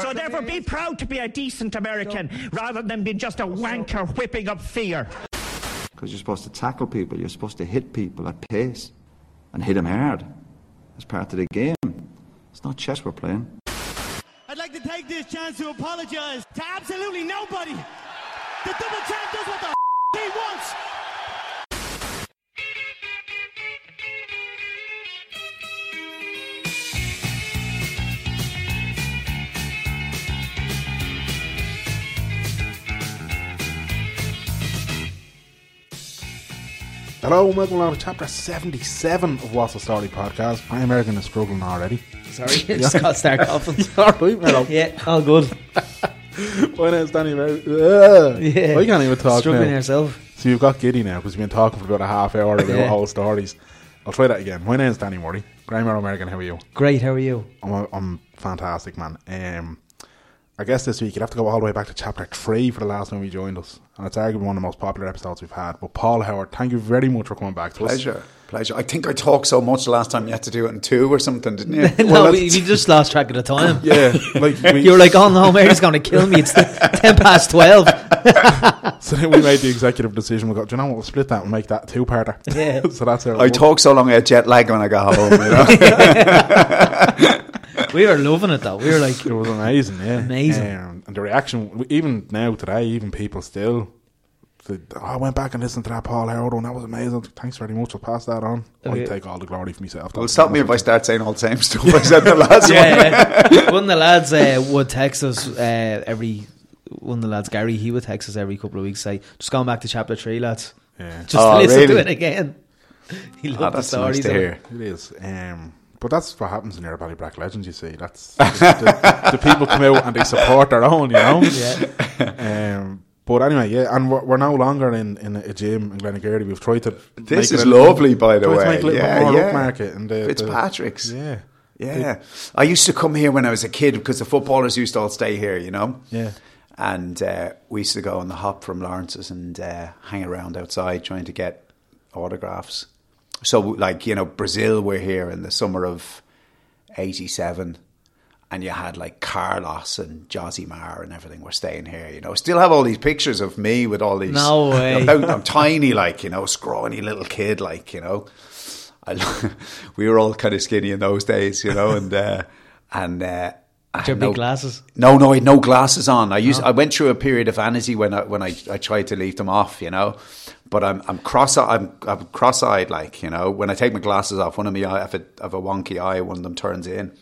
So therefore, be proud to be a decent American rather than being just a wanker whipping up fear. Because you're supposed to tackle people, you're supposed to hit people at pace and hit them hard. That's part of the game. It's not chess we're playing. I'd like to take this chance to apologise to absolutely nobody. The double champ does what the Hello and welcome along to chapter 77 of What's the Story podcast. My American is struggling already. Sorry, just got to start coughing. Alright, Mello. yeah, all good. My name's Danny American. Uh, Yeah. I can't even talk Struggling now. yourself. So you've got giddy now because we've been talking for about a half hour about Yeah. all stories. I'll try that again. My name's Danny Murray. Grammar American, how are you? Great, how are you? I'm, I'm fantastic, man. Um, I guess this week you'd have to go all the way back to chapter three for the last time you joined us, and it's arguably one of the most popular episodes we've had. But Paul Howard, thank you very much for coming back to us. Pleasure, pleasure. I think I talked so much the last time you had to do it in two or something, didn't you? no, we, we just lost track of the time. Yeah, like we, You were like, oh no, Mary's going to kill me. It's the 10 past 12. so then we made the executive decision. We got, do you know what? We'll split that and make that two parter. Yeah. so that's how it I talked so long I had jet lag when I got home. You know? We were loving it though. We were like, It was amazing, yeah, Amazing. Um, and the reaction, even now today, even people still. said, Oh, I went back and listened to that Paul Howard and That was amazing. Thanks very much. I'll pass that on. I Okay. take all the glory for myself. well, stop me if I start saying all the same stuff I said the last one. yeah, yeah. one of the lads uh, would text us uh, every. One of the lads, Gary, he would text us every couple of weeks, say, "Just going back to chapter three, lads. Yeah, Just Oh, to listen to it again." He loved Oh, the that's stories. nice to hear. it is. Um, but that's what happens in your Valley Black Legends. You see, that's the, the, the people come out and they support their own. You know. Yeah. Um, but anyway, yeah, and we're, we're no longer in, in a gym in Glenageary. We've tried to. This make is it a little- lovely, by the tried to way. make a little Yeah, more yeah. upmarket and the, the- Fitzpatrick's. yeah, Yeah. I used to come here when I was a kid because the footballers used to all stay here, you know? Yeah. And uh, we used to go on the hop from Lawrence's and uh, hang around outside trying to get autographs. So, like, you know, Brazil were here in the summer of 87 and you had like Carlos and Josimar and everything were staying here, you know. Still have all these pictures of me with all these. No way. About, I'm tiny, like, you know, scrawny little kid, like, you know. I, we were all kind of skinny in those days, you know, and, uh, and, uh, your had big no- glasses. no, no, I had no glasses on. I used, I went through a period of vanity when I when I, I tried to leave them off, you know. But I'm I'm cross I'm I'm cross eyed, like you know. When I take my glasses off, one of me eye, if it have a wonky eye, one of them turns in.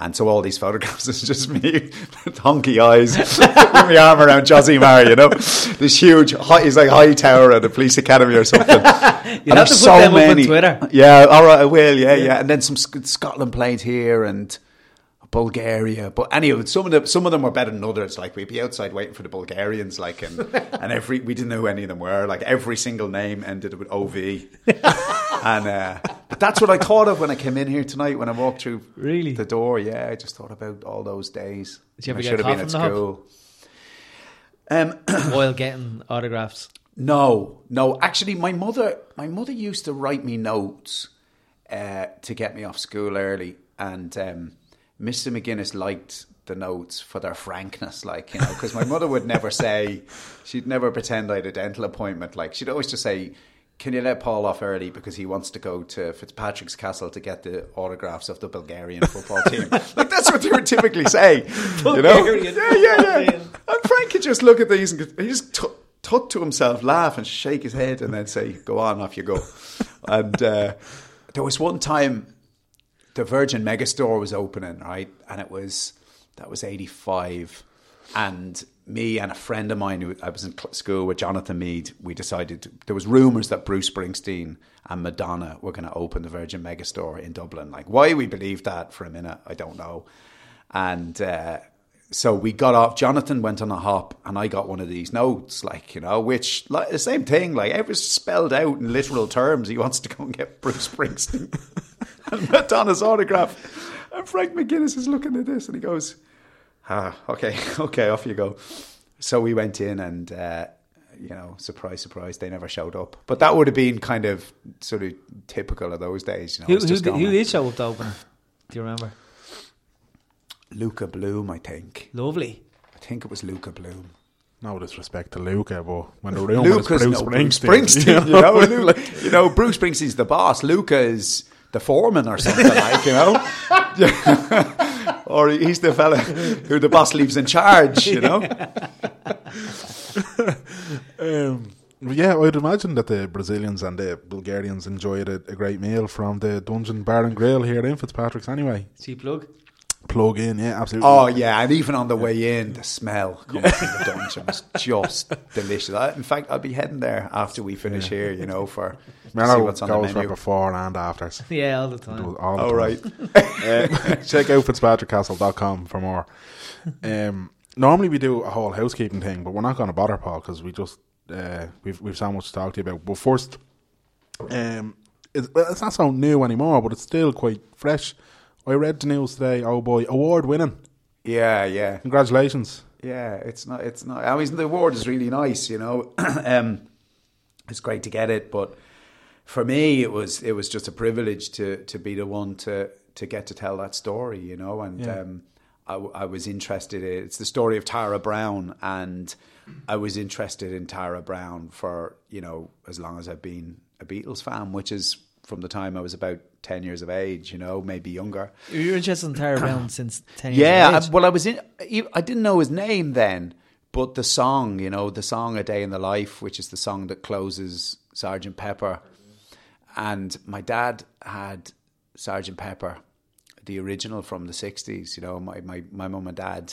And so all these photographs is just me with honky eyes, with my arm around Josimar, you know, this huge, high, he's like high tower at the police academy or something. And have to put them up on Twitter. Yeah, all right, I will. Yeah, yeah. And then some Scotland played here and Bulgaria. But anyway, some of them some of them were better than others. Like we'd be outside waiting for the Bulgarians, like and and every we didn't know who any of them were. Like every single name ended with OV. and uh, but that's what I thought of when I came in here tonight when I walked through Really? the door. Yeah, I just thought about all those days. Did you ever I get should have been at in the hop? school. Um, While getting autographs. no, no. Actually, my mother, my mother used to write me notes uh, to get me off school early, and um, Mr. McGuinness liked the notes for their frankness, like you know, because my mother would never say, she'd never pretend I had a dental appointment. Like she'd always just say. Can you let Paul off early because he wants to go to Fitzpatrick's Castle to get the autographs of the Bulgarian football team? like that's what they would typically say, you know? Yeah, yeah, yeah. And Frank could just look at these and he just t- tut to himself, laugh and shake his head, and then say, "Go on, off you go." and uh, there was one time the Virgin Megastore was opening, right, and it was that was eighty five, and me and a friend of mine who I was in school with Jonathan Mead, we decided there was rumors that Bruce Springsteen and Madonna were going to open the Virgin Megastore in Dublin. Like why we believed that for a minute, I don't know. And uh, so we got off. Jonathan went on a hop, and I got one of these notes, like you know, which like the same thing, like it was spelled out in literal terms. He wants to go and get Bruce Springsteen and Madonna's autograph. And Frank McGuinness is looking at this, and he goes, "Ah, okay, okay, off you go." So we went in, and uh, you know, surprise, surprise, they never showed up. But that would have been kind of sort of typical of those days. You know, Who, It's who, just did- going, who did show up the opener? Do you remember? Luca Bloom, I think. Lovely. I think it was Luca Bloom. No disrespect to Luca, but when the room is Luca's Bruce no Bruce Springsteen, Springsteen, you know. Lu- you know, Bruce Springsteen's the boss. Luca is the foreman or something like, you know. or he's the fella who the boss leaves in charge, you know. Um, yeah, I'd imagine that the Brazilians and the Bulgarians enjoyed a, a great meal from the Dungeon Bar and Grill here in Fitzpatrick's anyway. Cheap plug. Plug in, yeah, absolutely. Oh yeah, and even on the way in, the smell coming from the dungeon was just delicious. I, in fact, I'll be heading there after we finish here, you know, for to see Mellow what's on the goes for menu. before and afters. Yeah, all the time. All the All time. right. Uh, check out fitzpatrickcastle.com for more. Um, normally we do a whole housekeeping thing, but we're not going to bother Paul because we just uh, we've we've so much to talk to you about. But first, um, it's, well, it's not so new anymore, but it's still quite fresh. I read the news today. Oh boy, award winning! Yeah, yeah. Congratulations. Yeah, it's not. It's not. I mean, the award is really nice. You know, um, it's great to get it, but for me, it was it was just a privilege to to be the one to to get to tell that story. You know, and Yeah. um, I, I was interested. In, it's the story of Tara Browne, and I was interested in Tara Browne for you know as long as I've been a Beatles fan, which is from the time I was about ten years of age. You know, maybe younger. You're interested in Tara Browne since 10 years Yeah, of age. I, well, I was in. I didn't know his name then, but the song, you know, the song "A Day in the Life," which is the song that closes Sergeant Pepper, and my dad had Sergeant Pepper, the original from the '60s. You know, my my my mum and dad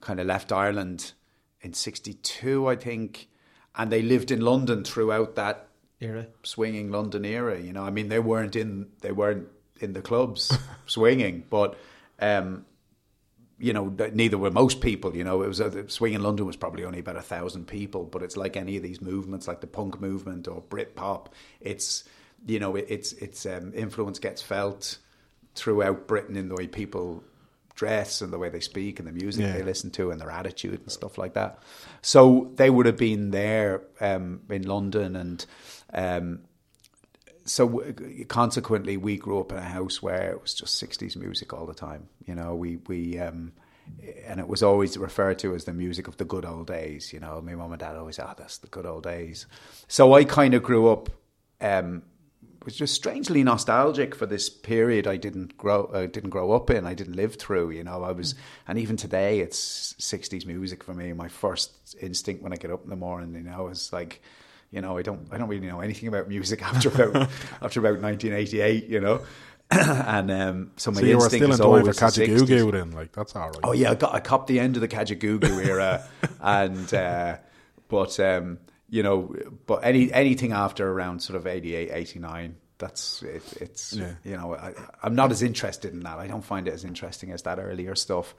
kind of left Ireland in '62, I think, and they lived in London throughout that Era. swinging London era. You know, I mean, they weren't in they weren't in the clubs swinging, but um, you know, neither were most people. You know, it was uh, swinging London was probably only about a thousand people, but it's like any of these movements, like the punk movement or Britpop. It's you know, it, it's it's um, influence gets felt throughout Britain in the way people dress and the way they speak and the music Yeah. they listen to and their attitude and stuff like that. So they would have been there um, in London and. Um, so w- consequently, we grew up in a house where it was just '60s music all the time. You know, we we um, and it was always referred to as the music of the good old days. You know, my mum and dad always, ah, that's the good old days. So I kind of grew up. Um, was just strangely nostalgic for this period I didn't grow uh, didn't grow up in. I didn't live through. You know, I was, and even today, it's '60s music for me. My first instinct when I get up in the morning, you know, is like you know, I don't, I don't really know anything about music after about after about 1988, you know, and um, so my So you were instinct still in is time for always Kajagoogoo then, like that's all right. Oh yeah, I got I copped the end of the Kajagoogoo era, and uh, but um, you know, but any anything after around sort of 88, 89, that's it, it's Yeah. you know, I, I'm not as interested in that. I don't find it as interesting as that earlier stuff.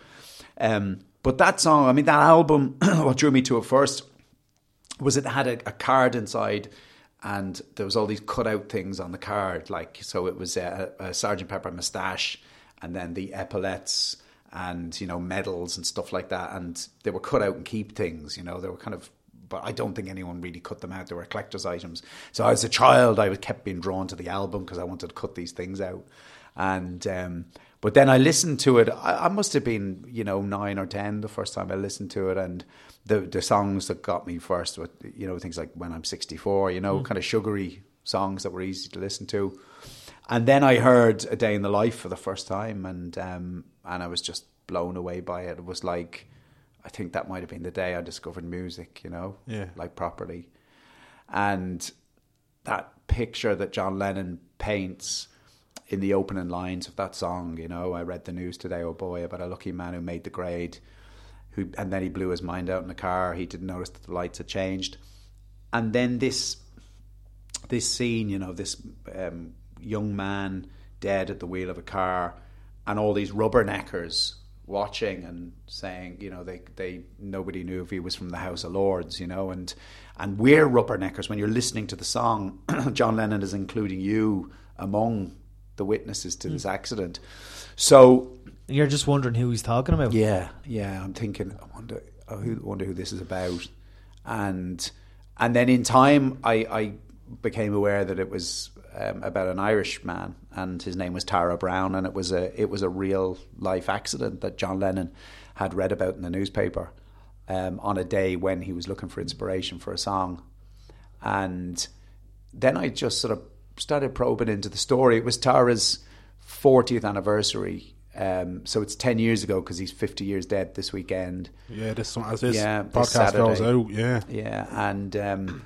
Um, but that song, I mean, that album, what drew me to it first was it had a, a card inside and there was all these cutout things on the card like so it was a, a sergeant pepper moustache and then the epaulets and you know medals and stuff like that and they were cut out and keep things you know they were kind of but I don't think anyone really cut them out. They were collector's items. So as a child, I kept being drawn to the album because I wanted to cut these things out. And um, but then I listened to it. I, I must have been you know nine or ten the first time I listened to it, and the the songs that got me first were you know things like When I'm 64, you know, kind of sugary songs that were easy to listen to. And then I heard A Day in the Life for the first time, and um, and I was just blown away by it. It was like, I think that might have been the day I discovered music, you know, Yeah. like properly. And that picture that John Lennon paints in the opening lines of that song, you know, I read the news today, oh boy, about a lucky man who made the grade, who and then he blew his mind out in the car. He didn't notice that the lights had changed, and then this this scene, you know, this um, young man dead at the wheel of a car, and all these rubberneckers watching and saying, you know, they they nobody knew if he was from the House of Lords, you know, and and we're rubberneckers. When you're listening to the song, John Lennon is including you among the witnesses to this accident. So You're just wondering who he's talking about. yeah, yeah. I'm thinking. I wonder. I who- wonder who this is about. And and then in time, I, I became aware that it was um, about an Irish man, and his name was Tara Browne, and it was a it was a real life accident that John Lennon had read about in the newspaper um, on a day when he was looking for inspiration for a song, and then I just sort of started probing into the story. It was Tara's 40th anniversary. Um, so it's 10 years ago because he's 50 years dead this weekend. Yeah, this one, as this Yeah, this podcast goes out, yeah. Yeah, and um,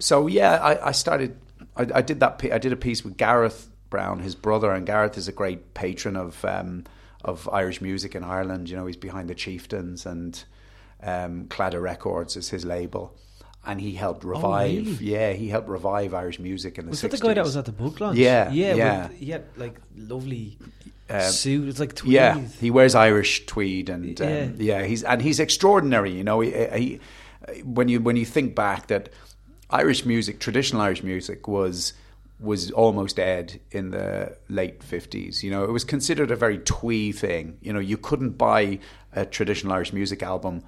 so yeah, I, I started. I, I did that. pi- I did a piece with Gareth Browne, his brother, and Gareth is a great patron of um, of Irish music in Ireland. You know, he's behind the Chieftains and um, Claddagh Records is his label, and he helped revive. really? Yeah, he helped revive Irish music in the. Was 60s. that the guy that was at the book launch? Yeah, yeah, yeah. With, he had like lovely Um, suit. It's like tweed. Yeah, he wears Irish tweed, and um, Yeah. yeah. he's and he's extraordinary. You know, he, he when you when you think back that Irish music, traditional Irish music, was was almost dead in the late fifties. You know, it was considered a very twee thing. You know, you couldn't buy a traditional Irish music album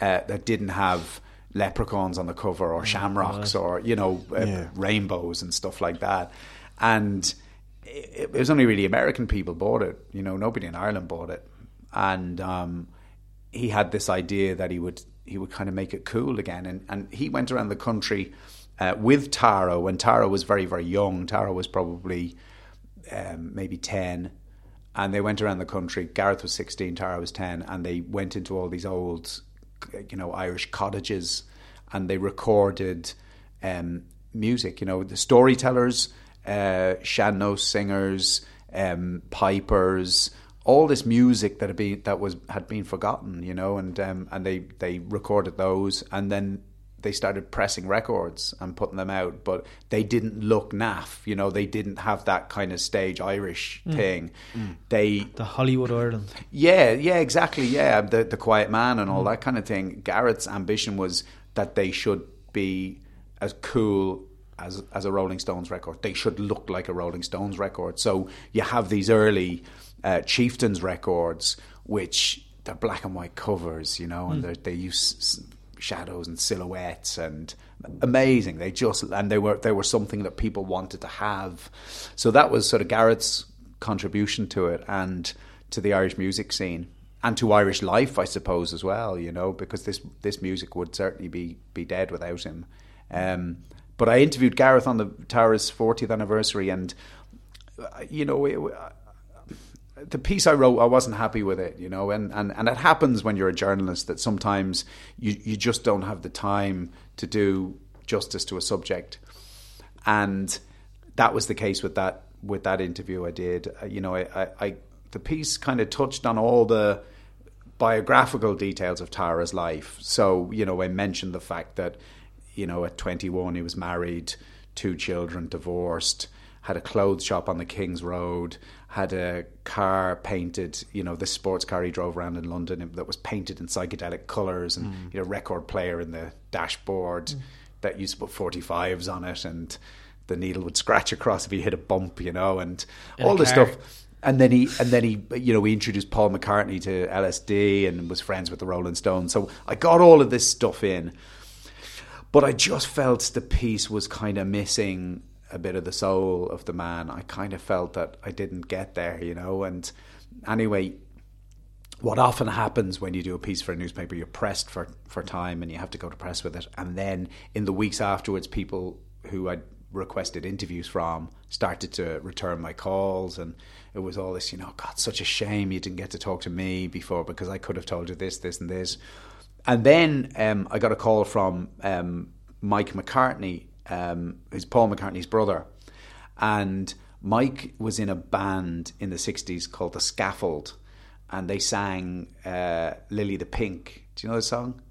uh, that didn't have leprechauns on the cover or shamrocks or you know uh, Yeah. rainbows and stuff like that, and it, it was only really American people bought it. You know, nobody in Ireland bought it, and um, he had this idea that he would he would kind of make it cool again, and and he went around the country uh, with Tara when Tara was very very young. Tara was probably um, maybe ten. And they went around the country. Gareth was 16, Tara was 10, and they went into all these old, you know, Irish cottages and they recorded um, music. You know, the storytellers, uh, sean-nós singers, um, pipers, all this music that had been that was had been forgotten. You know, and um, and they they recorded those, and then they started pressing records and putting them out, but they didn't look naff. You know, they didn't have that kind of stage Irish thing. They The Hollywood Ireland. yeah, yeah, exactly. Yeah, the the quiet man and all that kind of thing. Garrett's ambition was that they should be as cool as as a Rolling Stones record. They should look like a Rolling Stones record. So you have these early uh, Chieftains records, which they're black and white covers, you know, and they're- they use s- shadows and silhouettes and amazing. They just and they were they were something that people wanted to have. So that was sort of Garrett's contribution to it and to the Irish music scene and to Irish life, I suppose, as well. You know, because this this music would certainly be be dead without him. Um, but I interviewed Gareth on the Tara's 40th anniversary, and you know, it, the piece I wrote, I wasn't happy with it, you know, and, and, and it happens when you're a journalist that sometimes you, you just don't have the time to do justice to a subject. And that was the case with that with that interview I did. Uh, you know, I, I, I the piece kind of touched on all the biographical details of Tara's life. So, you know, I mentioned the fact that, you know, at 21 he was married, two children, divorced, had a clothes shop on the King's Road, had a car painted, you know, this sports car he drove around in London that was painted in psychedelic colours and, mm. you know, record player in the dashboard mm. that used to put 45s on it and the needle would scratch across if he hit a bump, you know, and In all this car. stuff. And then he, and then he, you know, we introduced Paul McCartney to LSD and was friends with the Rolling Stones. So I got all of this stuff in, but I just felt the piece was kind of missing a bit of the soul of the man. I kind of felt that I didn't get there, you know. And anyway, what often happens when you do a piece for a newspaper, you're pressed for, for time and you have to go to press with it. And then in the weeks afterwards, people who I'd requested interviews from started to return my calls. And it was all this, you know, God, such a shame you didn't get to talk to me before because I could have told you this, this, and this. And then um, I got a call from um, Mike McCartney, um, who's Paul McCartney's brother. And Mike was in a band in the 60s called The Scaffold and they sang uh, Lily the Pink. Do you know the song?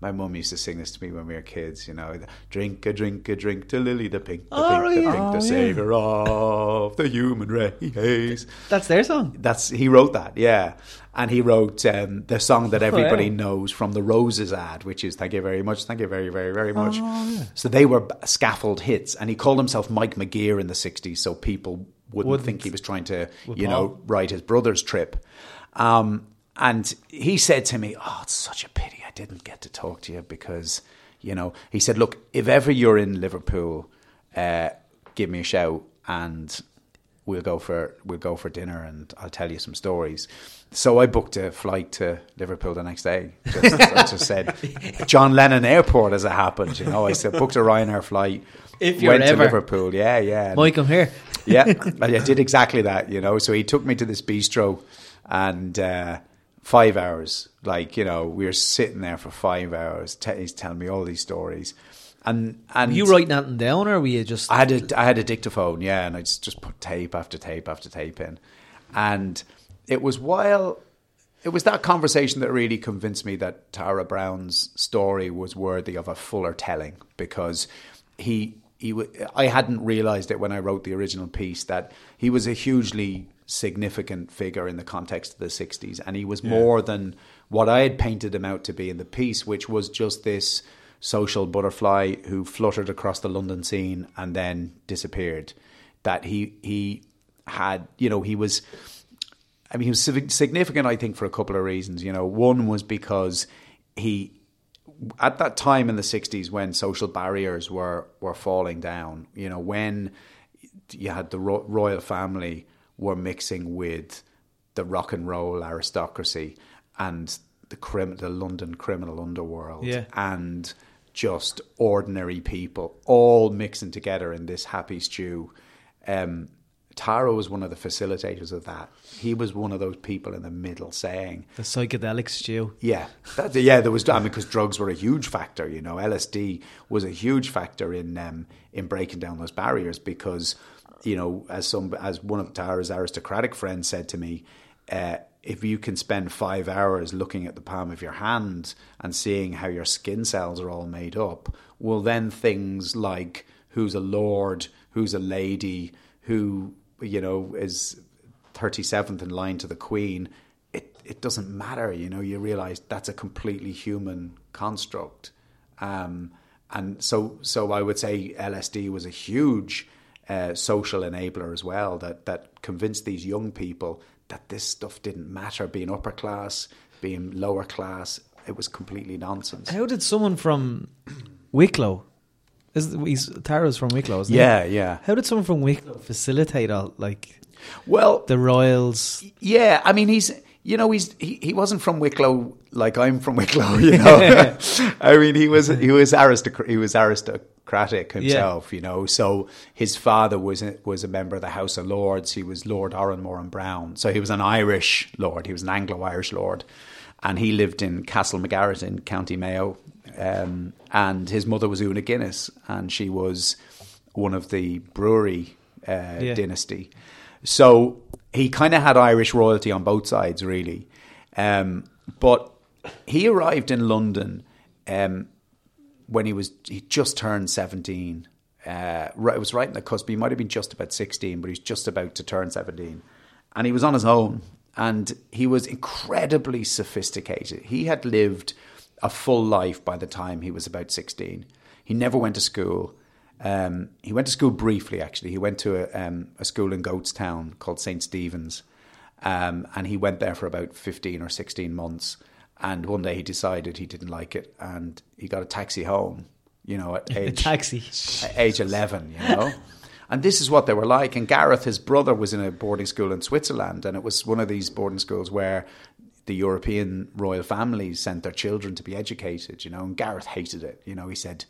My mum used to sing this to me when we were kids, you know. Drink a drink a drink to Lily the Pink, the Oh, pink, the yeah. pink, Oh, the yeah. of the human race. That's their song. That's he wrote that, yeah, and he wrote um, the song that everybody wow. knows from the Roses ad, which is "Thank you very much, thank you very, very, very much." Oh, So they were scaffold hits, and he called himself Mike McGear in the '60s, so people wouldn't, Wouldn't. think he was trying to, you know, write his brother's trip. Um, and he said to me, "Oh, it's such a pity I didn't get to talk to you because, you know," he said, "Look, if ever you're in Liverpool, uh, give me a shout." and we'll go for we'll go for dinner, and I'll tell you some stories. So I booked a flight to Liverpool the next day. Just, I just said John Lennon Airport as it happened. You know, I said booked a Ryanair flight. If you're went ever- to Liverpool, yeah, yeah. Mike, I'm here. yeah, I I did exactly that, you know. So he took me to this bistro, and uh, five hours, like you know, we were sitting there for five hours. Te- he's telling me all these stories, and and Were you writing nothing down, or were you just? I had a I had a dictaphone, yeah, and I just just put tape after tape after tape in, and it was while it was that conversation that really convinced me that Tara Browne's story was worthy of a fuller telling because he he I hadn't realized it when I wrote the original piece that he was a hugely significant figure in the context of the 60s and he was more than what I had painted him out to be in the piece which was just this social butterfly who fluttered across the London scene and then disappeared. That he he had you know he was I mean, he was significant, I think, for a couple of reasons. You know, one was because he, at that time in the '60s, when social barriers were were falling down, you know, when you had the ro- royal family were mixing with the rock and roll aristocracy and the crim- the London criminal underworld, Yeah. and just ordinary people all mixing together in this happy stew. Um, Tara was one of the facilitators of that. He was one of those people in the middle saying, the psychedelic stew. yeah, that, yeah, there was. I mean, because drugs were a huge factor. You know, LSD was a huge factor in um, in breaking down those barriers. Because, you know, as some as one of Tara's aristocratic friends said to me, uh, if you can spend five hours looking at the palm of your hand and seeing how your skin cells are all made up, well, then things like who's a lord, who's a lady, who you know is 37th in line to the queen it it doesn't matter you know you realize that's a completely human construct um, and so so i would say lsd was a huge uh, social enabler as well that that convinced these young people that this stuff didn't matter being upper class being lower class it was completely nonsense How did someone from Wicklow? Is he's Tara's from Wicklow? Isn't yeah He? yeah How did someone from Wicklow facilitate all like well the royals? Yeah, I mean he's you know he's he, he wasn't from Wicklow like I'm from Wicklow, you know. I mean he was he was aristocrat he was aristocratic himself, you know. So his father was a, was a member of the House of Lords. He was Lord Oranmore and Browne. So he was an Irish lord. He was an Anglo-Irish lord, and he lived in Castle MacGarrett in County Mayo. Um, and his mother was Oonagh Guinness, and she was one of the brewery uh, Yeah. dynasty. So he kind of had Irish royalty on both sides, really. Um, but he arrived in London um, when he was he just turned seventeen. Uh, right, it was right in the cusp. He might have been just about sixteen, but he's just about to turn seventeen, and he was on his own. And he was incredibly sophisticated. He had lived a full life by the time he was about sixteen. He never went to school. Um, he went to school briefly, actually. He went to a, um, a school in Goatstown called St. Stephen's. Um, and he went there for about 15 or 16 months. And one day he decided he didn't like it and he got a taxi home, you know, at age, taxi. at age 11, you know. and this is what they were like. And Gareth, his brother, was in a boarding school in Switzerland. And it was one of these boarding schools where the European royal families sent their children to be educated, you know. And Gareth hated it. You know, he said,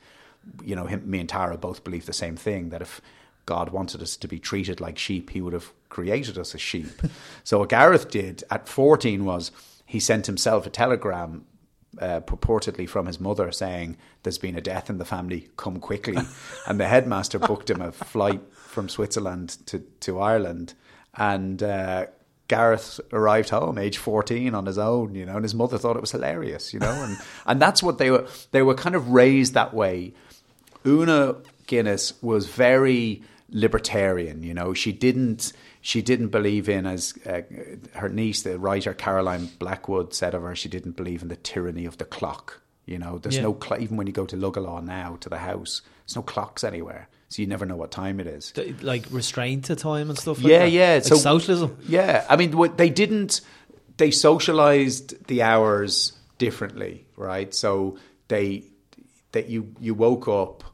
you know, him, me and Tara both believe the same thing that if God wanted us to be treated like sheep, he would have created us as sheep. so what Gareth did at 14 was he sent himself a telegram uh, purportedly from his mother saying, There's been a death in the family, come quickly. and the headmaster booked him a flight from Switzerland to, to Ireland. And uh, Gareth arrived home, age 14, on his own, you know, and his mother thought it was hilarious, you know. And, and that's what they were, they were kind of raised that way. Oonagh Guinness was very libertarian. You know, she didn't she didn't believe in as uh, her niece, the writer Caroline Blackwood, said of her. She didn't believe in the tyranny of the clock. You know, there's Yeah. no cl- even when you go to Luggala now to the house, there's no clocks anywhere, so you never know what time it is. Like restraint to time and stuff. Like Yeah, that? yeah. Like so socialism. Yeah, I mean, what they didn't. They socialized the hours differently, right? So they that you you woke up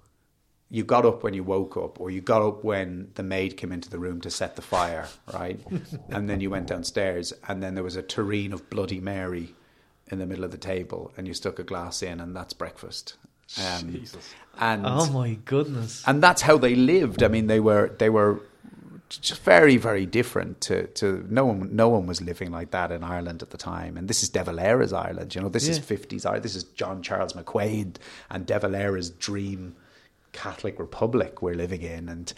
you got up when you woke up, or you got up when the maid came into the room to set the fire, right? and then you went downstairs, and then there was a tureen of Bloody Mary in the middle of the table, and you stuck a glass in, and that's breakfast. Um, And Oh my goodness. and that's how they lived. I mean, they were they were just very very different to, to no one no one was living like that in Ireland at the time. And this is De Valera's Ireland. You know, this is fifties Ireland. This is John Charles McQuaid and De Valera's dream Catholic Republic we're living in, and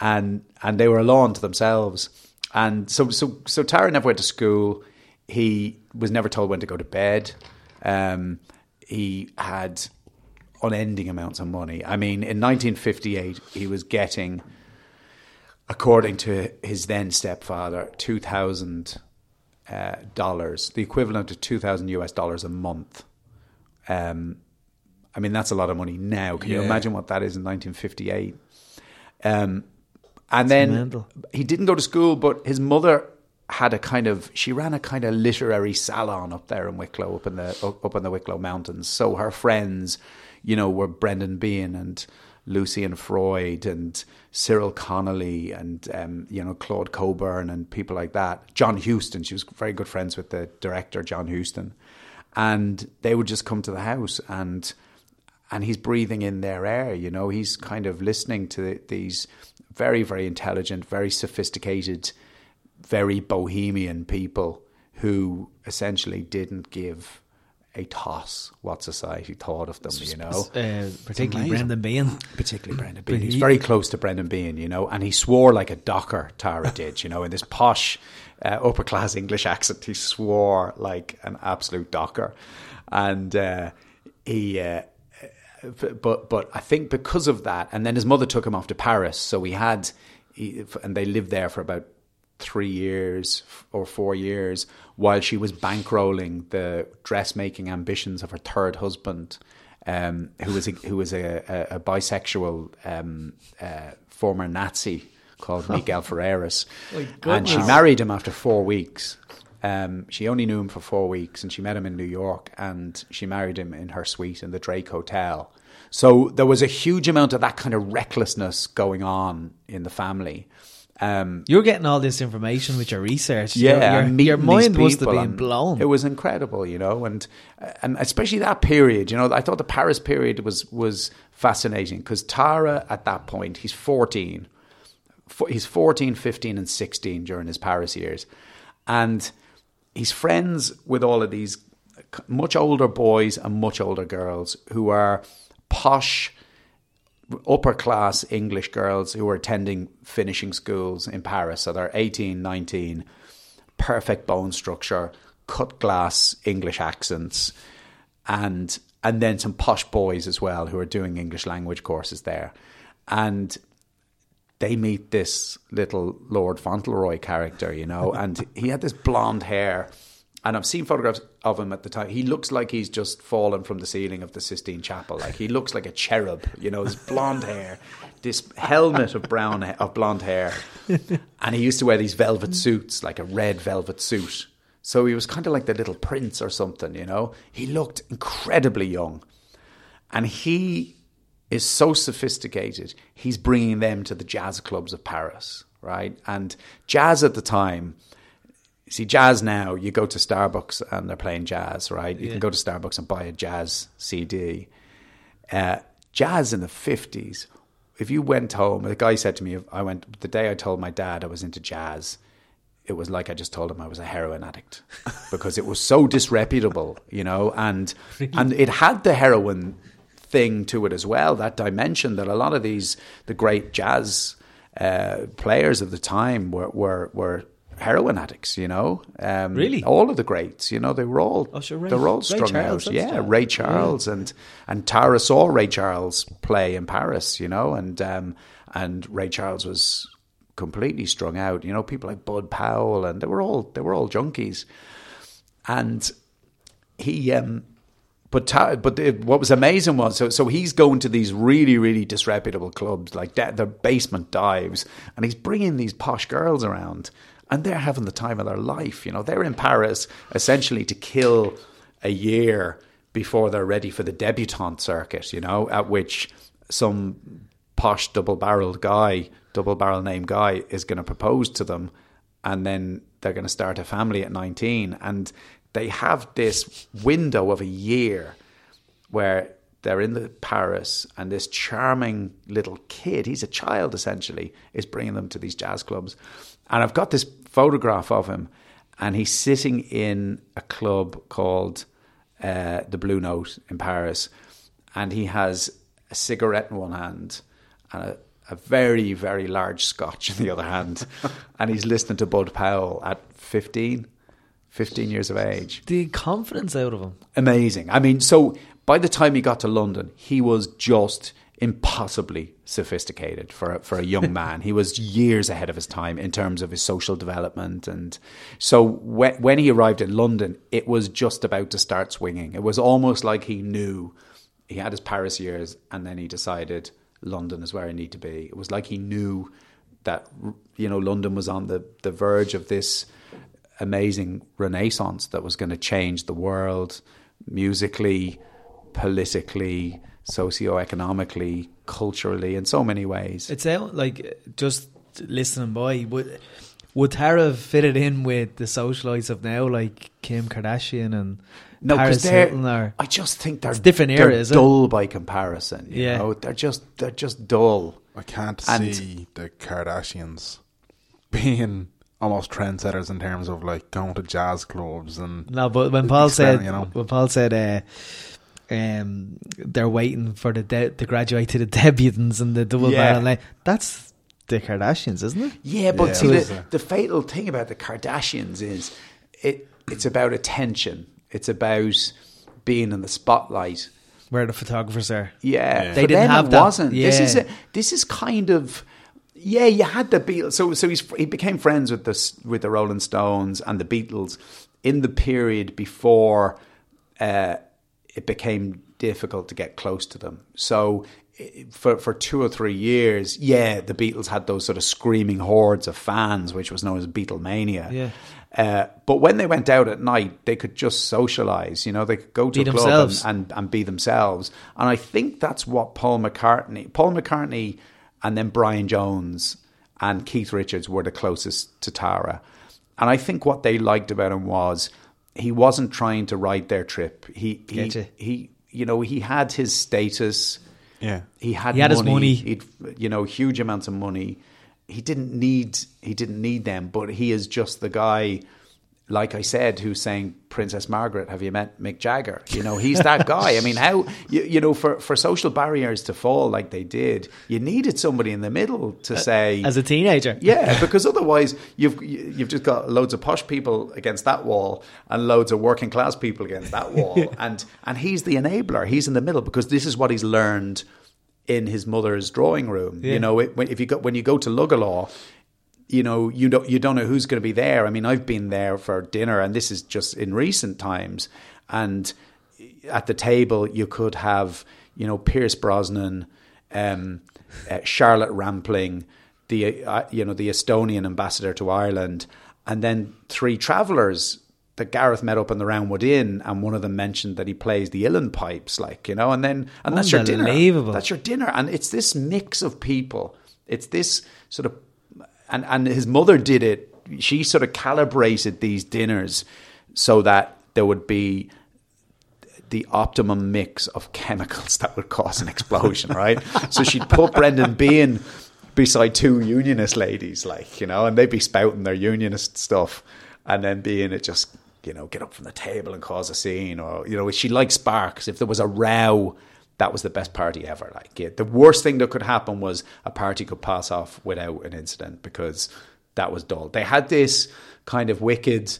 and and they were alone to themselves. And so so so Tara never went to school. He was never told when to go to bed. Um, he had unending amounts of money. I mean, in 1958, he was getting, according to his then stepfather, two thousand uh, dollars, the equivalent of two thousand US dollars a month. Um, I mean, that's a lot of money now. Can you imagine what that is in 1958? Um, and then mental. he didn't go to school, but his mother had a kind of she ran a kind of literary salon up there in Wicklow, up in the up, up in the Wicklow Mountains. So her friends, you know, were Brendan Behan and Lucian Freud and Cyril Connolly and um, you know Claud Cockburn and people like that. John Huston, she was very good friends with the director John Huston, and they would just come to the house and and he's breathing in their air. You know, he's kind of listening to these very, very intelligent, very sophisticated, very bohemian people who essentially didn't give a toss what society thought of them. You know, Uh, particularly. Brendan Behan. particularly Brendan Behan. He's very close to Brendan Behan, you know, and he swore like a docker, Tara did, you know, in this posh, uh, upper class English accent. He swore like an absolute docker. And uh, he, uh, but but I think because of that, and then his mother took him off to Paris, so he had, he, and they lived there for about three years or four years while she was bankrolling the dressmaking ambitions of her third husband, um, who was a, who was a, a, a bisexual um, uh, former Nazi called Miguel Ferreras, and she married him after four weeks. Um, she only knew him for four weeks, and she met him in New York, and she married him in her suite in the Drake Hotel. So there was a huge amount of that kind of recklessness going on in the family. Um, You're getting all this information with your research. yeah, your, your, your mind must have been blown. It was incredible, you know, and and especially that period. You know, I thought the Paris period was was fascinating because Tara at that point he's fourteen, Fo- he's 14, 15 and sixteen during his Paris years, and he's friends with all of these much older boys and much older girls who are posh upper class English girls who are attending finishing schools in Paris. So they're 18, 19, perfect bone structure, cut glass English accents, and and then some posh boys as well who are doing English language courses there. And they meet this little Lord Fauntleroy character, you know, and he had this blonde hair. And I've seen photographs of him at the time. He looks like he's just fallen from the ceiling of the Sistine Chapel. Like he looks like a cherub, you know, his blonde hair, this helmet of brown of blonde hair, and he used to wear these velvet suits, like a red velvet suit. So he was kind of like the little prince or something, you know. He looked incredibly young, and he is so sophisticated. He's bringing them to the jazz clubs of Paris, right? And jazz at the time, see, jazz now, you go to Starbucks and they're playing jazz, right? You can go to Starbucks and buy a jazz CD. Uh, jazz in the 50s, if you went home, the guy said to me, I went, the day I told my dad I was into jazz, it was like I just told him I was a heroin addict because it was so disreputable, you know, and and it had the heroin thing to it as well, that dimension that a lot of these the great jazz uh, players of the time were were were heroin addicts, you know. Um, Really? all of the greats, you know, they were all Oh, sure, Ray- they were all strung Charles, out. Yeah, jazz. Ray Charles and and Tara saw Ray Charles play in Paris, you know, and um, and Ray Charles was completely strung out. You know, people like Bud Powell and they were all they were all junkies, and he um. But Ta- but it, what was amazing was so so he's going to these really really disreputable clubs like de- the basement dives and he's bringing these posh girls around and they're having the time of their life you know they're in Paris essentially to kill a year before they're ready for the debutante circuit you know at which some posh double barreled guy, double barrel name guy, is going to propose to them, and then they're going to start a family at 19. And they have this window of a year where they're in the Paris, and this charming little kid, he's a child essentially, is bringing them to these jazz clubs. And I've got this photograph of him, and he's sitting in a club called uh, the Blue Note in Paris, and he has a cigarette in one hand and a, a very, very large scotch in the other hand, and he's listening to Bud Powell at 15, 15 years of age The confidence out of him. amazing. I mean, so by the time he got to London, he was just impossibly sophisticated for a, for a young man. he was years ahead of his time in terms of his social development, and so when, when he arrived in London, it was just about to start swinging. It was almost like he knew he had his Paris years, and then he decided London is where I need to be. It was like he knew that you know London was on the the verge of this amazing renaissance that was going to change the world musically, politically, socio-economically, culturally, in so many ways. It's out like just listening by. Would would Tara have fitted in with the socialites of now, like Kim Kardashian and no, Paris because they're. Hilton? Or I just think they're It's different they're era, it? dull by comparison. You Yeah. know? they're just they're just dull. I can't And- see the Kardashians being almost trendsetters in terms of like going to jazz clubs and no, but when Paul said, you know. when Paul said, uh, um, they're waiting for the de- to graduate to the debutants and the double Yeah. barrel line. That's the Kardashians, isn't it? Yeah, but Yeah, see, the, the fatal thing about the Kardashians is it it's about attention. It's about being in the spotlight. Where the photographers are. Yeah, Yeah. for They didn't them have it that. wasn't. This is a, this is kind of yeah. You had the Beatles, so so he's, he became friends with the with the Rolling Stones and the Beatles in the period before uh, it became difficult to get close to them. So for for two or three years, yeah, the Beatles had those sort of screaming hordes of fans, which was known as Beatlemania. Yeah. Uh, but when they went out at night, they could just socialize. You know, they could go to Be a club and, and and be themselves. And I think that's what Paul McCartney, Paul McCartney, and then Brian Jones and Keith Richards were the closest to Tara. And I think what they liked about him was he wasn't trying to ride their trip. He he Getcha. he you know he had his status. yeah. He had He had his money. money. He'd you know huge amounts of money. He didn't need he didn't need them, but he is just the guy. Like I said, who's saying, Princess Margaret, have you met Mick Jagger? You know, he's that guy. I mean, how, you, you know, for, for social barriers to fall like they did, you needed somebody in the middle to say, As a teenager. yeah, because otherwise you've you've just got loads of posh people against that wall and loads of working class people against that wall, and and he's the enabler. He's in the middle because this is what he's learned in his mother's drawing room. Yeah. You know, it, when, if you go when you go to Luggala, you know you don't you don't know who's going to be there. I mean, I've been there for dinner, and this is just in recent times, and at the table you could have you know Pierce Brosnan, um, uh, Charlotte Rampling, the uh, you know the Estonian ambassador to Ireland, and then three travellers that Gareth met up in the Roundwood Inn, and one of them mentioned that he plays the uilleann pipes, like you know, and then and that's your dinner. That's your dinner, and it's this mix of people. It's this sort of, and and his mother did it. She sort of calibrated these dinners so that there would be the optimum mix of chemicals that would cause an explosion, right? so she'd put Brendan Behan beside two unionist ladies, like, you know, and they'd be spouting their unionist stuff. And then Behan it just, you know, get up from the table and cause a scene. Or, you know, she liked sparks. If there was a row, that was the best party ever. Like, the worst thing that could happen was a party could pass off without an incident because that was dull. They had this kind of wicked,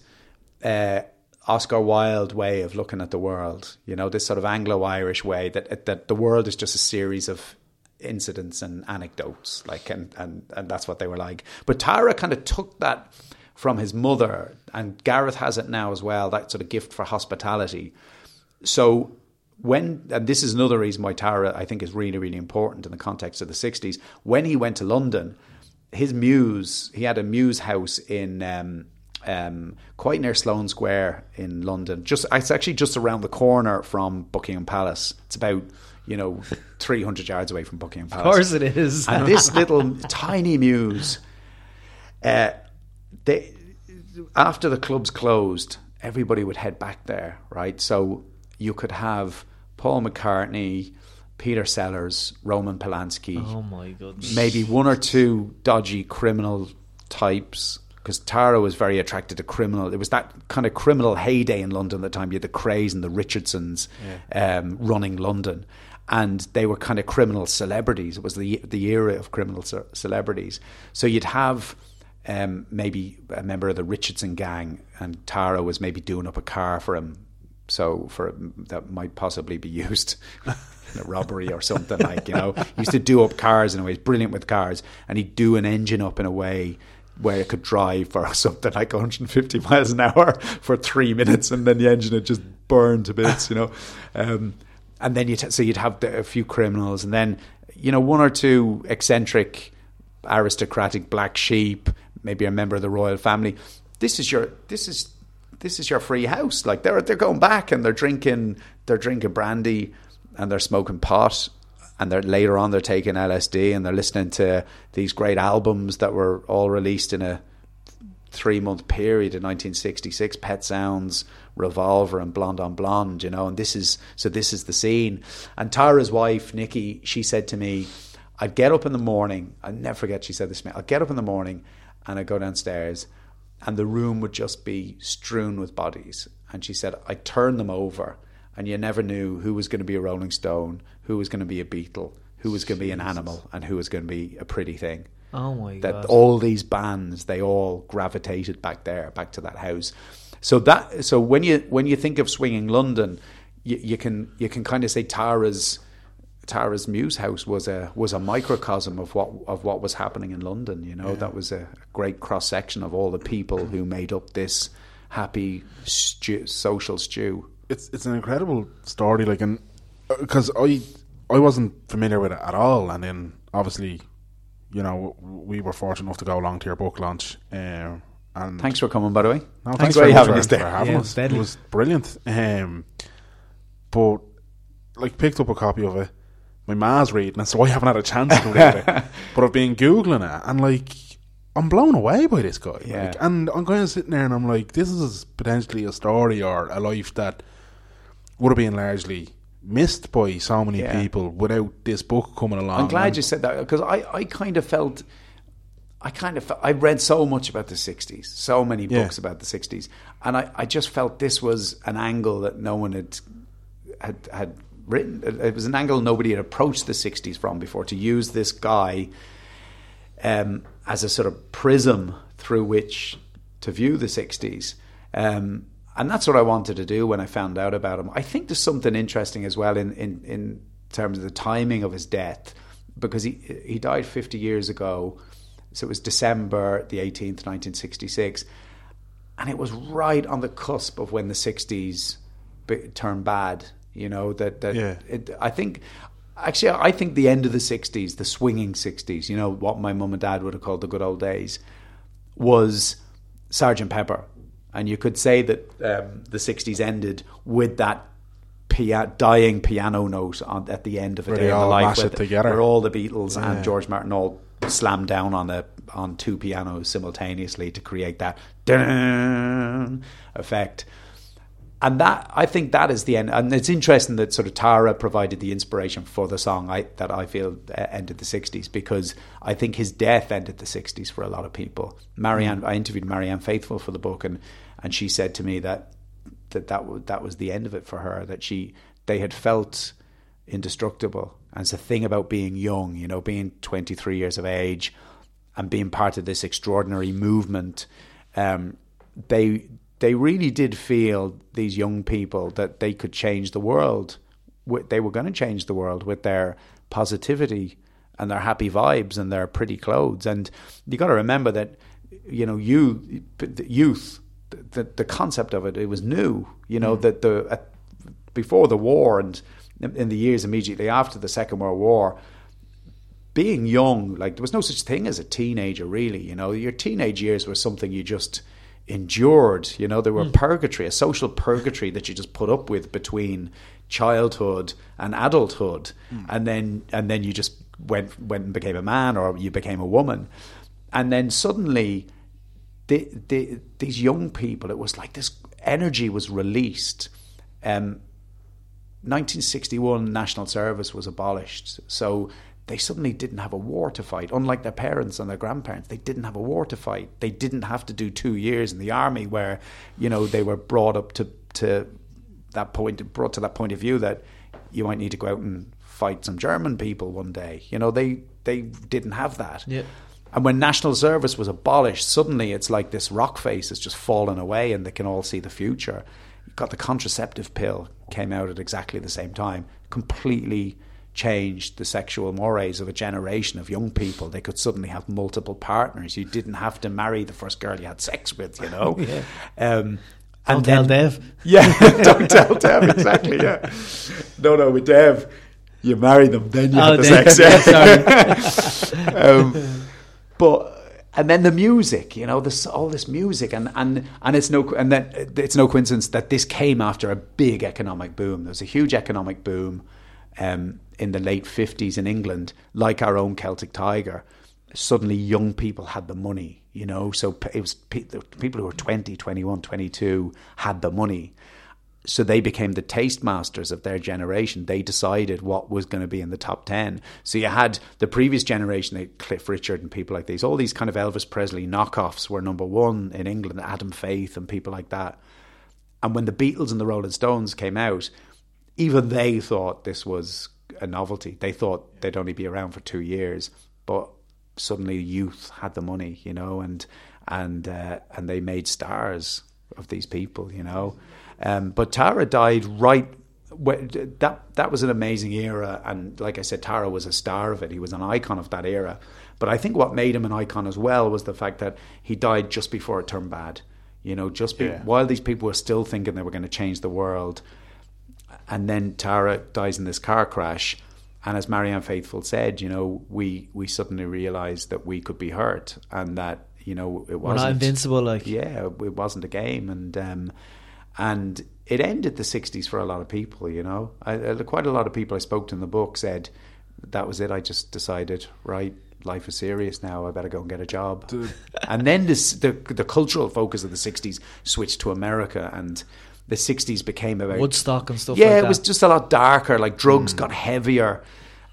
uh, Oscar Wilde way of looking at the world. You know, this sort of Anglo-Irish way that that the world is just a series of incidents and anecdotes, like, and and and that's what they were like. But Tara kind of took that from his mother, and Gareth has it now as well. That sort of gift for hospitality. So when and this is another reason why Tara I think is really really important in the context of the '60s. When he went to London, his mews he had a mews house in um, um, quite near Sloane Square in London. Just it's actually just around the corner from Buckingham Palace. It's about you know 300 yards away from Buckingham Palace. Of course it is. And this little tiny mews uh, they after the clubs closed, everybody would head back there, right? So you could have Paul McCartney, Peter Sellers, Roman Polanski, oh my goodness. maybe one or two dodgy criminal types. Because Tara was very attracted to criminal. It was that kind of criminal heyday in London at the time. You had the Krays and the Richardsons um, running London, and they were kind of criminal celebrities. It was the the era of criminal ce- celebrities. So you'd have um, maybe a member of the Richardson gang, and Tara was maybe doing up a car for him. So for that might possibly be used in a robbery or something like you know. He used to do up cars in a way. He's brilliant with cars, and he'd do an engine up in a way where it could drive for something like 150 miles an hour for three minutes, and then the engine would just burn to bits, you know. Um, and then you'd so you'd have the, a few criminals, and then you know one or two eccentric, aristocratic black sheep, maybe a member of the royal family. This is your this is this is your free house. Like they're they're going back and they're drinking they're drinking brandy and they're smoking pot and they're later on they're taking LSD and they're listening to these great albums that were all released in a three month period in 1966 Pet Sounds Revolver and Blonde on Blonde you know and this is so this is the scene and Tara's wife Nikki she said to me I'd get up in the morning I never forget she said this to me I'd get up in the morning and I'd go downstairs and the room would just be strewn with bodies. And she said I'd turn them over and you never knew who was going to be a Rolling Stone who was going to be a Beatle who was going to be an animal and who was going to be a pretty thing. Oh my that god. all these bands they all gravitated back there back to that house. So that so when you when you think of swinging london you, you can you can kind of say tara's tara's mews house was a was a microcosm of what of what was happening in london you know that was a great cross section of all the people who made up this happy stew, social stew it's it's an incredible story. Like, and because I I wasn't familiar with it at all, and then obviously, you know, we were fortunate enough to go along to your book launch. Um, and thanks for coming by the way No, thanks, thanks, for very having for, us there for having Yeah, us. It was brilliant. Um, but like picked up a copy of it. My ma's reading it, so I haven't had a chance to read it. But I've been googling it, and like I'm blown away by this guy. Yeah. Like, and I'm kind of sitting there, and I'm like, this is potentially a story or a life that would have been largely missed by so many Yeah. people without this book coming along. I'm glad And- you said that because I, I kind of felt, I kind of felt, I read so much about the 60s, so many Yeah. books about the 60s, and I, I just felt this was an angle that no one had had had written. It was an angle nobody had approached the 60s from before. To use this guy um, as a sort of prism through which to view the 60s. Um, and that's what I wanted to do when I found out about him. I think there's something interesting as well in, in, in terms of the timing of his death, because he, he died 50 years ago. So it was December the 18th, 1966. And it was right on the cusp of when the 60s be- turned bad. You know, that, that Yeah. it, I think actually I think the end of the 60s, the swinging 60s, you know, what my mum and dad would have called the good old days, was Sergeant Pepper. And you could say that um, the 60s ended with that pia- dying piano note on, at the end of a Where day in the all life, mash where, it the- together. where all the Beatles Yeah. and George Martin all slammed down on a on two pianos simultaneously to create that effect and that I think that is the end. And it's interesting that sort of Tara provided the inspiration for the song I, that I feel uh, ended the '60s because I think his death ended the '60s for a lot of people. Marianne, I interviewed Marianne Faithfull for the book, and and she said to me that that that, w- that was the end of it for her. That she they had felt indestructible, and it's the thing about being young, you know, being 23 years of age, and being part of this extraordinary movement. Um, they they really did feel these young people that they could change the world. They were going to change the world with their positivity and their happy vibes and their pretty clothes. And you got to remember that you know you youth the the concept of it it was new. You know mm. that the at, before the war and in the years immediately after the Second World War being young, like there was no such thing as a teenager, really. You know, your teenage years were something you just endured. You know, there were purgatory, a social purgatory that you just put up with between childhood and adulthood, and then and then you just went went and became a man or you became a woman, and then suddenly. The, the, these young people, it was like this energy was released. Um, 1961 national service was abolished so they suddenly didn't have a war to fight. Unlike their parents and their grandparents they didn't have a war to fight. They didn't have to do 2 years in the army where you know they were brought up to to that point brought to that point of view that you might need to go out and fight some german people one day. You know they they didn't have that. Yeah. and when national service was abolished, suddenly it's like this rock face has just fallen away and they can all see the future. You got the contraceptive pill came out at exactly the same time, completely changed the sexual mores of a generation of young people. They could suddenly have multiple partners. You didn't have to marry the first girl you had sex with, you know. um, Don't tell Dev. Yeah, don't tell Dev exactly. Yeah, no, no, with Dev, you marry them, then you Oh, have the sex. Yeah. Um, but and then the music, you know, this all this music, and and and it's no and then it's no coincidence that this came after a big economic boom. There was a huge economic boom um, in the late fifties in England, like our own Celtic Tiger. Suddenly, young people had the money, you know. So it was people who were 20, 21, 22 had the money so they became the taste masters of their generation. They decided what was going to be in the top 10. So you had the previous generation, Cliff Richard and people like these, all these kind of Elvis Presley knockoffs were number one in England, Adam Faith and people like that. And when the Beatles and the Rolling Stones came out, even they thought this was a novelty. They thought they'd only be around for two years, but suddenly youth had the money, you know, and and uh, and they made stars of these people, you know. Um, but Tara died right. That that was an amazing era, and like I said, Tara was a star of it. He was an icon of that era. But I think what made him an icon as well was the fact that he died just before it turned bad. You know, just be, Yeah. while these people were still thinking they were going to change the world, and then Tara dies in this car crash. And as Marianne Faithfull said, you know, we we suddenly realised that we could be hurt, and that you know it We're wasn't not invincible, like. yeah, it wasn't a game, and um, and it ended the '60s for a lot of people. You know, I, I, quite a lot of people I spoke to in the book said that was it. I just decided, right, life is serious now. I better go and get a job. and then this, the the cultural focus of the '60s switched to America, and the '60s became about Woodstock and stuff yeah, like it was just a lot darker. Like drugs hmm. got heavier,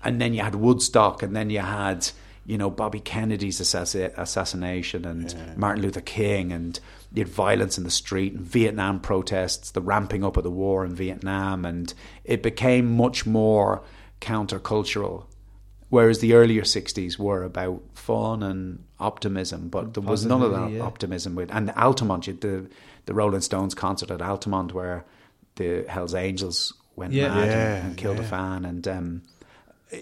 and then you had Woodstock, and then you had you know Bobby Kennedy's assassi- assassination, and Martin Luther King, and you had violence in the street, and Vietnam protests, the ramping up of the war in Vietnam, and it became much more countercultural. Whereas the earlier '60s were about fun and optimism, but there was none of that yeah. optimism with and Altamont, you the the Rolling Stones concert at Altamont where the Hell's Angels went Yeah. mad Yeah, and, and killed a fan, and um,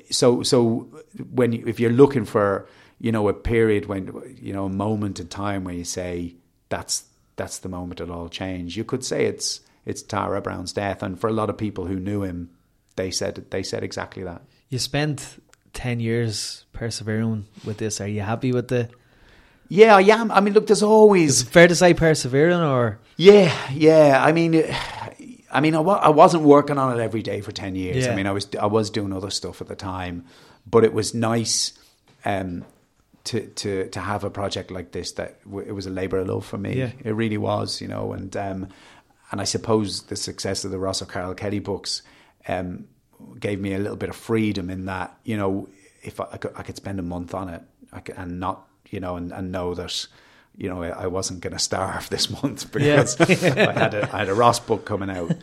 so so when you, if you're looking for you know a period when you know a moment in time where you say that's that's the moment it all changed, you could say it's it's Tara Browne's death, and for a lot of people who knew him, they said they said exactly that. You spent 10 years persevering with this. Are you happy with the. Yeah, I am. I mean, look, there's always Is it fair to say persevering or. Yeah, yeah. I mean, I mean, I, wasn't working on it every day for ten years. Yeah. I mean, I was I was doing other stuff at the time, but it was nice um, to to to have a project like this. That w- it was a labour of love for me. Yeah. It really was, you know. And um, and I suppose the success of the Ross O'Carroll Kelly books um, gave me a little bit of freedom in that, you know, if I, I, could, I could spend a month on it I could, and not, you know, and, and know that, you know, I, I wasn't going to starve this month because I had a I had a Ross book coming out,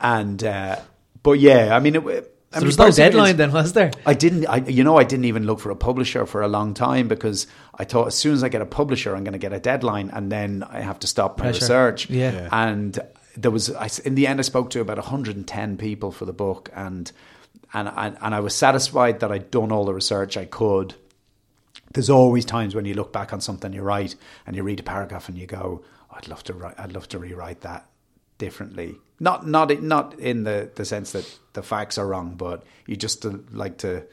and uh, but yeah, I mean, it, I So mean, there was no most of it deadline then, was there? I didn't, I, you know, I didn't even look for a publisher for a long time because I thought as soon as I get a publisher, I'm going to get a deadline, and then I have to stop my Pressure. research. Yeah. Yeah. And there was, I, in the end, I spoke to about 110 people for the book, and and and, and I was satisfied that I'd done all the research I could. There's always times when you look back on something you write and you read a paragraph and you go, "Oh, "I'd love to write, I'd love to rewrite that." differently. Not not not in the, the sense that the facts are wrong, but you just uh, like to,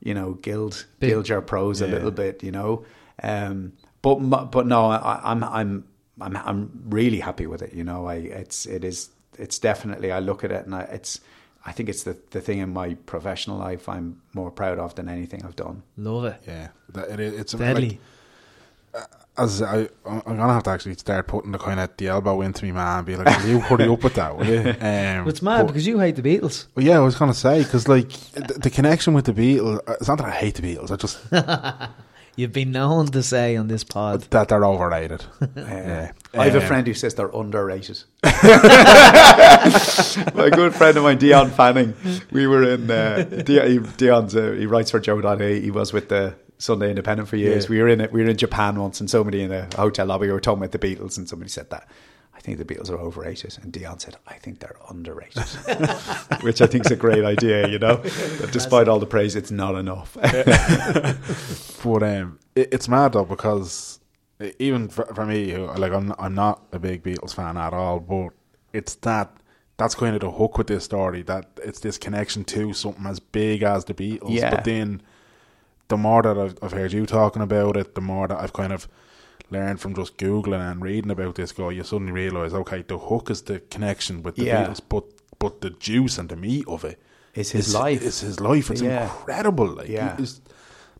you know, gild gild your prose a little bit, you know. Um, but but no, I, I'm I'm I'm I'm really happy with it. You know, I it's it is it's definitely I look at it and I, it's I think it's the the thing in my professional life I'm more proud of than anything I've done. Love it. Yeah, that, it, it's Deadly. Like, as I, I'm gonna have to actually start putting the kind of the elbow into me, man, and be like, "Will you hurry up with that?" Will you? Um, it's mad but- because you hate the Beatles. Well, yeah, I was gonna say because like the, the connection with the Beatles. uh, It's not that I hate the Beatles. I just You've been known to say on this pod. that they're overrated. Uh, yeah, I have a Um, friend who says they're underrated. My good friend of mine, Dion Fanning. We were in uh, Dion, he, Dion's uh, he writes for JOE.ie. He was with the Sunday Independent for years. Yeah. We were in it. We were in Japan once, and somebody in a hotel lobby we were talking about the Beatles, and somebody said that. I think the Beatles are overrated, and Dion said, "I think they're underrated," which I think is a great idea. You know, But despite all the praise, it's not enough. But um, it, it's mad though because even for, for me, like I'm I'm not a big Beatles fan at all, but it's that that's kind of the hook with this story that it's this connection to something as big as the Beatles. Yeah. But then the more that I've, I've heard you talking about it, the more that I've kind of learned from just googling and reading about this guy, you suddenly realise, okay, the hook is the connection with the Yeah. Beatles, but but the juice and the meat of it It's his is- life. It's his life. It's Yeah. incredible. Like, Yeah. it's-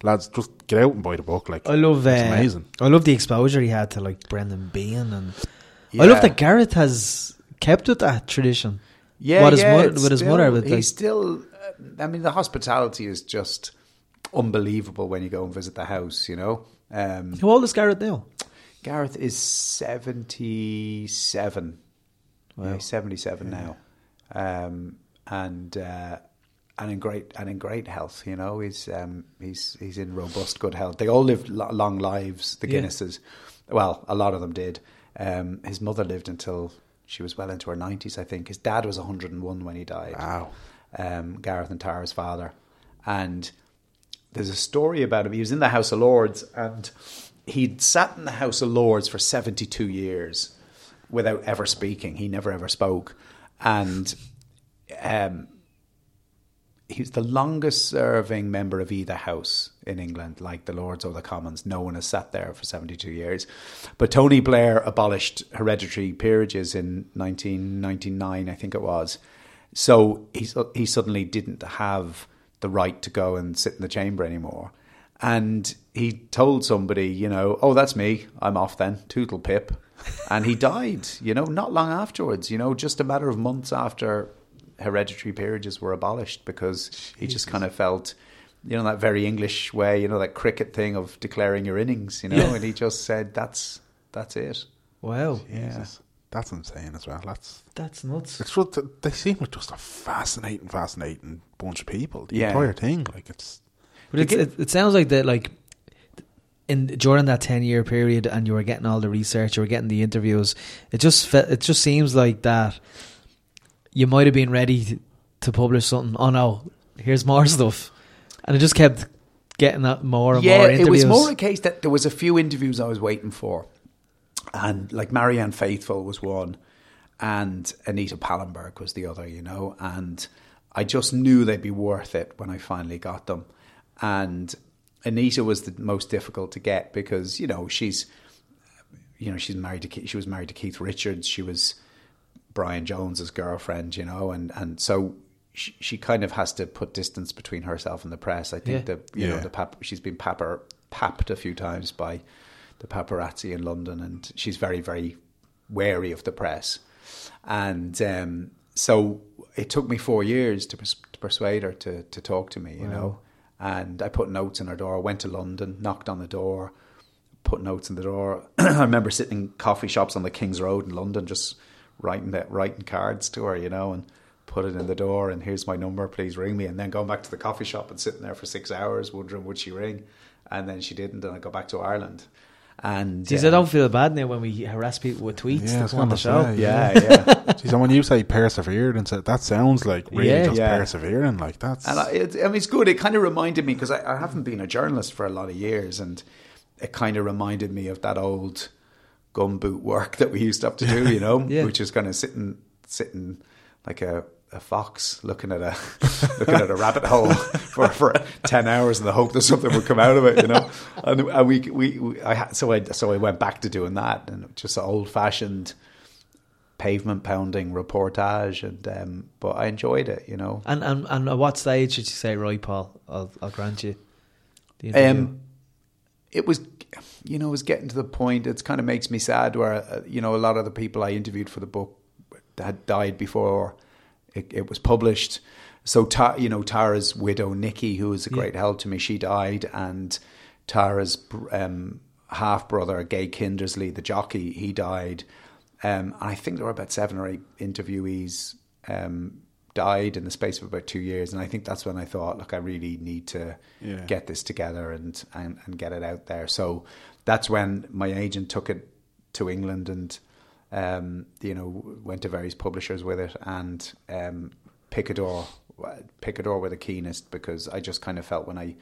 lads, just get out and buy the book. Like, I love. Uh, amazing. I love the exposure he had to like Brendan Behan, and I love that Gareth has kept with that tradition. Yeah, What his yeah, mother- it's with his still- mother, with, he's like- still. uh, I mean, the hospitality is just unbelievable when you go and visit the house. You know, um, How old is Gareth now? Gareth is seventy-seven. Yeah, he's seventy-seven now, um, and uh, and in great and in great health. You know, he's um, he's he's in robust good health. They all lived lo- long lives. The Yeah. Guinnesses, well, a lot of them did. Um, his mother lived until she was well into her nineties, I think. His dad was one hundred and one when he died Wow. um, Gareth and Tara's father. And there's a story about him. He was in the House of Lords and he'd sat in the House of Lords for 72 years without ever speaking. He never ever spoke. And um, he's the longest serving member of either house in England, like the Lords or the Commons. No one has sat there for 72 years. But Tony Blair abolished hereditary peerages in 1999, I think it was. So he, he suddenly didn't have the right to go and sit in the chamber anymore. And he told somebody, you know, oh, that's me. I'm off then. Tootle pip. And he died, you know, not long afterwards, you know, just a matter of months after hereditary peerages were abolished because he just kind of felt, you know, that very English way, you know, that cricket thing of declaring your innings, you know, Yeah. and he just said, that's, that's it. Wow, Jesus. That's insane as well. That's that's nuts. it's just, they seem like just a fascinating, fascinating bunch of people. The Yeah. entire thing, like it's But it's, it, it sounds like that, like in during that ten year period, and you were getting all the research, you were getting the interviews. It just fe- it just seems like that you might have been ready to, publish something. Oh no, here's more stuff, and it just kept getting that more and yeah, more it was more a case that there was a few interviews I was waiting for, and like Marianne Faithfull was one, and Anita Pallenberg was the other, you know, and I just knew they'd be worth it when I finally got them, and Anita was the most difficult to get because you know she's, you know, she's married to Ke- she was married to Keith Richards, she was Brian Jones's girlfriend, you know, and and so. She, she kind of has to put distance between herself and the press. I think Yeah. that you know the pap- she's been papper papped a few times by the paparazzi in London, and she's very very wary of the press. And um, so it took me four years to, pers- to persuade her to to talk to me, you know. And I put notes in her door. Went to London, knocked on the door, put notes in the door. I remember sitting in coffee shops on the King's Road in London, just writing that writing cards to her, you know, and put it in the door. And here's my number, please ring me. And then going back to the coffee shop and sitting there for six hours, wondering would she ring, and then she didn't, and I go back to Ireland. And Jeez, uh, I don't feel bad now when we harass people with tweets Yeah, I to on the gonna show. say, yeah, yeah. Geez, and when you say persevered and said that sounds like really Yeah. just Yeah. persevering, like that's And I, it, I mean, it's good. It kind of reminded me because I, I haven't been a journalist for a lot of years, and it kind of reminded me of that old gumboot work that we used to have to do, you know, Yeah. which is kind of sitting, sitting like a a fox looking at a looking at a rabbit hole for, for ten hours in the hope that something would come out of it, you know. And, and we we, we I had, so I so I went back to doing that and just old fashioned pavement pounding reportage and um, but I enjoyed it, you know. And and and at what stage did you say, right, Paul? I'll I'll grant you. The? Um, it was, you know, it was getting to the point. It kind of makes me sad where, uh, you know, a lot of the people I interviewed for the book had died before it, it was published. So, Ta- you know, Tara's widow, Nikki, who was a great help to me, she died, and Tara's um, half brother, Gay Kindersley, the jockey, he died. Um, and I think there were about seven or eight interviewees um, died in the space of about two years, and I think that's when I thought, look, I really need to Yeah. get this together and, and and get it out there. So that's when my agent took it to England and um, you know went to various publishers with it, and um, Picador Picador were the keenest because I just kind of felt when I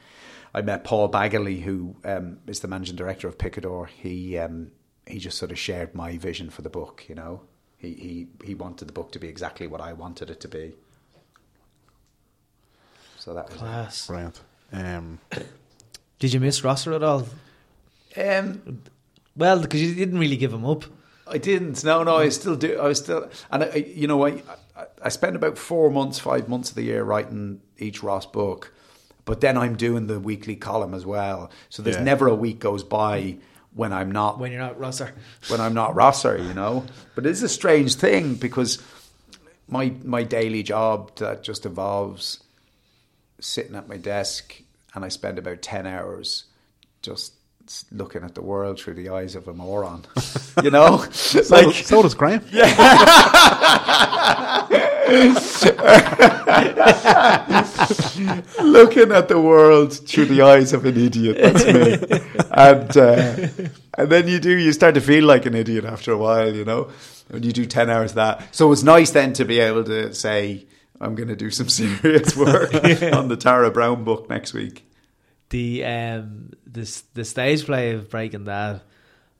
I met Paul Baggaley, who um, is the managing director of Picador, he um, he just sort of shared my vision for the book, you know. He, he he wanted the book to be exactly what I wanted it to be. So that was Class. Brilliant. Um, Did you miss Rosser at all? Um, Well, because you didn't really give him up. I didn't. No, no, I still do. I was still, and I, I you know, I, I, I spent about four months, five months of the year writing each Ross book, but then I'm doing the weekly column as well. So there's Yeah. never a week goes by when I'm not When you're not Rosser. when I'm not Rosser, you know. But it's a strange thing because my my daily job that just involves sitting at my desk and I spend about ten hours just looking at the world through the eyes of a moron. You know? so, like so does Graham. looking at the world through the eyes of an idiot. That's me. and uh, and then you do you start to feel like an idiot after a while, you know. When you do ten hours of that, so it was nice then to be able to say I'm going to do some serious work on the Tara Browne book next week. The um this the stage play of Breaking Dad.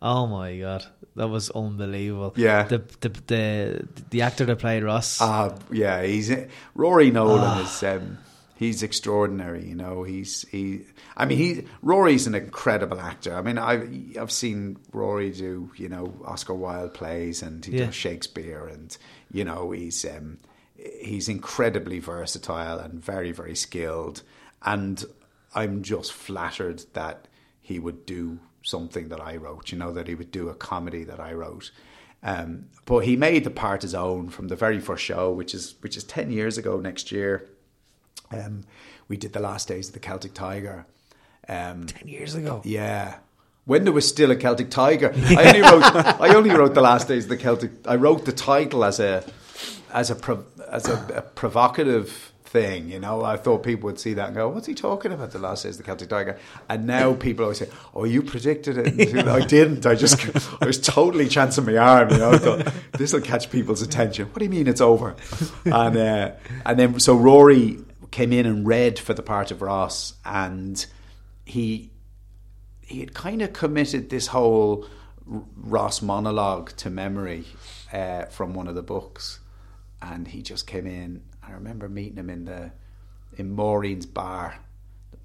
Oh my god, that was unbelievable. Yeah. The the the, the actor that played Ross. Ah, yeah, he's Rory Nolan is um, he's extraordinary. You know, he's he. I mean, he Rory's an incredible actor. I mean, I've I've seen Rory do you know Oscar Wilde plays and he Yeah. does Shakespeare and you know he's um, he's incredibly versatile and very very skilled. And I'm just flattered that he would do something that I wrote. You know, that he would do a comedy that I wrote. Um, but he made the part his own from the very first show, which is which is ten years ago next year. Um, we did the last days of the Celtic Tiger. Um, Ten years ago. yeah. When there was still a Celtic Tiger, I only wrote. I only wrote the last days of the Celtic. I wrote the title as a, as a, prov- as a, a provocative thing. You know, I thought people would see that and go, "What's he talking about?" The last days of the Celtic Tiger, and now people always say, "Oh, you predicted it." And I didn't. I just, I was totally chancing my arm. You know, I thought this will catch people's attention. What do you mean it's over? And uh, and then so Rory came in and read for the part of Ross, and he he had kind of committed this whole Ross monologue to memory uh, from one of the books, and he just came in. I remember meeting him in the in Maureen's bar,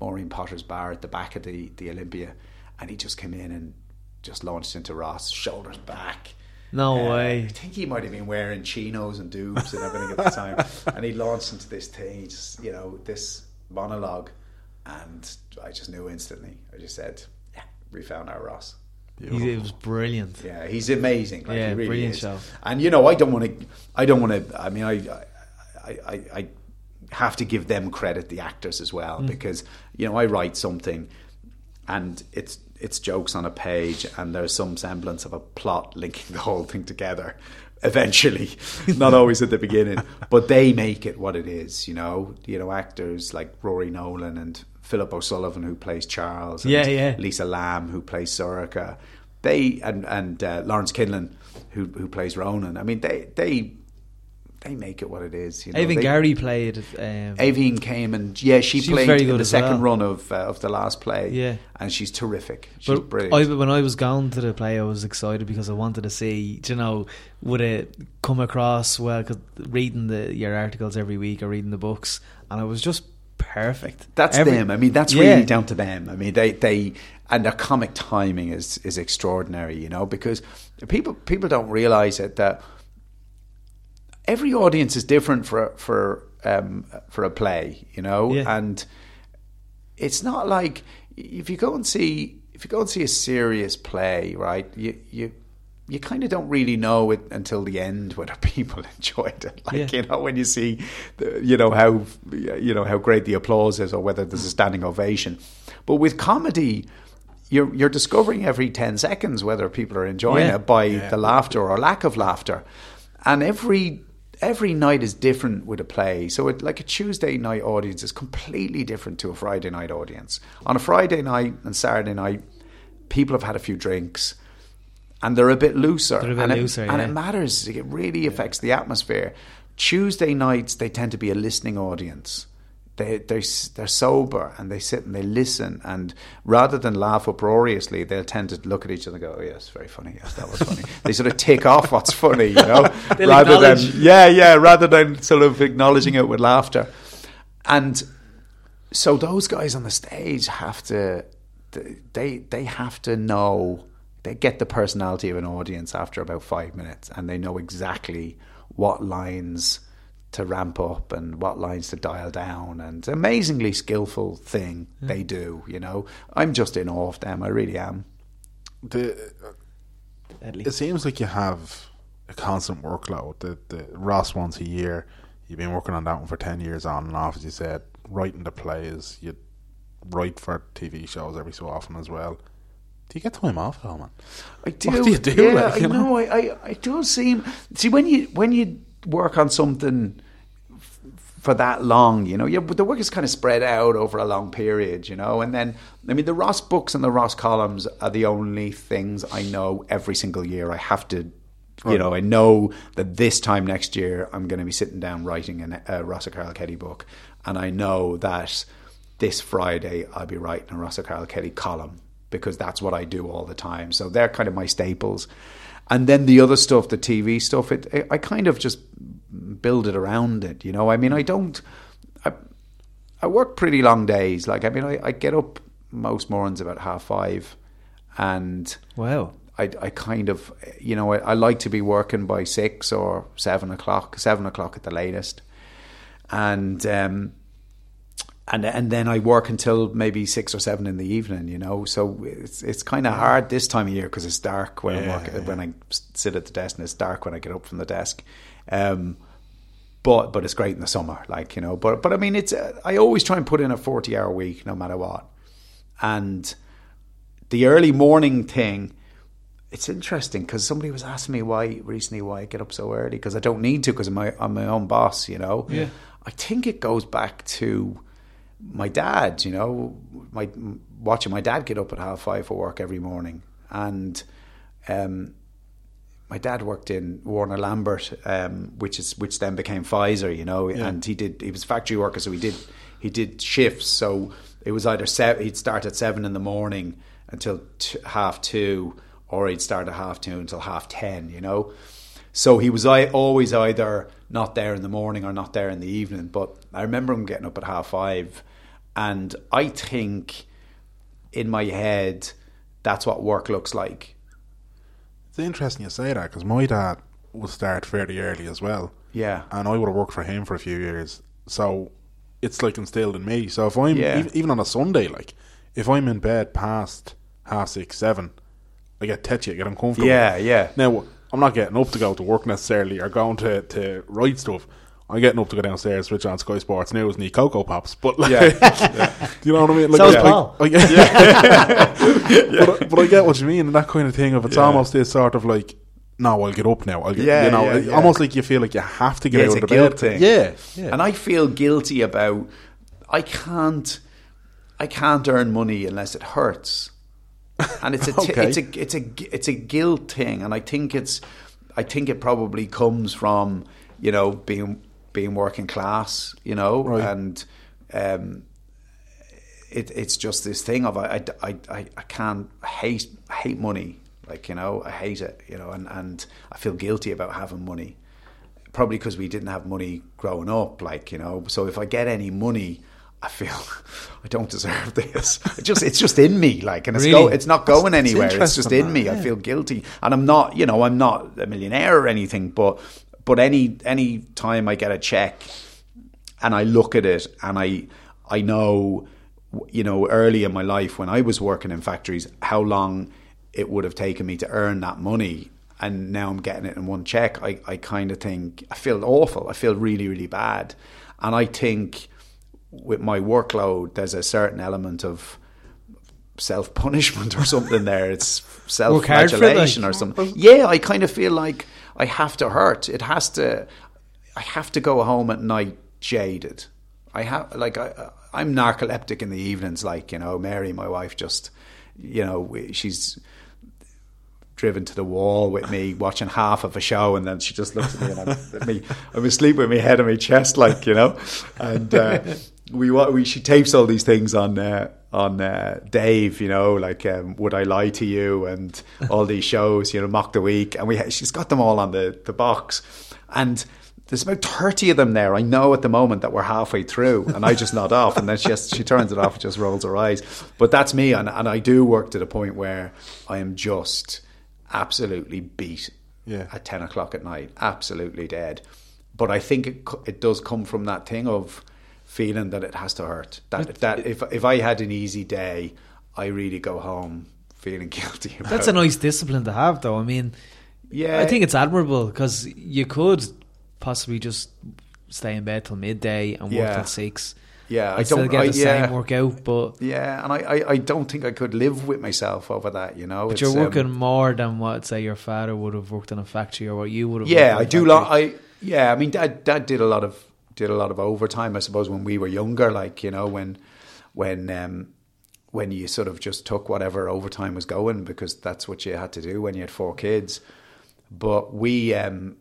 Maureen Potter's bar at the back of the the Olympia, and he just came in and just launched into Ross, shoulders back. No Uh, way. I think he might have been wearing chinos and dupes and everything at the time. And he launched into this thing, he just, you know, this monologue. And I just knew instantly. I just said, yeah, we found our Ross. He, it was brilliant. Yeah, he's amazing. Like, Yeah, he really brilliant is. show. And you know, I don't want to. I don't want to. I mean, I, I, I, have to give them credit, the actors as well, Mm. because you know, I write something, and it's it's jokes on a page, and there's some semblance of a plot linking the whole thing together. Eventually, not always at the beginning, but they make it what it is. You know, you know, actors like Rory Nolan and Philip O'Sullivan who plays Charles, and Yeah, yeah. Lisa Lamb who plays Sorcha, they and and uh, Laurence Kinlan who who plays Ronan. I mean, they they they make it what it is. You know, Gary played. Um, came and yeah, she, She played in the second well. run of uh, of the last play. Yeah. and she's terrific. She's but brilliant. I, when I was going to the play, I was excited because I wanted to see, you know, would it come across well? Cause reading the your articles every week or reading the books, and it was just perfect. That's Every- them. I mean, that's Yeah. really down to them. I mean, they they and their comic timing is is extraordinary. You know, because people people don't realize it that every audience is different for for um, for a play. You know, Yeah. and it's not like if you go and see if you go and see a serious play, right? You you you kind of don't really know it until the end whether people enjoyed it. Like Yeah. you know when you see, the, you know how you know how great the applause is, or whether there's a standing ovation. But with comedy. You're, you're discovering every 10 seconds whether people are enjoying Yeah. it by the laughter or lack of laughter. And every every night is different with a play. So, it, like a Tuesday night audience is completely different to a Friday night audience. On a Friday night and Saturday night, people have had a few drinks and they're a bit looser. They're a bit and looser, it, and it matters. It really affects the atmosphere. Tuesday nights, they tend to be a listening audience. They, they're, they're sober and they sit and they listen. And rather than laugh uproariously, they'll tend to look at each other and go, oh, yes, very funny. Yes, that was funny. they sort of tick off what's funny, you know, rather than, yeah, yeah, rather than sort of acknowledging it with laughter. And so those guys on the stage have to they they have to know they get the personality of an audience after about five minutes and they know exactly what lines to ramp up and what lines to dial down and amazingly skillful thing they do you know i'm just in awe of them i really am The, Deadly. it seems like you have a constant workload. The, the Ross once a year. You've been working on that one for ten years on and off, as you said. Writing the plays, you write for TV shows every so often as well. Do you get time off at all, man? I do. What do you do, Yeah, like, I know? know. I, I, I do seem. See, when you when you work on something f- for that long, you know, you, the work is kind of spread out over a long period, you know. And then, I mean, the Ross books and the Ross columns are the only things I know every single year. I have to. You know, I know that this time next year I'm going to be sitting down writing an- a Ross O'Carroll Kelly book, and I know that this Friday I'll be writing a Ross O'Carroll Kelly column because that's what I do all the time. So they're kind of my staples. And then the other stuff, the TV stuff, it, it I kind of just build it around it. You know, I mean, I don't. I, I work pretty long days. Like, I mean, I, I get up most mornings about half five, and Wow. I, I kind of, you know, I, I like to be working by six or seven o'clock, seven o'clock at the latest, and um, and and then I work until maybe six or seven in the evening. You know, so it's it's kind of hard this time of year because it's dark when Yeah, working, yeah. when I sit at the desk, and it's dark when I get up from the desk. Um, but but it's great in the summer, like you know. But but I mean, it's uh, I always try and put in a forty hour week, no matter what, and the early morning thing it's interesting because somebody was asking me why recently why I get up so early because I don't need to because I'm my I'm my own boss, you know. Yeah. I think it goes back to my dad, you know, my watching my dad get up at half five for work every morning, and um, my dad worked in Warner Lambert, um, which is which then became Pfizer, you know, and he did he was a factory worker, so he did he did shifts. So it was either seven, he'd start at seven in the morning until t- half two, or he'd start at half two until half ten, you know. So he was I always either not there in the morning or not there in the evening. But I remember him getting up at half five, and I think in my head that's what work looks like. It's interesting you say that because my dad would start fairly early as well. Yeah. and I would have worked for him for a few years. So it's like instilled in me. So if I'm Yeah. even, even on a Sunday, like if I'm in bed past half six, seven, I get tetchy, I get uncomfortable. Yeah, yeah. Now I'm not getting up to go to work necessarily or going to to write stuff. I'm getting up to go downstairs, switch on Sky Sports News, and eat Coco Pops. But like, Yeah. do you know what I mean? Like, So is I- Paul. I- I- but, but I get what you mean, and that kind of thing. Of it's Yeah. almost this sort of like, no, I'll get up now. I'll get, Yeah, you know, yeah, yeah. almost like you feel like you have to get Yeah, out it's of a the guilt bed. thing. Yeah, yeah. And I feel guilty about I can't I can't earn money unless it hurts. And it's a t- Okay. it's a it's a it's a guilt thing and I think it's I think it probably comes from you know, being being working class, you know, Right. and um, it, it's just this thing of I, I, I, I can't I hate I hate money like you know I hate it you know and, and I feel guilty about having money probably because we didn't have money growing up like you know so if I get any money I feel I don't deserve this. It just it's just in me like and it's go, it's not going That's- anywhere. It's just in me. Man. I feel guilty. And I'm not you know I'm not a millionaire or anything but but any any time I get a check and I look at it and I I know you know early in my life when I was working in factories how long it would have taken me to earn that money. And now I'm getting it in one check. I, I kind of think I feel awful. I feel really really bad. And I think with my workload there's a certain element of self punishment or something there. It's self Work hard for it, like. flagellation or something. Yeah I kind of feel like I have to hurt it has to I have to go home at night jaded. I have like I, I'm narcoleptic in the evenings. Like you know, Mary, my wife, just you know, she's driven to the wall with me watching half of a show, and then she just looks at me and I'm, me, I'm asleep with my head on my chest, like you know, and uh, we we she tapes all these things on. Uh, on uh, Dave, you know, like um, "Would I Lie to You" and all these shows, you know, Mock the Week, and we she's got them all on the the box, and there's about 30 of them there. I know at the moment that we're halfway through and I just nod off and then she, just, she turns it off and just rolls her eyes. But that's me. And, and I do work to the point where I am just absolutely beat Yeah. at 10 o'clock at night, absolutely dead. But I think it, it does come from that thing of feeling that it has to hurt. That, that if, if I had an easy day, I really go home feeling guilty about That's a it. nice discipline to have, though. I mean, Yeah. I think it's admirable because you could possibly just stay in bed till midday and work Yeah. till six. Yeah, I don't- get I- the yeah. same workout, but Yeah, and I, I, I don't think I could live with myself over that, you know. but It's, you're um, working more than what say your father would have worked in a factory or what you would have. yeah, I worked in do. a Lo- factory. I yeah, I mean, dad, dad did a lot of did a lot of overtime. I suppose when we were younger, like you know, when when um, when you sort of just took whatever overtime was going because that's what you had to do when you had four kids. But we, um,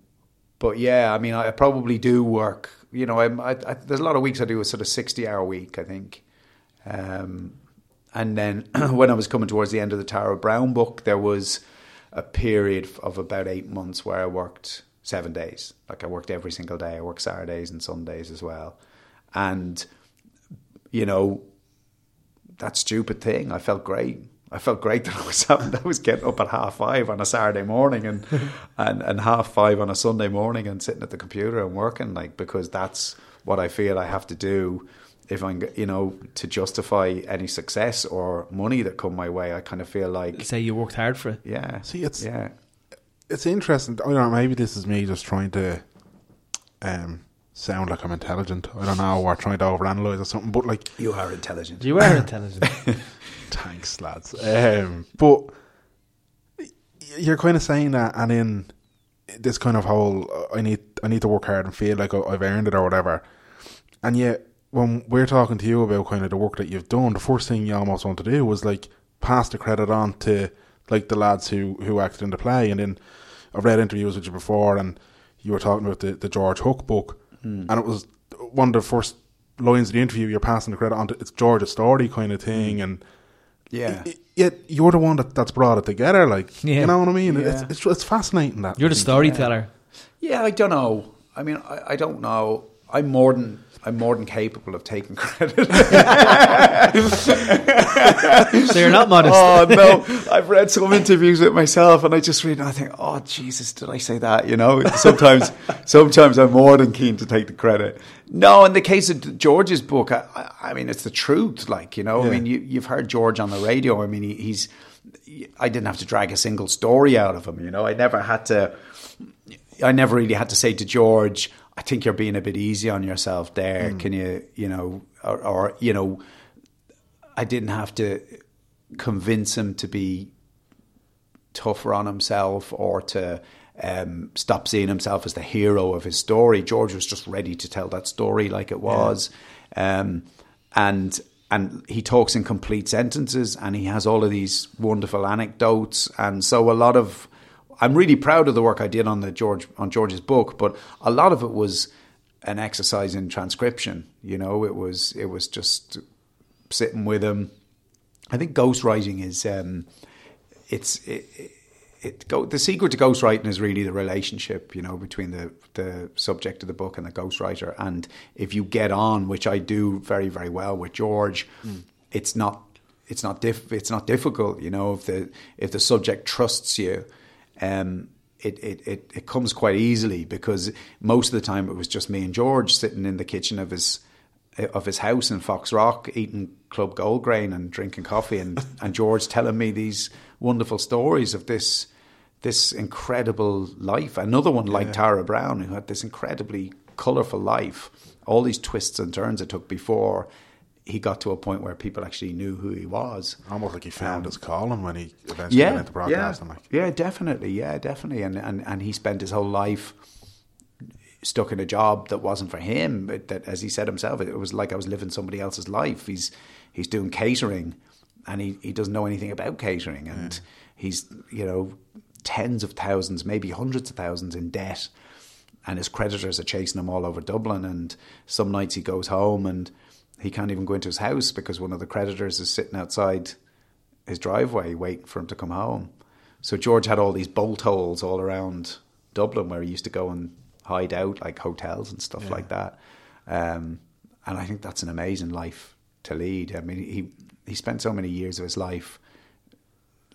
but yeah, I mean, I probably do work. You know, I, I, there's a lot of weeks I do a sort of sixty hour week. I think. Um, and then when I was coming towards the end of the Tara Browne book, there was a period of about eight months where I worked seven days. Like I worked every single day. I worked Saturdays and Sundays as well. And, you know, that stupid thing, I felt great. I felt great that I was having, I was getting up at half five on a Saturday morning and, and, and half five on a Sunday morning and sitting at the computer and working like because that's what I feel I have to do if I'm you know to justify any success or money that come my way. I kind of feel like say you worked hard for it. yeah, See, it's- yeah, it's interesting. I don't know. Maybe this is me just trying to um, sound like I'm intelligent. I don't know, or trying to overanalyze or something. But like, you are intelligent. You are intelligent. thanks, lads. Um, but you're kind of saying that, and in this kind of whole, uh, I need, I need to work hard and feel like I- I've earned it or whatever. And yet, when we're talking to you about kind of the work that you've done, the first thing you almost want to do was like pass the credit on to like the lads who who acted in the play. And then I've read interviews with you before, and you were talking about the, the George Hook book, hmm. and it was one of the first lines of the interview. You're passing the credit on to it's George's story kind of thing, hmm. and Yeah, y- yet you're the one that, that's brought it together. Like Yeah. you know what I mean? It's, Yeah. it's it's fascinating that You're the I think. storyteller. yeah. I don't know. I mean, I, I don't know. I'm more than I'm more than capable of taking credit. So you're not modest. oh no, I've read some interviews with myself, and I just read and I think, oh Jesus, did I say that? You know, sometimes, sometimes I'm more than keen to take the credit. No, in the case of George's book, I, I mean, it's the truth. Like you know, I mean, you, you've heard George on the radio. I mean, he, he's. I didn't have to drag a single story out of him. You know, I never had to. I never really had to say to George, I think you're being a bit easy on yourself there. Can you, you know, or, or, you know, I didn't have to convince him to be tougher on himself or to um, stop seeing himself as the hero of his story. George was just ready to tell that story like it was. Um, and and he talks in complete sentences and he has all of these wonderful anecdotes and so a lot of I'm really proud of the work I did on the George on George's book, but a lot of it was an exercise in transcription. You know, it was it was just sitting with him. I think ghostwriting is um, it's it, it, it go, the secret to ghostwriting is really the relationship, you know, between the the subject of the book and the ghostwriter. And if you get on, which I do very very well with George, it's not it's not diff, it's not difficult, you know. If the if the subject trusts you, um, it, it, it, it comes quite easily because most of the time it was just me and George sitting in the kitchen of his of his house in Foxrock eating Club Gold Grain and drinking coffee and, and George telling me these wonderful stories of this this incredible life. Another one like Tara Browne who had this incredibly colourful life. All these twists and turns it took before he got to a point where people actually knew who he was. Almost like he found um, his calling when he eventually went into broadcasting. Yeah, Like, yeah, definitely, yeah, definitely, and, and and he spent his whole life stuck in a job that wasn't for him. But that, as he said himself, it was like I was living somebody else's life. He's he's doing catering, and he, he doesn't know anything about catering, and he's you know tens of thousands, maybe hundreds of thousands in debt, and his creditors are chasing him all over Dublin. And some nights he goes home and he can't even go into his house because one of the creditors is sitting outside his driveway waiting for him to come home. So George had all these bolt holes all around Dublin where he used to go and hide out, like hotels and stuff like that. Um, and I think that's an amazing life to lead. I mean, he he spent so many years of his life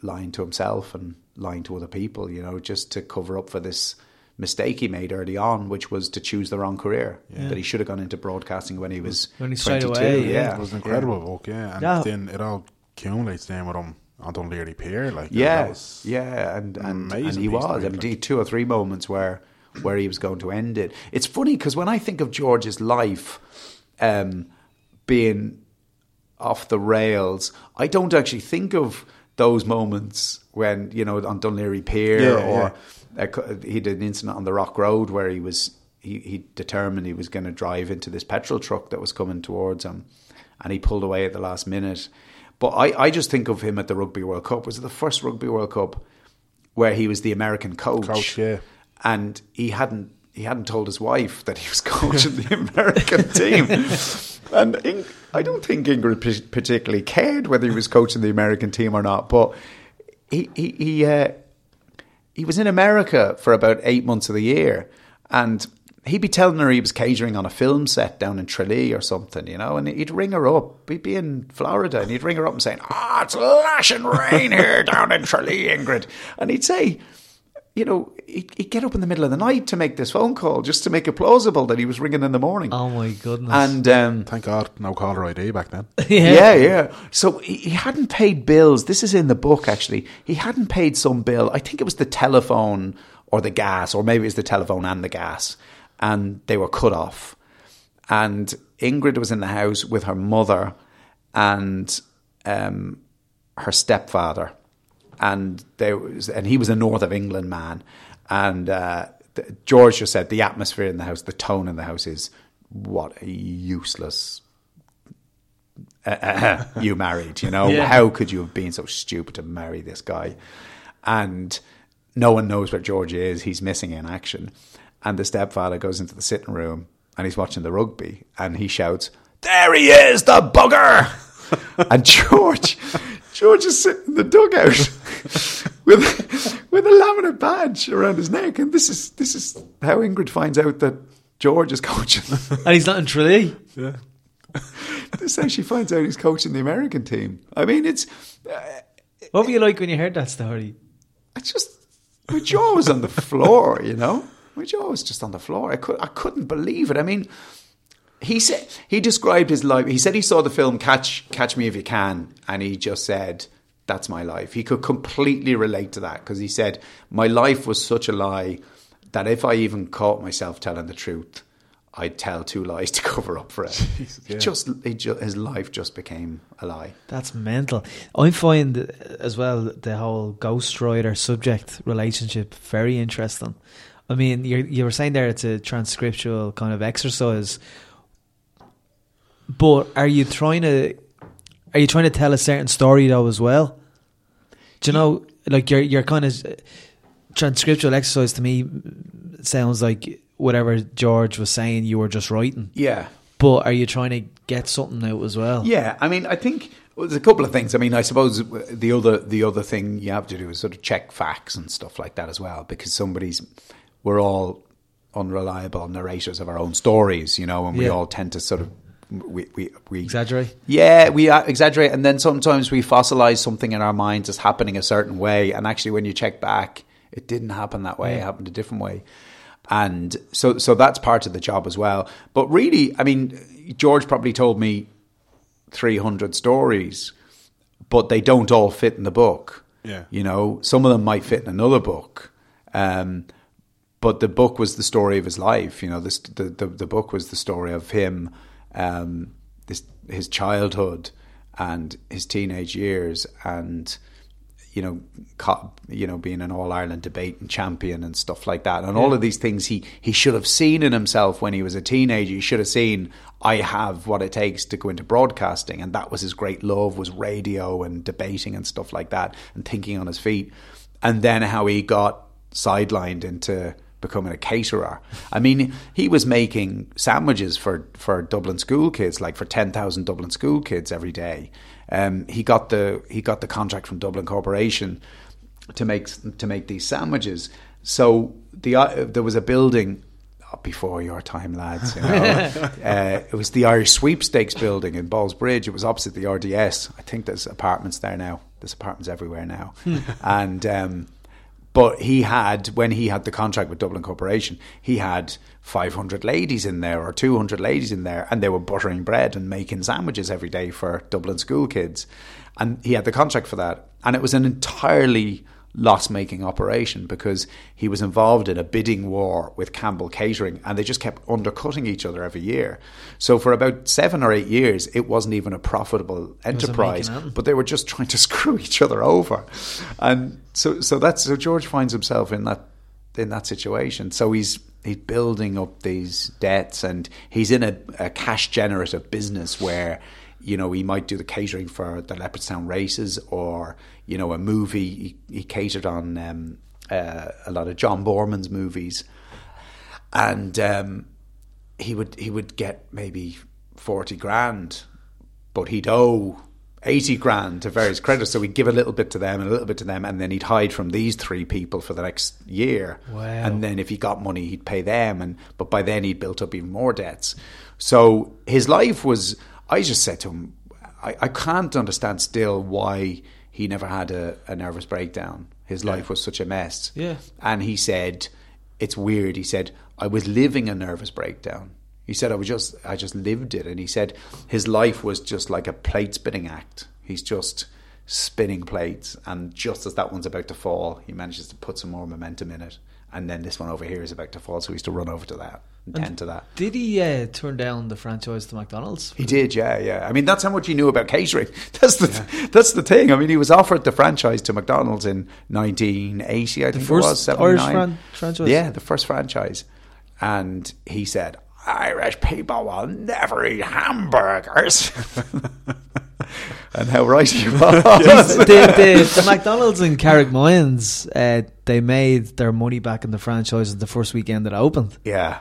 lying to himself and lying to other people, you know, just to cover up for this mistake he made early on, which was to choose the wrong career. That he should have gone into broadcasting when he was When he straight 22. away, yeah. yeah. it was an incredible book, yeah. And Yeah. then it all accumulates then with him on Dún Laoghaire Pier. Like, Yeah, that was yeah, and and, and amazing he was. read, And like. two or three moments where where he was going to end it. It's funny because when I think of George's life um, being off the rails, I don't actually think of those moments when you know on Dún Laoghaire Pier Yeah, or uh, he did an incident on the Rock Road where he was he, he determined he was going to drive into this petrol truck that was coming towards him, and he pulled away at the last minute. But I, I just think of him at the Rugby World Cup. Was it the first Rugby World Cup where he was the American coach? Coach, yeah. and he hadn't he hadn't told his wife that he was coaching the American team. And In- I don't think Ingrid p- particularly cared whether he was coaching the American team or not. But he he he, uh, he was in America for about eight months of the year, and he'd be telling her he was catering on a film set down in Tralee or something, you know. And he'd ring her up. He'd be in Florida, and he'd ring her up and saying, "Ah, it's lashing rain here down in Tralee, Ingrid," and he'd say you know, he'd, he'd get up in the middle of the night to make this phone call just to make it plausible that he was ringing in the morning. Oh my goodness! and um, Thank God, no caller ID back then. yeah, yeah. yeah. So he, he hadn't paid bills. This is in the book, actually. He hadn't paid some bill. I think it was the telephone or the gas, or maybe it was the telephone and the gas, and they were cut off. And Ingrid was in the house with her mother and um, her stepfather, and there was, and he was a north of England man, and uh, th- George just said the atmosphere in the house, the tone in the house is what a useless uh, you married. You know, Yeah. how could you have been so stupid to marry this guy? And no one knows where George is. He's missing in action. And the stepfather goes into the sitting room and he's watching the rugby and he shouts, "There he is, the bugger!" and George, George is sitting in the dugout with with a laminate badge around his neck, and this is this is how Ingrid finds out that George is coaching. and he's not in Tralee. this is how she finds out he's coaching the American team. I mean, it's uh, What were you like when you heard that story? I just my jaw was on the floor, you know. My jaw was just on the floor. I could I couldn't believe it. I mean, he said he described his life. He said he saw the film Catch Catch Me If You Can, and he just said that's my life. He could completely relate to that because he said my life was such a lie that if I even caught myself telling the truth, I'd tell two lies to cover up for it. It just, it ju- his life just became a lie. That's mental. I find uh, as well the whole ghostwriter subject relationship very interesting. I mean, you you were saying there it's a transcriptual kind of exercise, but are you trying to are you trying to tell a certain story though as well? Do you know, like you're you're kind of transcriptual exercise to me sounds like whatever George was saying, you were just writing. Yeah. But are you trying to get something out as well? Yeah, I mean, I think well, there's a couple of things. I mean, I suppose the other the other thing you have to do is sort of check facts and stuff like that as well, because somebody's we're all unreliable narrators of our own stories, you know, and we Yeah. all tend to sort of we we, we Exaggerate? Yeah, we exaggerate, and then sometimes we fossilize something in our minds as happening a certain way, and actually, when you check back, it didn't happen that way; it happened a different way. And so, so that's part of the job as well. But really, I mean, George probably told me 300 stories, but they don't all fit in the book. Yeah. You know, some of them might fit in another book. Um, but the book was the story of his life. You know, this, the, the, the book was the story of him, um, this, his childhood and his teenage years and, you know, you know, being an All Ireland debating champion and stuff like that, and all of these things he he should have seen in himself when he was a teenager. He should have seen I have what it takes to go into broadcasting, and that was his great love was radio and debating and stuff like that, and thinking on his feet, and then how he got sidelined into becoming a caterer. I mean, he was making sandwiches for, for Dublin school kids, like for ten thousand Dublin school kids every day. Um, he got the he got the contract from Dublin Corporation to make to make these sandwiches. So the uh, there was a building oh, before your time, lads. You know, uh, it was the Irish Sweepstakes building in Ballsbridge. It was opposite the RDS. I think there's apartments there now. There's apartments everywhere now, and. Um, but he had, when he had the contract with Dublin Corporation, he had 500 ladies in there or 200 ladies in there, and they were buttering bread and making sandwiches every day for Dublin school kids. And he had the contract for that. And it was an entirely loss making operation because he was involved in a bidding war with Campbell Catering and they just kept undercutting each other every year. So for about seven or eight years, it wasn't even a profitable enterprise, but they were just trying to screw each other over. And so, so that's so George finds himself in that in that situation. So he's he's building up these debts, and he's in a, a cash generative business where you know he might do the catering for the Leopardstown races, or you know a movie. He, he catered on um, uh, a lot of John Boorman's movies, and um, he would he would get maybe forty grand, but he'd owe. 80 grand to various creditors, so he'd give a little bit to them and a little bit to them, and then he'd hide from these three people for the next year. Wow. And then if he got money, he'd pay them, and but by then he'd built up even more debts. So his life was. I just said to him, I, I can't understand still why he never had a, a nervous breakdown. His life was such a mess. Yeah. And he said, it's weird. He said, I was living a nervous breakdown. He said, I was just, I just lived it. And he said, his life was just like a plate spinning act. He's just spinning plates. And just as that one's about to fall, he manages to put some more momentum in it. And then this one over here is about to fall. So he used to run over to that and tend to that. Did he uh, turn down the franchise to McDonald's? He did, yeah, yeah. I mean, that's how much he knew about catering. That's the that's the thing. I mean, he was offered the franchise to McDonald's in 1980, I think first it was, 79. Irish fran- franchise? Yeah, the first franchise. And he said, Irish people will never eat hamburgers. and how right he was. the, the, the McDonald's in Carrick Mines, uh, they made their money back in the franchise at the first weekend that it opened. yeah.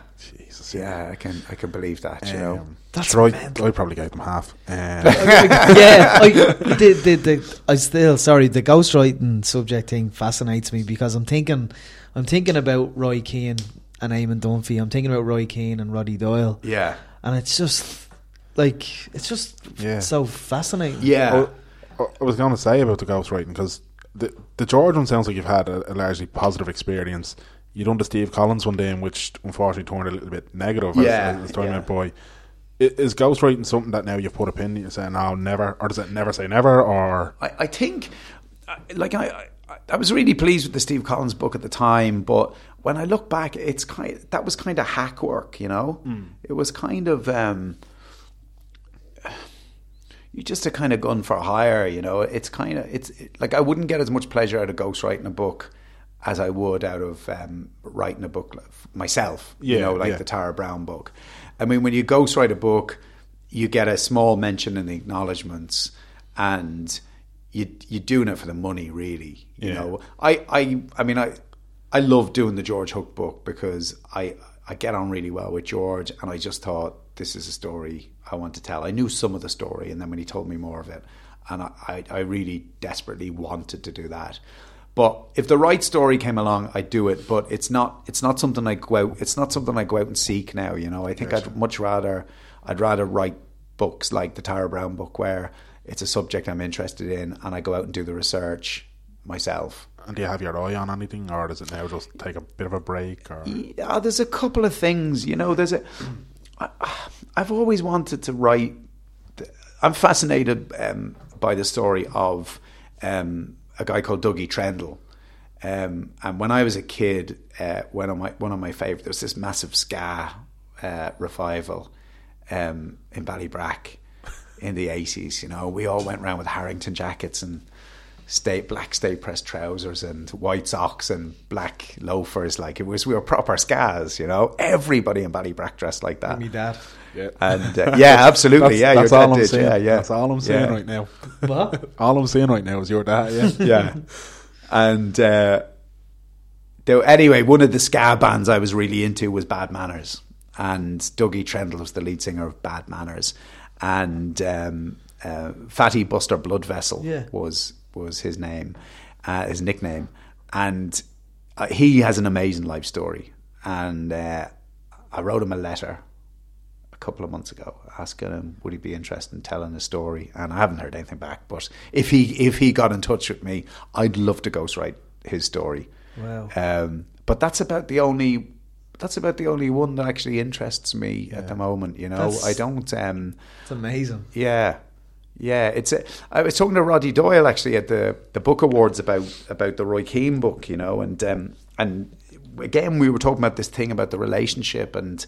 Jesus. Yeah, I can I can believe that, you know. Um, That's sure, I. I probably gave them half. Um, yeah, I, the, the, the, I still sorry. The ghostwriting subject thing fascinates me because I'm thinking, I'm thinking about Roy Keane and Eamon Dunphy. I'm thinking about Roy Keane and Roddy Doyle, Yeah. and it's just like it's just Yeah. so fascinating. Yeah. I, I was going to say about the ghostwriting because the the George one sounds like you've had a, a largely positive experience. You done the Steve Collins one day, in which unfortunately turned a little bit negative Yeah, as, as time yeah. went by. Is ghostwriting something that now you've put a pin in? You say now never, or does it never say never? Or I, I think, like I, I, I was really pleased with the Steve Collins book at the time, but when I look back, it's kind that was kind of hack work, you know. It was kind of um, you just a kind of gun for hire, you know. It's kind of it's like I wouldn't get as much pleasure out of ghostwriting a book as I would out of um, writing a book myself, you know, like yeah. the Tara Browne book. I mean, when you ghostwrite a book, you get a small mention in the acknowledgements, and you you're doing it for the money, really. You Yeah. know, I I I mean, I I love doing the George Hook book because I I get on really well with George, and I just thought this is a story I want to tell. I knew some of the story, and then when he told me more of it, and I, I, I really desperately wanted to do that. But if the right story came along, I'd do it. But it's not it's not something I go out. It's not something I go out and seek now. You know, I think I'd much rather I'd rather write books like the Tara Browne book where it's a subject I'm interested in, and I go out and do the research myself. And do you have your eye on anything, or does it now just take a bit of a break? Or Yeah, there's a couple of things. You know, there's a. I, I've always wanted to write. I'm fascinated um, by the story of um, a guy called Dougie Trendle. Um, and when I was a kid, uh, one of my one of my favorite, there was this massive ska uh, revival um, in Ballybrack in the eighties. You know, we all went around with Harrington jackets and state black Sta-Prest trousers and white socks and black loafers. Like it was, we were proper scars. You know, everybody in Ballybrack dressed like that. Me that. Yeah, And uh, yeah, absolutely. that's, yeah, that's your all dad I'm did. saying. Yeah, yeah. That's all I'm saying Yeah. right now. What? All I'm saying right now is your dad. Yeah, yeah. And uh, there, anyway, one of the ska bands I was really into was Bad Manners, and Dougie Trendle was the lead singer of Bad Manners, and um, uh, Fatty Buster Bloodvessel Yeah. was was his name, uh, his nickname, and uh, he has an amazing life story, and uh, I wrote him a letter a couple of months ago asking him would he be interested in telling a story and I haven't heard anything back but if he if he got in touch with me I'd love to ghostwrite his story Wow. um, but that's about the only that's about the only one that actually interests me at the moment you know That's- I don't um, It's amazing. yeah, yeah. It's. A, I was talking to Roddy Doyle actually at the the book awards about about the Roy Keane book, you know, and um, and again we were talking about this thing about the relationship and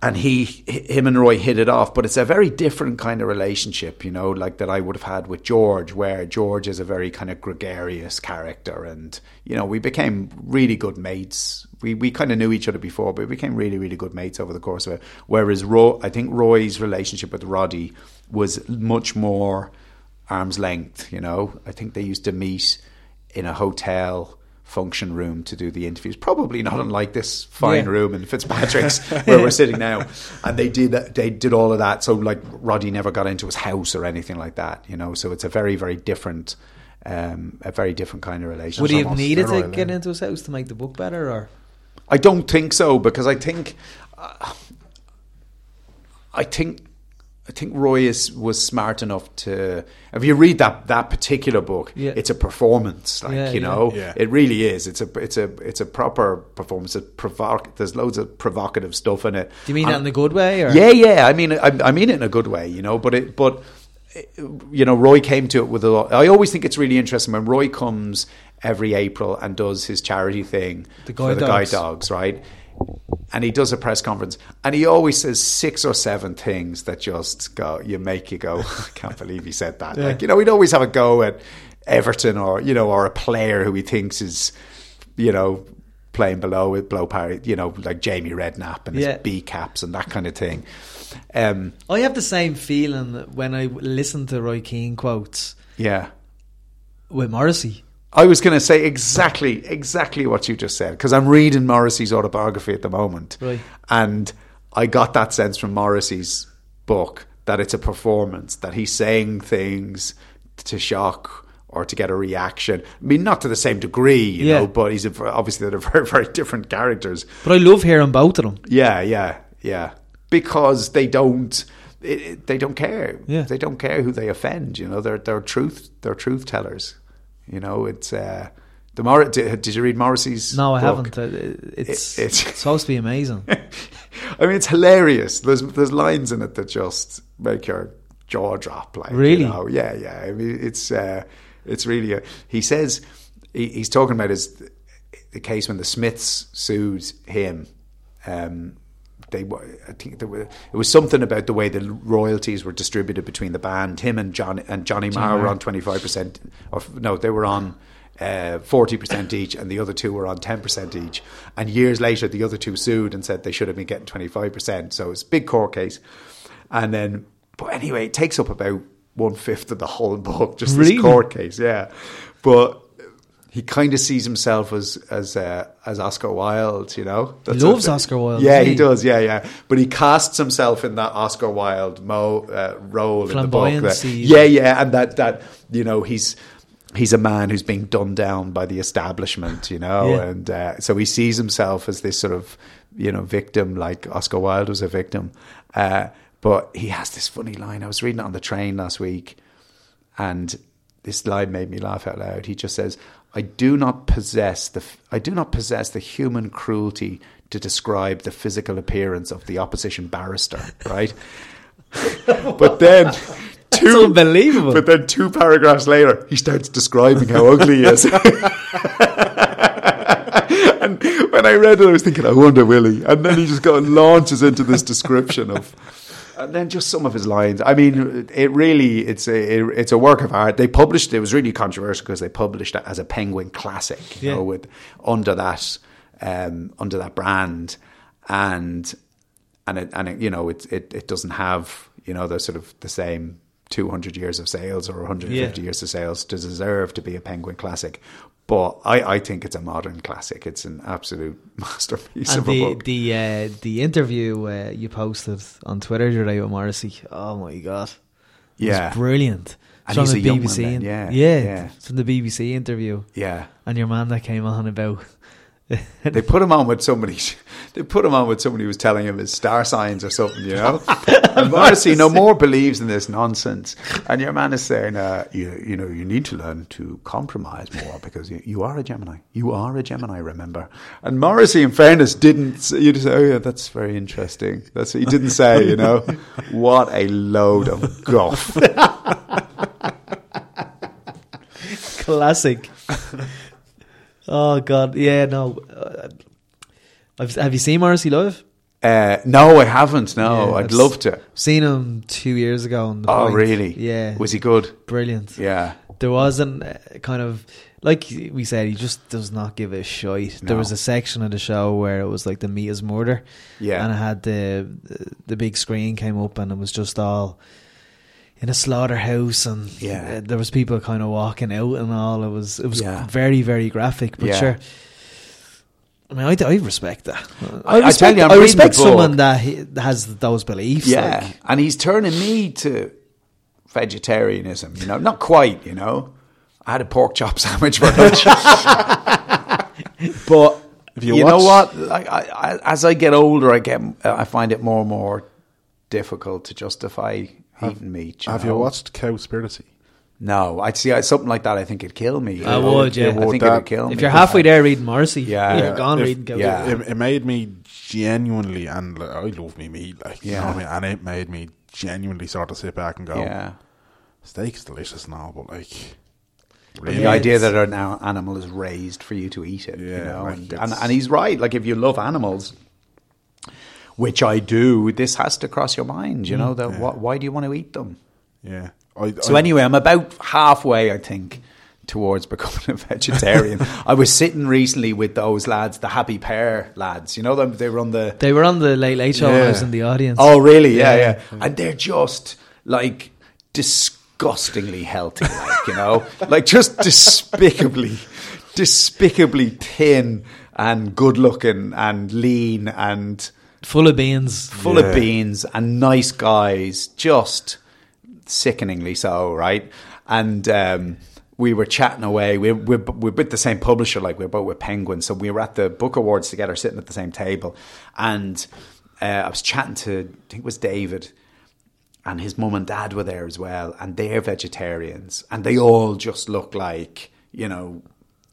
and he him and Roy hit it off, but it's a very different kind of relationship, you know, like that I would have had with George, where George is a very kind of gregarious character, and you know we became really good mates. We we kind of knew each other before, but we became really really good mates over the course of it. Whereas Roy, I think Roy's relationship with Roddy was much more arm's length. You know, I think they used to meet in a hotel function room to do the interviews. Probably not unlike this fine Yeah. room in Fitzpatrick's where we're sitting now. And they did that, they did all of that. So like Roddy never got into his house or anything like that, you know. So it's a very very different, um, a very different kind of relationship. Would he have needed to steroid, get into his house to make the book better, or I don't think so because I think, uh, I think, I think Roy is was smart enough to. If you read that that particular book, Yeah. it's a performance, like Yeah, you know, Yeah. it really is. It's a it's a it's a proper performance. It provoc- There's loads of provocative stuff in it. do you mean And- that in a good way? Or yeah, yeah. I mean, I, I mean it in a good way, you know. But it, but you know, Roy came to it with a lot. I always think it's really interesting when Roy comes every April and does his charity thing The for Guide the guide Dogs. dogs, right? And he does a press conference, and he always says six or seven things that just go, you make you go, I can't believe he said that. Like, you know, he'd always have a go at Everton or you know, or a player who he thinks is, you know, playing below with blow power you know, like Jamie Redknapp and his Yeah. B caps and that kind of thing. Um, I have the same feeling when I listen to Roy Keane quotes yeah. with Morrissey. I was going to say exactly, exactly what you just said because I'm reading Morrissey's autobiography at the moment, Right. and I got that sense from Morrissey's book that it's a performance, that he's saying things to shock or to get a reaction. I mean, not to the same degree, you Yeah. know, but he's a, obviously they're very, very different characters. But I love hearing both of them. Yeah, yeah, yeah. Because they don't, it, it- they don't care. Yeah. They don't care who they offend. You know, they're they're truth they're truth tellers. You know, it's uh, the Mor- did, did you read Morrissey's? No, I book? haven't. Uh, It's, It- it's it's- supposed to be amazing. I mean, it's hilarious. There's there's lines in it that just make your jaw drop. Like, Really? You know? Yeah, yeah. I mean, it's uh, it's really. A, he says he, he's talking about his the case when the Smiths sued him. Um, they I think there were, it was something about the way the royalties were distributed between the band. Him and John and Johnny Marr were on twenty five percent. Or no, they were on uh, forty percent each, and the other two were on ten percent each. And years later, the other two sued and said they should have been getting twenty five percent. So it's a big court case. And then, but anyway, it takes up about one fifth of the whole book, just Really? this court case. Yeah, but he kind of sees himself as as uh, as Oscar Wilde, you know. That's loves Oscar Wilde, Yeah, he he? does. Yeah, yeah. But he casts himself in that Oscar Wilde mo, uh, role in the book. that- yeah, yeah, and that that you know he's he's a man who's being done down by the establishment, you know, Yeah. and uh, so he sees himself as this sort of you know victim, like Oscar Wilde was a victim. Uh, but he has this funny line. I was reading it on the train last week, and this line made me laugh out loud. He just says, "I do not possess the I do not possess the human cruelty to describe the physical appearance of the opposition barrister." Right, but then. Two, unbelievable. But then two paragraphs later, he starts describing how ugly he is. and when I read it, I was thinking, I wonder, will he? And then he just and launches into this description of, and then just some of his lines. I mean, it really, it's a, it, it's a work of art. They published it was really controversial because they published it as a Penguin classic, you Yeah. know, with under that um, under that brand, and and it, and it, you know, it, it it doesn't have you know the sort of the same. 200 years of sales or 150 Yeah. years of sales to deserve to be a Penguin classic. But I, I think it's a modern classic. It's an absolute masterpiece And of a the book. the uh, the interview uh, you posted on Twitter today with Morrissey, oh my god, it Yeah. brilliant. And from a the BBC, then, yeah, yeah, yeah. from the BBC interview, yeah. and your man that came on about They put him on with somebody. They put him on with somebody who was telling him his star signs or something, you know. and Morrissey no more believes in this nonsense. And your man is saying, uh, you, you know, you need to learn to compromise more because you, you are a Gemini. You are a Gemini, remember. And Morrissey, in fairness, didn't. Say, you just say, oh yeah, that's very interesting. That's he didn't say, you know. What a load of guff. classic. Oh god, yeah, no. Uh, I've, have you seen Morrissey live? Uh, no, I haven't. No, Yeah, I'd love to. Seen him two years ago. On the Oh, Point. really? Yeah, Was he good? brilliant? Yeah. there wasn't uh, kind of like we said he just does not give a shite there was a section of the show where it was like the meat is murder Yeah. and it had the the big screen came up and it was just all in a slaughterhouse and Yeah. uh, there was people kind of walking out and all it was it was Yeah. very very graphic but Yeah. sure I mean, I, I respect that. I- I respect, tell you, I'm I respect the book. someone that he, has those beliefs. Yeah, like, and he's turning me to vegetarianism. You know, not quite. You know, I had a pork chop sandwich for lunch, but If you, you know what? Like, I, I, as I get older, I get I find it more and more difficult to justify eating meat. Have know? you watched Cowspiracy? No, I'd see something like that. I think it'd kill me. I would, yeah. I think That- it'd kill me. if you're halfway there reading Morrissey, Yeah. you're gone If- reading Cowboy. yeah. It, it made me genuinely, and like, I love me meat, like you know Yeah. what I mean, and it made me genuinely sort of sit back and go, yeah. steak's delicious and all, but like, But really, the idea that an a- animal is raised for you to eat it, you Yeah, know, like and, and and he's right. Like if you love animals, which I do, this has to cross your mind. You mm, know that Yeah. wh- why do you want to eat them? yeah. I, So I, anyway, I'm about halfway, I think, towards becoming a vegetarian. I was sitting recently with those lads, the Happy Pear lads. You know them? They were on the They were on the Late Late Show when I was in the audience. Oh, really? Yeah, Yeah. yeah. And they're just like disgustingly healthy, like, you know, like just despicably, despicably thin and good looking and lean and Full of beans. full Yeah. of beans and nice guys, just sickeningly so, right? And um, we were chatting away. We're, we're, we're with the same publisher, like we're both with Penguin. So we were at the book awards together, sitting at the same table. And uh, I was chatting to, I think it was David, and his mum and dad were there as well. And they're vegetarians. And they all just look like, you know,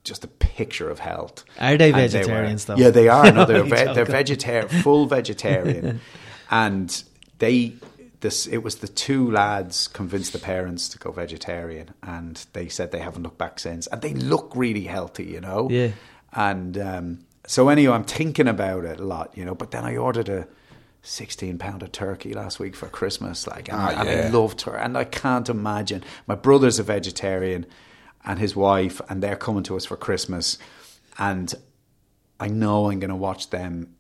just a picture of health. Are they And were- vegetarians, though? Yeah, they are. No, they're, ve- they're vegetarian, full vegetarian, and they. This it was the two lads convinced the parents to go vegetarian, and they said they haven't looked back since, and they look really healthy, you know. Yeah. And um, so anyway, I'm thinking about it a lot, you know. But then I ordered a. 16 pound of turkey last week for Christmas like and, I, Ah, and I yeah. loved her and I can't imagine my brother's a vegetarian and his wife and they're coming to us for Christmas and I know I'm going to watch them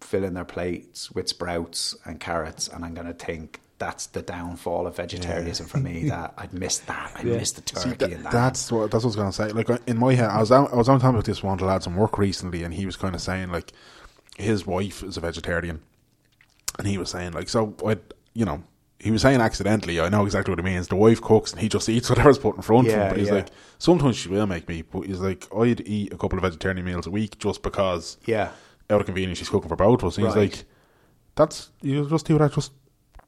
fill in their plates with sprouts and carrots, and I'm going to think that's the downfall of vegetarianism for me. That I missed that. I missed the turkey See, that- and that. that's what that's what I was gonna say. Like uh, in my head, I was out, I was on top of this one of the lads in work recently, and he was kind of saying like his wife is a vegetarian, and he was saying like so I you know he was saying accidentally. I know exactly what it means. The wife cooks and he just eats whatever's put in front of Yeah, him. But he's yeah. like sometimes she will make meat, but he's like I'd eat a couple of vegetarian meals a week just because yeah, out of convenience she's cooking for both of us. And he's like that's you just do that just.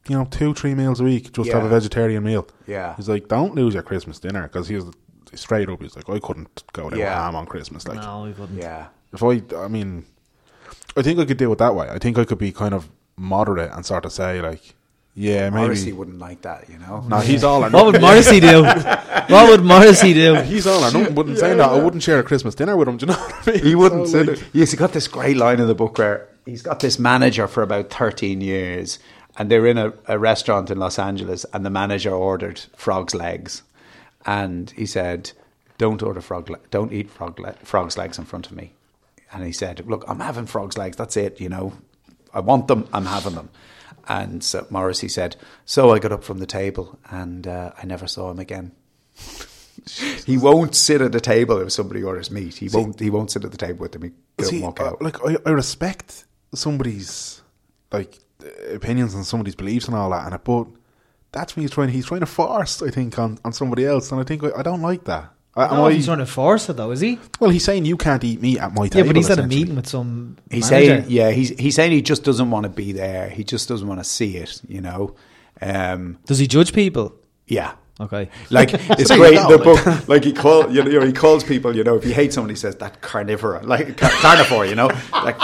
You know, two, three meals a week, just have a vegetarian meal. Yeah. He's like, don't lose your Christmas dinner because he's straight up. He's like, I couldn't go without Yeah. ham on Christmas. Like, no, we couldn't. yeah. if I, I mean, I think I could do it that way. I think I could be kind of moderate and sort of say like, yeah, maybe. Morrissey wouldn't like that, you know. No, he's all or What would nothing. Morrissey do? what would Morrissey do? He's all or nothing. Wouldn't say that. I wouldn't share a Christmas dinner with him. Do you know what I mean? He wouldn't. So, say like. Yes, he got this great line in the book where he's got this manager for about 13 years, and they're in a, a restaurant in Los Angeles, and the manager ordered frog's legs, and he said, "Don't order frog, le- don't eat frog le- frog's legs in front of me." And he said, "Look, I'm having frog's legs. That's it. You know, I want them. I'm having them." And so Morrissey said, "So I got up from the table, and uh, I never saw him again." He won't sit at the table if somebody orders meat. He won't. He won't sit at the table with them. He will see, walk uh, out. like I, I respect somebody's like opinions and somebody's beliefs and all that, and it, but that's when he's trying. He's trying to force, I think, on, on somebody else, and I think I, I don't like that. I, am I- he's trying to force it though, is he? well, he's saying you can't eat meat at my table. Yeah, but he's at a meeting with some. He's manager. saying, yeah, he's he's saying he just doesn't want to be there. He just doesn't want to see it. You know, um, Does he judge people? yeah. Okay. Like it's great. The book, like he call you know, he calls people. You know, if he hates someone, he says that carnivora, like car- carnivore. You know, like,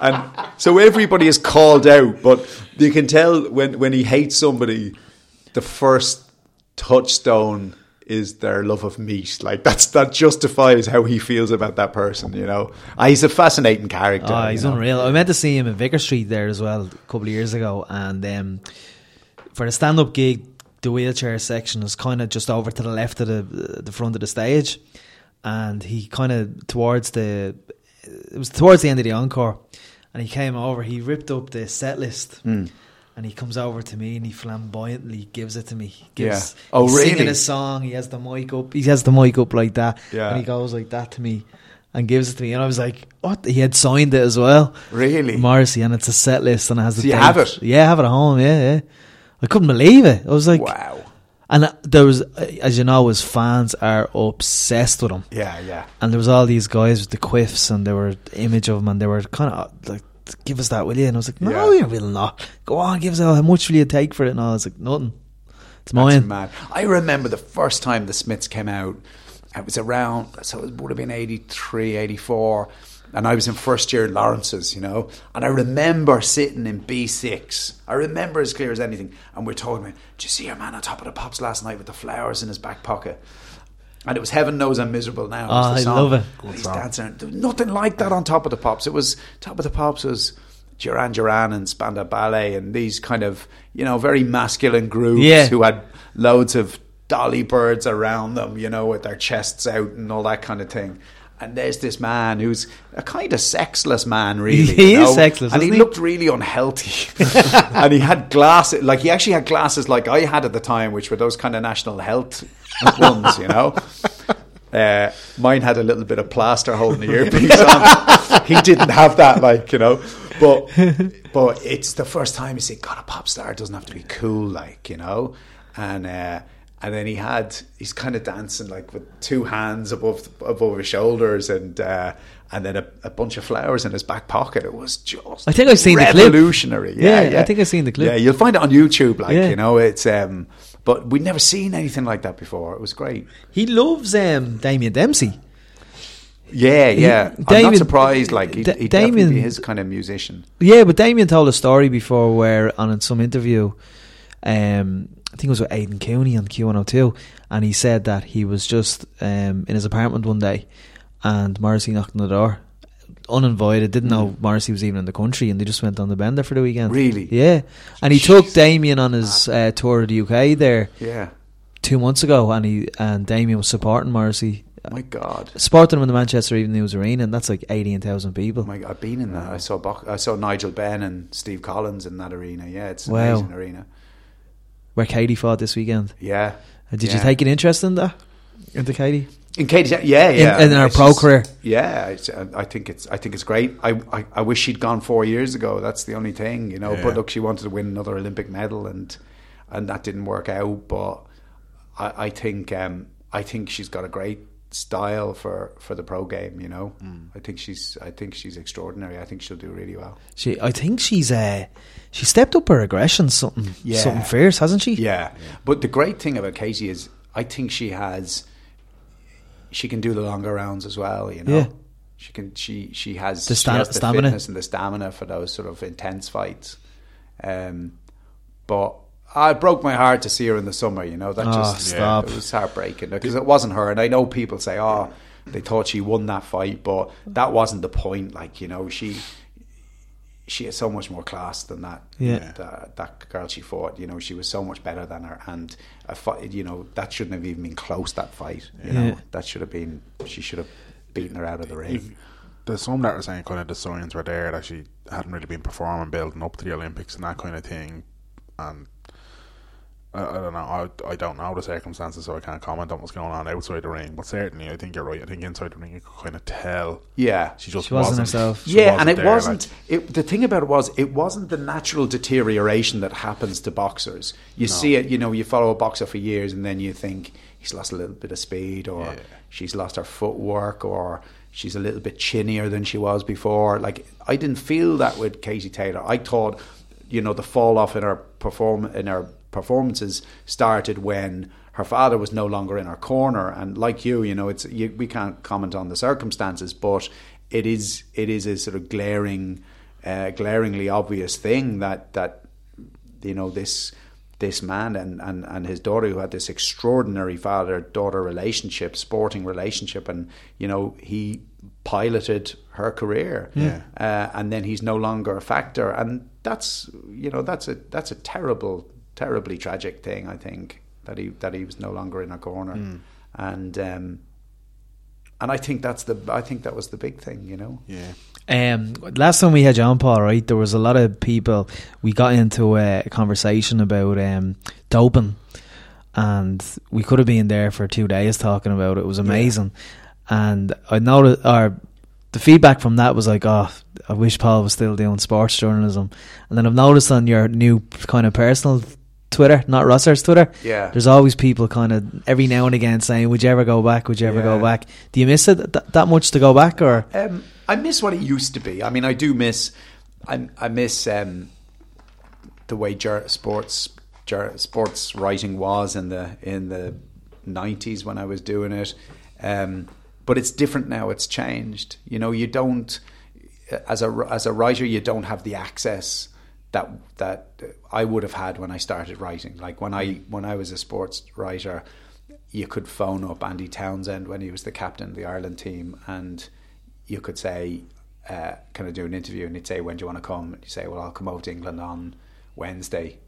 and so everybody is called out. But you can tell when when he hates somebody, the first touchstone is their love of meat. Like that's that justifies how he feels about that person. You know, ah, he's a fascinating character. Oh, you he's know. unreal. I meant to see him in Vicar Street there as well a couple of years ago, and um, for the stand-up gig, the wheelchair section is kind of just over to the left of the the front of the stage, and he kind of towards the it was towards the end of the encore, and he came over. He ripped up the set list. Hmm. And he comes over to me and he flamboyantly gives it to me. Gives, Yeah. Oh, he's really? Singing a song. He has the mic up. He has the mic up like that. Yeah. And he goes like that to me and gives it to me. And I was like, what? He had signed it as well. Really? Morrissey, and it's a set list, and it has. So the you date. have it? Yeah, I have it at home. Yeah, yeah. I couldn't believe it. I was like, Wow. And uh, there was, uh, as you know, his fans are obsessed with him. Yeah, yeah. And there was all these guys with the quiffs, and they were image of him, and they were kind of like, "Give us that, will you?" And I was like, "No, Yeah. you will not. Go on, give us that. How much will you take for it?" And I was like, "Nothing. It's mine." mad. I remember the first time the Smiths came out. It was around, so it would have been 83, 84. And I was in first year Lawrence's, you know. And I remember sitting in B6. I remember as clear as anything. And we're talking about, did you see your man on top of the pops last night with the flowers in his back pocket? And it was Heaven Knows I'm Miserable Now. Oh, the I song. love it. And he's dancing. Nothing like that on Top of the Pops. It was, Top of the Pops was Duran Duran and Spandau Ballet and these kind of, you know, very masculine groups Yeah. who had loads of dolly birds around them, you know, with their chests out and all that kind of thing. And there's this man who's a kind of sexless man, really. He you is sexless, and he he? looked really unhealthy. and he had glasses, like he actually had glasses like I had at the time, which were those kind of national health ones, you know. Uh, mine had a little bit of plaster holding the earpiece on. he didn't have that, like you know. But but it's the first time you say, God, a pop star doesn't have to be cool, like you know. And uh, and then he had he's kind of dancing like with two hands above above his shoulders, and uh, and then a, a bunch of flowers in his back pocket. It was just I think I've seen the clip. revolutionary. Yeah, Yeah, yeah, I think I've seen the clip. Yeah, you'll find it on YouTube. Like Yeah. you know, it's um, but we'd never seen anything like that before. It was great. He loves um, Damien Dempsey. Yeah, yeah. I'm not surprised. Like he, he'd definitely Damien- be his kind of musician. Yeah, but Damien told a story before where on some interview, um, I think it was with Aidan Cooney on Q102, and he said that he was just um, in his apartment one day, and Morrissey knocked on the door, uninvited, didn't know Morrissey was even in the country, and they just went on the bender for the weekend. Really? Yeah, and he took Damien on his uh, tour of the UK there Yeah. two months ago, and he and Damien was supporting Morrissey. My God. Supporting him in the Manchester Evening News Arena, and that's like 18,000 people. Oh my God, I've been in that. I saw Boc- I saw Nigel Benn and Steve Collins in that arena. Yeah, it's an Wow. amazing arena. Where Katie fought this weekend. Yeah. Uh, Did you take an interest in that? Into Katie? In Katie's, yeah, yeah. in her It's pro just- career. Yeah, uh, I think it's I think it's great. I, I I wish she'd gone four years ago. That's the only thing, you know. Yeah. But look, she wanted to win another Olympic medal, and and that didn't work out. But I, I think um, I think she's got a great style for, for the pro game. You know, Mm. I think she's I think she's extraordinary. I think she'll do really well. She, I think she's uh, she stepped up her aggression, something, Yeah. something fierce, hasn't she? Yeah. But the great thing about Katie is I think she has she can do the longer rounds as well, you know. Yeah. She can she she has The she has the stamina. fitness and the stamina for those sort of intense fights. Um but I broke my heart to see her in the summer, you know. That Oh, just stop. it was heartbreaking because it wasn't her and I know people say, "Oh, they thought she won that fight," but that wasn't the point like, you know, she she has so much more class than that. Yeah. That, that girl she fought, you know, she was so much better than her, and a fight, you know, that shouldn't have even been close. That fight, you know, that should have been. She should have beaten her out of the ring. There's some that are saying kind of the signs were there that she hadn't really been performing, building up to the Olympics and that kind of thing. And I, I don't know. I, I don't know the circumstances, so I can't comment on what's going on outside the ring. But certainly, I think you're right. I think inside the ring, you could kind of tell Yeah, she just She wasn't wasn't, herself. she yeah, and it there, wasn't. like- It, the thing about it was, it wasn't the natural deterioration that happens to boxers. You see it, you know, you follow a boxer for years, and then you think he's lost a little bit of speed, or Yeah. she's lost her footwork, or she's a little bit chinnier than she was before. Like I didn't feel that with Katie Taylor. I thought, you know, the fall off in her perform in her performances started when her father was no longer in her corner. And like you you know it's you, we can't comment on the circumstances but it is it is a sort of glaring uh, glaringly obvious thing that that you know this this man and, and, and his daughter who had this extraordinary father daughter relationship sporting relationship and you know he piloted her career. Yeah. uh, and then he's no longer a factor. And that's you know that's a that's a terrible terribly tragic thing I think that he that he was no longer in a corner and um and I think that's the I think that was the big thing you know Yeah. Um, last time we had John Paul, right, there was a lot of people. We got into a conversation about um, doping, and we could have been there for two days talking about it. It was amazing, and I noticed, or the feedback from that was like, "Oh, I wish Paul was still doing sports journalism." And then I've noticed on your new kind of personal Twitter, not Rosser's Twitter, Yeah. there's always people kind of every now and again saying, "Would you ever go back? Would you ever go back?" Do you miss it th- that much to go back, or? Um, I miss what it used to be. I mean, I do miss. I, I miss um, the way jur- sports jur- sports writing was in the in the nineties when I was doing it. Um, but it's different now. It's changed. You know, you don't as a as a writer, you don't have the access that that I would have had when I started writing. Like when I when I was a sports writer, you could phone up Andy Townsend when he was the captain of the Ireland team, and you could say, uh, "Can I do an interview?" And he'd say, "When do you want to come?" And you say, "Well, I'll come over to England on Wednesday."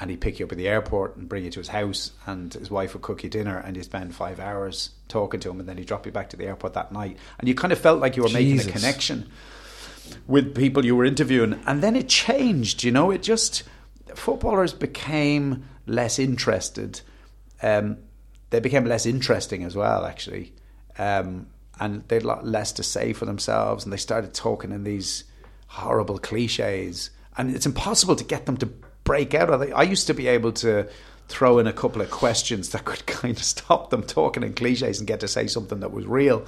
And he'd pick you up at the airport and bring you to his house, and his wife would cook you dinner, and you spend five hours talking to him, and then he'd drop you back to the airport that night, and you kind of felt like you were making a connection with people you were interviewing, and then it changed. You know, it just footballers became less interested. Um, they became less interesting as well, actually, um, and they had a lot less to say for themselves, and they started talking in these horrible cliches, and it's impossible to get them to break out of it. I used to be able to throw in a couple of questions that could kind of stop them talking in cliches and get to say something that was real.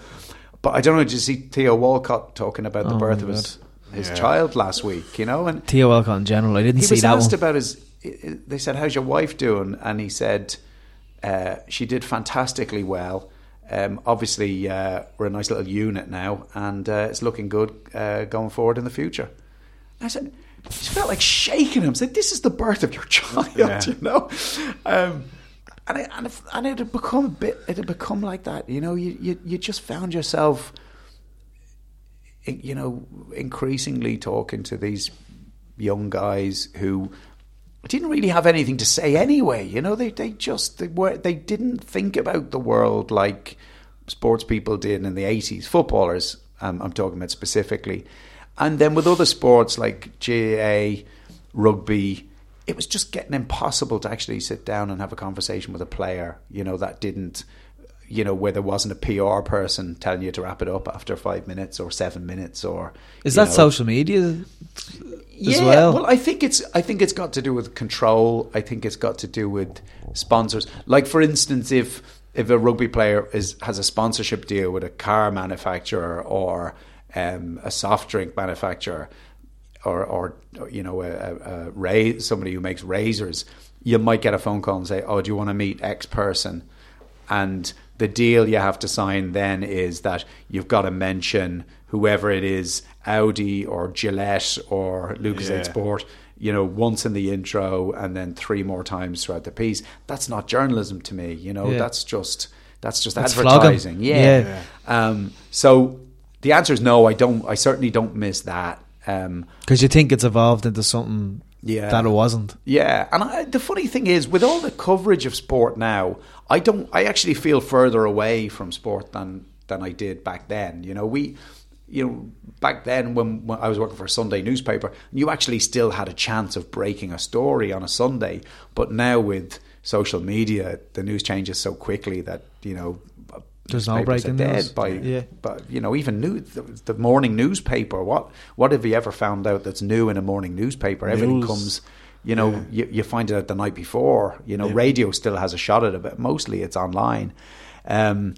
But I don't know. Did you see Theo Walcott talking about the Oh birth of his his Yeah. child last week? You know, and Theo Walcott in general. I didn't he see was that asked one. about his. They said, "How's your wife doing?" And he said, uh, "She did fantastically well. Um, obviously, uh, we're a nice little unit now, and uh, it's looking good uh, going forward in the future." I said, "It just felt like shaking him. Said, this is the birth of your child, Yeah. you know." Um, and it, and, it, and it had become a bit. It had become like that, you know. You you, you just found yourself you know, increasingly talking to these young guys who didn't really have anything to say anyway. You know, they they just they were they didn't think about the world like sports people did in the eighties. Footballers, um, I'm talking about specifically, and then with other sports like GAA, rugby. It was just getting impossible to actually sit down and have a conversation with a player. You know that didn't. You know where there wasn't a PR person telling you to wrap it up after five minutes or seven minutes or Is that know. social media as yeah, well? I think it's I think it's got to do with control. I think it's got to do with sponsors. Like for instance, if if a rugby player is has a sponsorship deal with a car manufacturer or um, a soft drink manufacturer, or or you know a, a, a somebody who makes razors, you might get a phone call and say, "Oh, do you want to meet X person?" And the deal you have to sign then is that you've got to mention whoever it is, Audi or Gillette or Lucas Yeah. Sport, you know, once in the intro and then three more times throughout the piece. That's not journalism to me, you know. Yeah. That's just that's just That's advertising. flogging. Yeah. Yeah. Um, so the answer is no. I don't. I certainly don't miss that. Um, Because you think it's evolved into something Yeah. that it wasn't. yeah, and I, the funny thing is, with all the coverage of sport now, I don't. I actually feel further away from sport than than I did back then. You know, we, you know, back then when, when I was working for a Sunday newspaper, you actually still had a chance of breaking a story on a Sunday. But now with social media, the news changes so quickly that you know. There's no breaking dead news. by Yeah. but you know even new the, the morning newspaper what what have you ever found out that's new in a morning newspaper everything comes you know Yeah. you, you find it out the night before you know radio still has a shot at it but mostly it's online um,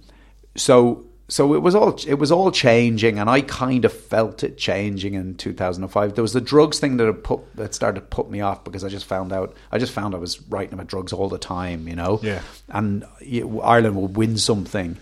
so so it was all it was all changing and I kind of felt it changing in 2005 there was the drugs thing that put that started to put me off because I just found out I just found I was writing about drugs all the time you know Yeah. and Ireland would win something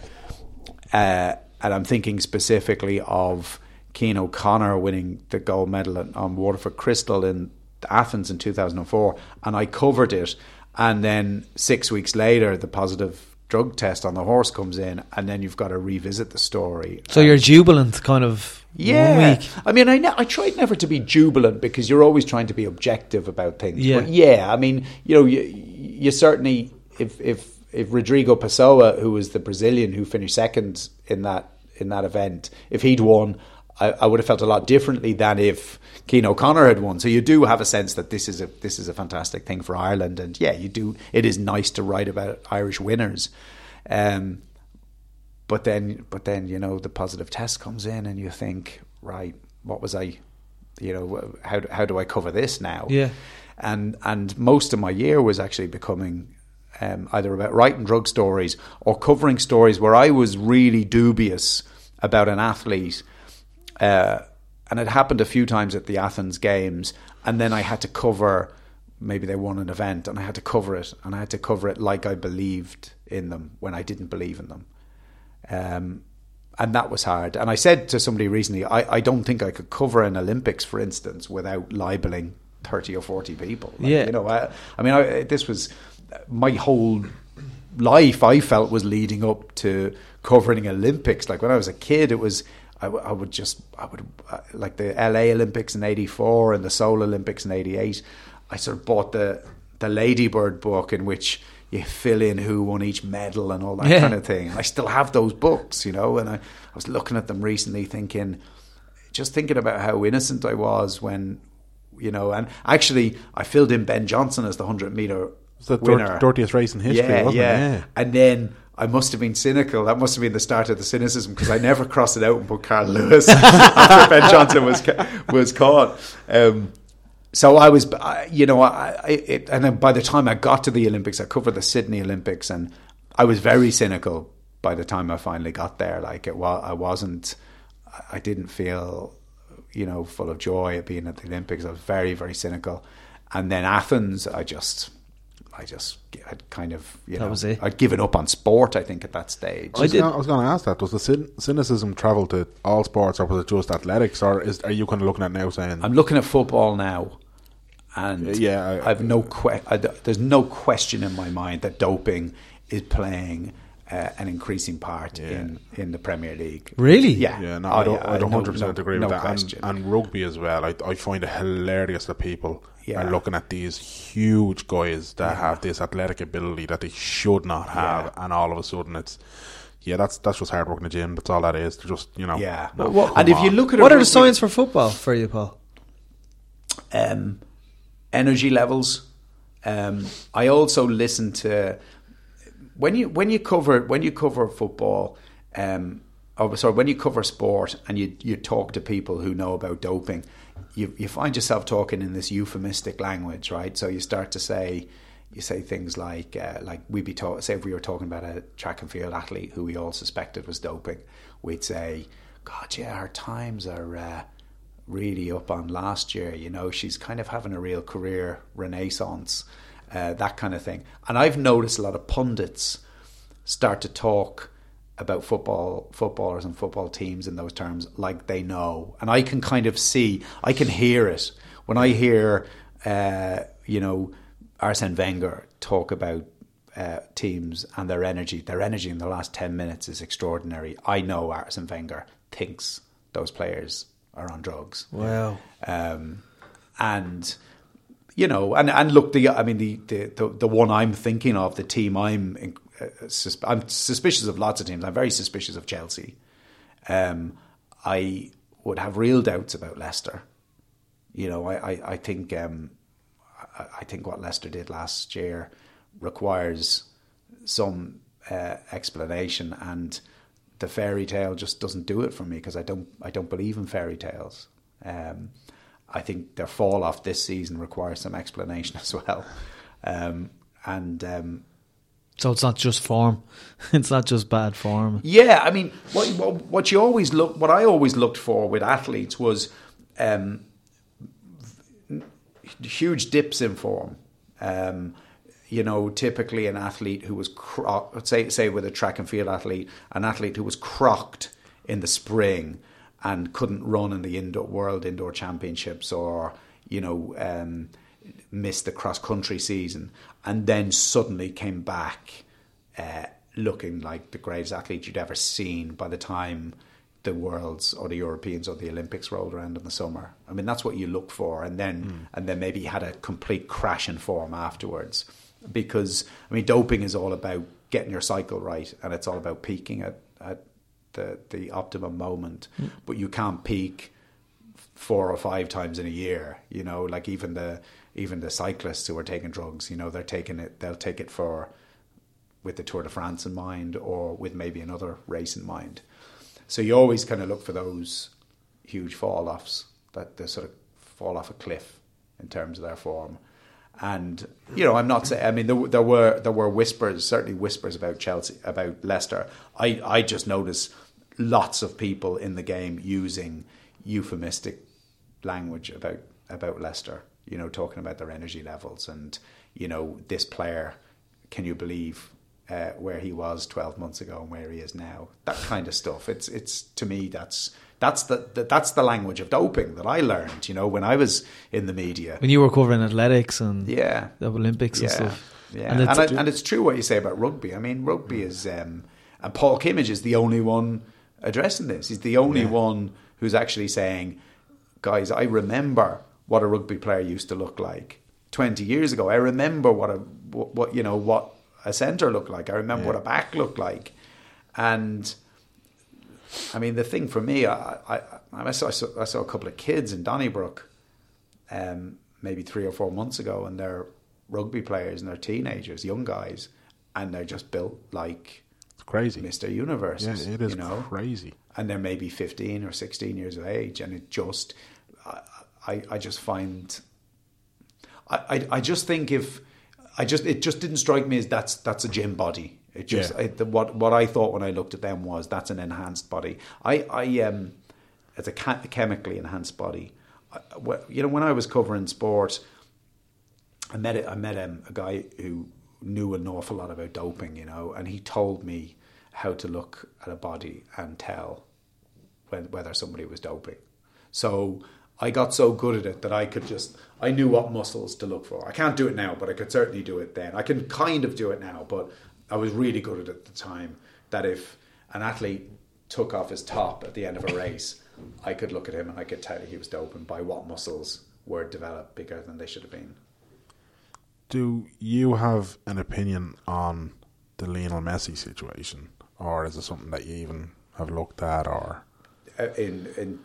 uh, and I'm thinking specifically of Cian O'Connor winning the gold medal on- Waterford Crystal in Athens in 2004, and I covered it. And then six weeks later, the positive drug test on the horse comes in, and then you've got to revisit the story. So you're jubilant, kind of. Yeah, week. I mean, I ne- I tried never to be jubilant because you're always trying to be objective about things. Yeah. But yeah, I mean, you know, you, you certainly if if if Rodrigo Pessoa, who was the Brazilian who finished second in that in that event, if he'd won, I, I would have felt a lot differently than if Cian O'Connor had won. So you do have a sense that this is a this is a fantastic thing for Ireland, and yeah, you do. It is nice to write about Irish winners. Um, but then but then you know the positive test comes in and you think right what was i you know how do- how do i cover this now Yeah. and and most of my year was actually becoming um, either about writing drug stories or covering stories where i was really dubious about an athlete uh, and it happened a few times at the athens games and then i had to cover maybe they won an event and i had to cover it and i had to cover it like i believed in them when i didn't believe in them um, and that was hard. And I said to somebody recently, I, I don't think I could cover an Olympics, for instance, without libeling 30 or 40 people. Like, Yeah. You know, I, I mean, I, this was my whole life, I felt, was leading up to covering Olympics. Like when I was a kid, it was. I, w- I would just, I would, uh, like the LA Olympics in 84 and the Seoul Olympics in 88. I sort of bought the, the Ladybird book in which you fill in who won each medal and all that Yeah. kind of thing. I still have those books, you know, and I, I was looking at them recently thinking, just thinking about how innocent I was when, you know, and actually I filled in Ben Johnson as the 100 meter It's the winner. dir- dirtiest race in history, yeah, wasn't yeah. it? Yeah. And then I must have been cynical. That must have been the start of the cynicism because I never crossed it out and put Carl Lewis after Ben Johnson was ca- was caught. Um, so I was, you know, I, I it, and then by the time I got to the Olympics, I covered the Sydney Olympics, and I was very cynical by the time I finally got there. Like it was, I wasn't, I didn't feel, you know, full of joy at being at the Olympics. I was very, very cynical, and then Athens, I just. I just had kind of, you That know, was it. I'd given up on sport. I think at that stage. I was, did- gonna, I was going to ask that. Does the cyn- cynicism travel to all sports, or was it just athletics, or is are you kind of looking at now saying I'm looking at football now, and Yeah, I- I, have no que- I, there's no question in my mind that doping is playing uh, an increasing part in, in the Premier League. Really? Yeah, Yeah, no, Oh, I don't. yeah, I don't no- hundred percent no- agree no with that. And, question. and rugby as well. I, I find it hilarious that people Yeah. are looking at these huge guys that have this athletic ability that they should not have, and all of a sudden it's yeah, that's that's just hard work in the gym. That's all that is. They're just you know. yeah. no, and come if you look at What a are the signs for football for you, Paul? um, energy levels, Um, I also listen to when you when you cover when you cover football. Um, oh, sorry, when you cover sport and you you talk to people who know about doping, you you find yourself talking in this euphemistic language, right? So you start to say you say things like uh, like we'd be talk, say if we were talking about a track and field athlete who we all suspected was doping, we'd say, God, yeah, her times are uh, really up on last year. You know, she's kind of having a real career renaissance, uh, that kind of thing. And I've noticed a lot of pundits start to talk about football footballers and football teams in those terms like they know. And i can kind of see i can hear it. When i hear uh, you know arsene wenger talk about uh, teams and their energy their energy in the last 10 minutes is extraordinary. I know arsene wenger thinks those players are on drugs. Wow. um, and you know, and and look, the I mean, the the the, the one I'm thinking of, the team I'm I'm suspicious of lots of teams. I'm very suspicious of Chelsea. Um, I would have real doubts about Leicester. You know, I I, I think um, I, I think what Leicester did last year requires some uh, explanation and the fairy tale just doesn't do it for me because I don't I don't believe in fairy tales. Um, I think their fall off this season requires some explanation as well. Um, and um, So it's not just form. It's not just bad form. yeah, I mean, what, what you always look, what I always looked for with athletes was um, huge dips in form. Um, you know, typically an athlete who was cro- say say with a track and field athlete, an athlete who was crocked in the spring and couldn't run in the indoor world indoor championships or you know um, missed the cross country season and then suddenly came back uh, looking like the greatest athlete you'd ever seen by the time the worlds or the Europeans or the Olympics rolled around in the summer. I mean that's what you look for and then and then maybe had a complete crash in form afterwards because I mean doping is all about getting your cycle right and it's all about peaking at, at the the optimum moment but you can't peak four or five times in a year. You know, like even the even the cyclists who are taking drugs, you know, they're taking it. They'll take it for with the Tour de France in mind, or with maybe another race in mind. So you always kind of look for those huge fall offs that they sort of fall off a cliff in terms of their form. And you know, I'm not saying. I mean, there, there were there were whispers, certainly whispers about Chelsea, about Leicester. I I just noticed lots of people in the game using euphemistic language about about Leicester. You know, talking about their energy levels and you know this player. Can you believe uh, where he was 12 months ago and where he is now? That kind of stuff. It's it's to me that's that's the, the that's the language of doping that I learned. You know, when I was in the media. When you were covering athletics and Yeah. the Olympics and stuff. Yeah, And and, it's- it- and it's true what you say about rugby. I mean, rugby is, um, and Paul Kimmage is the only one addressing this. He's the only one who's actually saying, guys, I remember what a rugby player used to look like 20 years ago. I remember what a, what, what you know, what a centre looked like. I remember what a back looked like. And I mean, the thing for me, I, I, I, saw, I saw I saw a couple of kids in Donnybrook um, maybe three or four months ago, and they're rugby players and they're teenagers, young guys, and they're just built like It's crazy. Mr. Universe. Yeah, it is you know? crazy. And they're maybe 15 or 16 years of age, and it just, I, I, I just find, I, I, I just think if, I just, it just didn't strike me as that's that's a gym body. It just Yeah. it, the, what what I thought when I looked at them was that's an enhanced body. I I um, it's a ca- chemically enhanced body. I, wh- you know, when I was covering sport, I met a, I met um, a guy who knew an awful lot about doping, you know, and he told me how to look at a body and tell when, whether somebody was doping. So I got so good at it that I could just I knew what muscles to look for. I can't do it now, but I could certainly do it then. I can kind of do it now, but I was really good at it at the time. That if an athlete took off his top at the end of a race, I could look at him and I could tell he was doping by what muscles were developed bigger than they should have been. Do you have an opinion on the Lionel Messi situation, or is it something that you even have looked at, or Uh, in in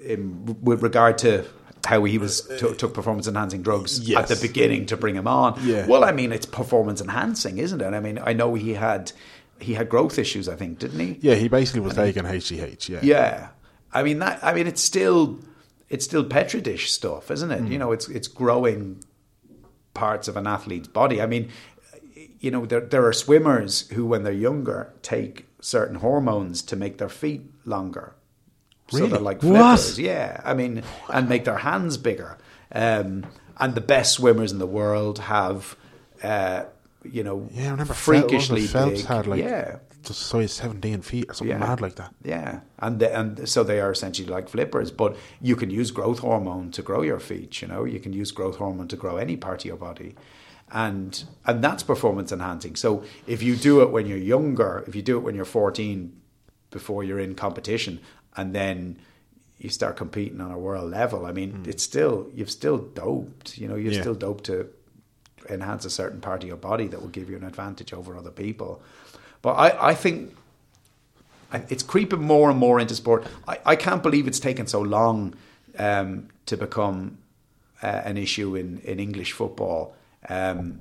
in with regard to how he was uh, uh, took, took performance enhancing drugs Yes. at the beginning to bring him on. Yeah. Well, I mean, it's performance enhancing, isn't it? I mean, I know he had he had growth issues. I think, didn't he? Yeah, he basically was taking HGH. Yeah, Yeah, I mean that. I mean, it's still it's still petri dish stuff, isn't it? Mm. You know, it's it's growing parts of an athlete's body. I mean, you know, there there are swimmers who, when they're younger, take certain hormones to make their feet longer. So Really? they're like What? flippers. Yeah, I mean, and make their hands bigger. Um, and the best swimmers in the world have, uh, you know, yeah. I remember freakishly Phelps, big. had like yeah, just size seventeen feet or something mad like that. yeah, and the, and so they are essentially like flippers. But you can use growth hormone to grow your feet. You know, you can use growth hormone to grow any part of your body, and and that's performance enhancing. So if you do it when you're younger, if you do it when you're 14, before you're in competition, and then you start competing on a world level, I mean, it's still you've still doped. You know, you've Yeah. still doped to enhance a certain part of your body that will give you an advantage over other people. But I, I think it's creeping more and more into sport. I, I can't believe it's taken so long um, to become uh, an issue in, in English football. Um,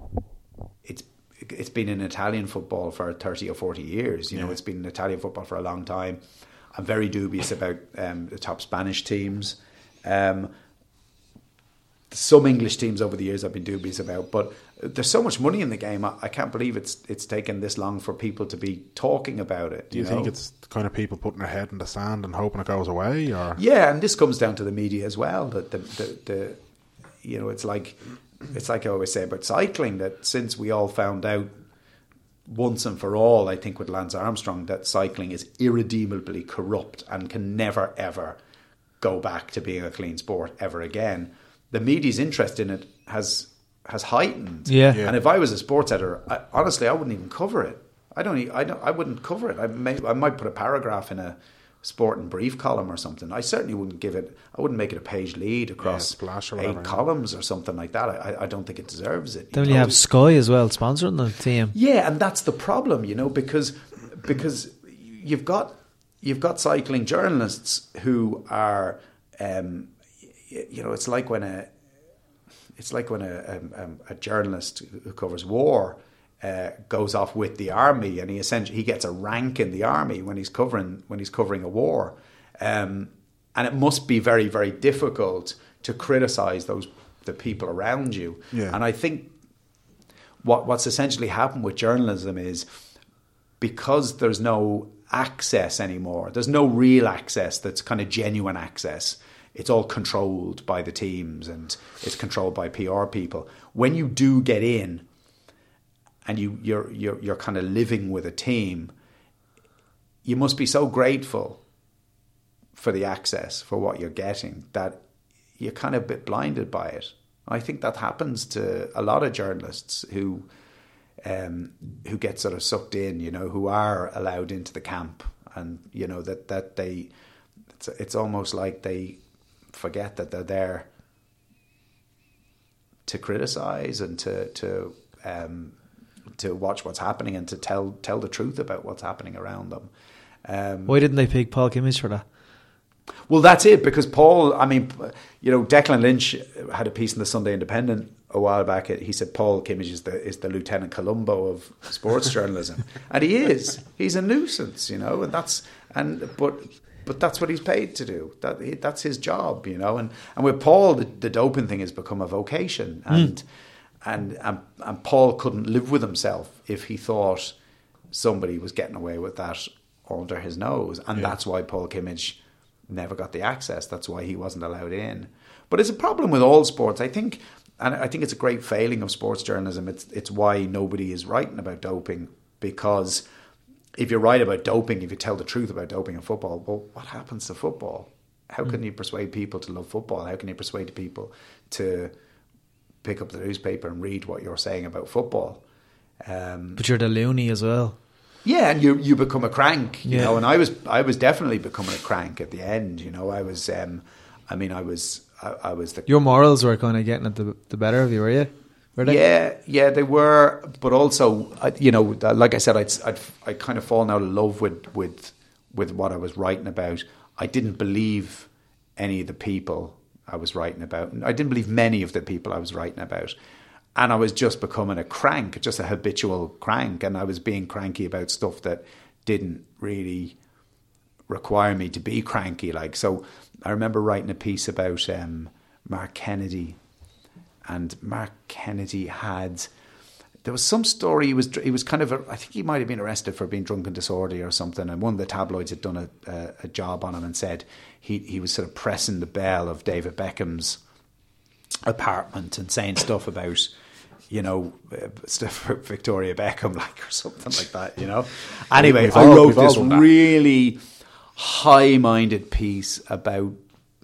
it's it's been in Italian football for thirty or forty years. You know, it's been in Italian football for a long time. I'm very dubious about um, the top Spanish teams. Um, some English teams over the years I've been dubious about, but there's so much money in the game. I, I can't believe it's it's taken this long for people to be talking about it. Do you, know? think it's the kind of people putting their head in the sand and hoping it goes away, or Yeah, and this comes down to the media as well. That the, the, the you know, it's like it's like I always say about cycling that since we all found out once and for all, I think with Lance Armstrong that cycling is irredeemably corrupt and can never ever go back to being a clean sport ever again. The media's interest in it has has heightened. Yeah. Yeah. And if I was a sports editor, I, honestly, I wouldn't even cover it. I don't. e- I don't. I wouldn't cover it. I may. I might put a paragraph in a sport and brief column or something. I certainly wouldn't give it. I wouldn't make it a page lead across splash or eight whatever, yeah. columns or something like that. I, I don't think it deserves it. Then you you have Sky as well sponsoring the team. Yeah, and that's the problem, you know, because because you've got you've got cycling journalists who are, um, you know, it's like when a it's like when a, a, a journalist who covers war uh, goes off with the army, and he essentially he gets a rank in the army when he's covering when he's covering a war, um, and it must be very very difficult to criticize those the people around you. Yeah. And I think what what's essentially happened with journalism is because there's no access anymore. There's no real access that's kind of genuine access. It's all controlled by the teams and it's controlled by PR people. When you do get in and you you're you're you're kind of living with a team, you must be so grateful for the access for what you're getting that you're kind of a bit blinded by it. I think that happens to a lot of journalists who um, who get sort of sucked in, you know, who are allowed into the camp, and you know that that they it's, it's almost like they forget that they're there to criticize and to to um, to watch what's happening and to tell tell the truth about what's happening around them. Um, Why didn't they pick Paul Kimmage for that? well, that's it because Paul. I mean, you know, Declan Lynch had a piece in the Sunday Independent a while back. He said Paul Kimmage is the is the Lieutenant Columbo of sports journalism, and he is. He's a nuisance, you know, and that's and but but that's what he's paid to do. That that's his job, you know. And and with Paul, the, the doping thing has become a vocation, and and and and Paul couldn't live with himself if he thought somebody was getting away with that under his nose, and that's why Paul Kimmage never got the access. That's why he wasn't allowed in. But it's a problem with all sports. I think, and I think it's a great failing of sports journalism. It's it's why nobody is writing about doping because if you write about doping, if you tell the truth about doping in football, well, what happens to football? How hmm. can you persuade people to love football? How can you persuade people to pick up the newspaper and read what you're saying about football? Um, But you're the loony as well. yeah, and you you become a crank, you Yeah. know. And I was I was definitely becoming a crank at the end, you know. I was, um, I mean, I was I, I was the Your morals were kind of getting at the, the better of you, were you? Were they? yeah yeah they were, but also you know, like I said, I'd I'd I kind of fallen out of love with with with what I was writing about. I didn't believe any of the people I was writing about. I didn't believe many of the people I was writing about. And I was just becoming a crank, just a habitual crank. And I was being cranky about stuff that didn't really require me to be cranky. Like, so I remember writing a piece about um, Mark Kennedy. And Mark Kennedy had there was some story he was he was kind of a, I think he might have been arrested for being drunk and disorderly or something and one of the tabloids had done a, a, a, job on him and said he he was sort of pressing the bell of David Beckham's apartment and saying stuff about you know uh, stuff Victoria Beckham like or something like that you know anyway I wrote this really high-minded piece about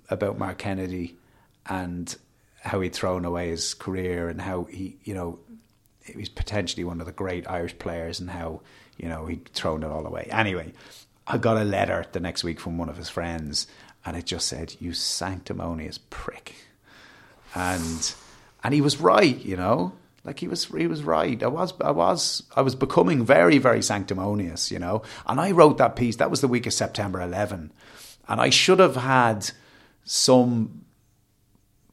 about Mark Kennedy and how he'd thrown away his career and how he, you know, he was potentially one of the great Irish players and how, you know, he'd thrown it all away. Anyway, I got a letter the next week from one of his friends and it just said, You sanctimonious prick. And and he was right, you know. Like he was he was right. I was I was I was becoming very, very sanctimonious, you know. And I wrote that piece, that was the week of September eleven. And I should have had some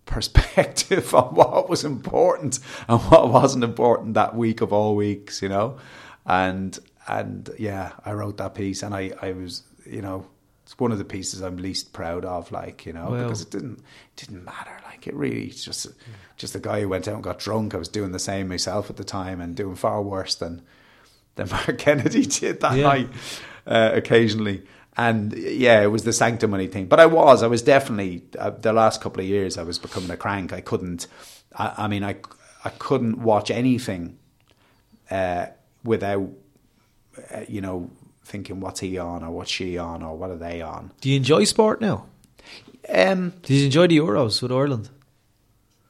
perspective on what was important and what wasn't important that week of all weeks, you know. And and yeah, I wrote that piece and I, I was, you know, it's one of the pieces I'm least proud of, like, you know, Well- because it didn't didn't matter. Like it really just just a guy who went out and got drunk. I was doing the same myself at the time and doing far worse than than Mark Kennedy did that Yeah. night uh, occasionally. And yeah, it was the sanctimony thing. But I was, I was definitely uh, the last couple of years. I was becoming a crank. I couldn't. I, I mean, I I couldn't watch anything uh, without uh, you know thinking what's he on or what's she on or what are they on. Do you enjoy sport now? Um, Did you enjoy the Euros with Ireland?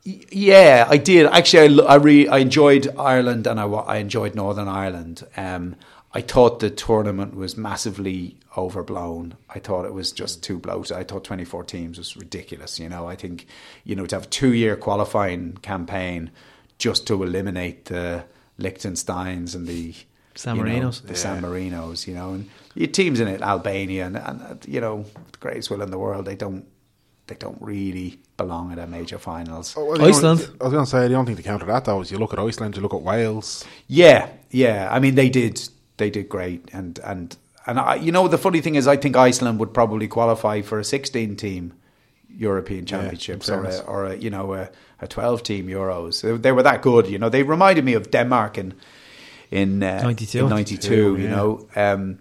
Y- Yeah, I did. Actually, I, I really I enjoyed Ireland and I, I enjoyed Northern Ireland. Um, I thought the tournament was massively overblown. I thought it was just too bloated. I thought 24 teams was ridiculous. You know, I think, you know, to have a two year qualifying campaign just to eliminate the Liechtensteins and the San you know, Marinos. the San Marinos, you know, and your teams in it, Albania, and, and uh, you know, the greatest will in the world, they don't, they don't really belong at a major finals. Oh, well, the only- Iceland. I was going to say the only thing to counter that though is you look at Iceland, you look at Wales. Yeah, yeah. I mean, they did, they did great, and and and I, you know, the funny thing is, I think Iceland would probably qualify for a 16 team European Championships or a, or a, you know a, a 12 team Euros. They, they were that good. You know, they reminded me of Denmark in in uh, 92. in 92. You know. Um,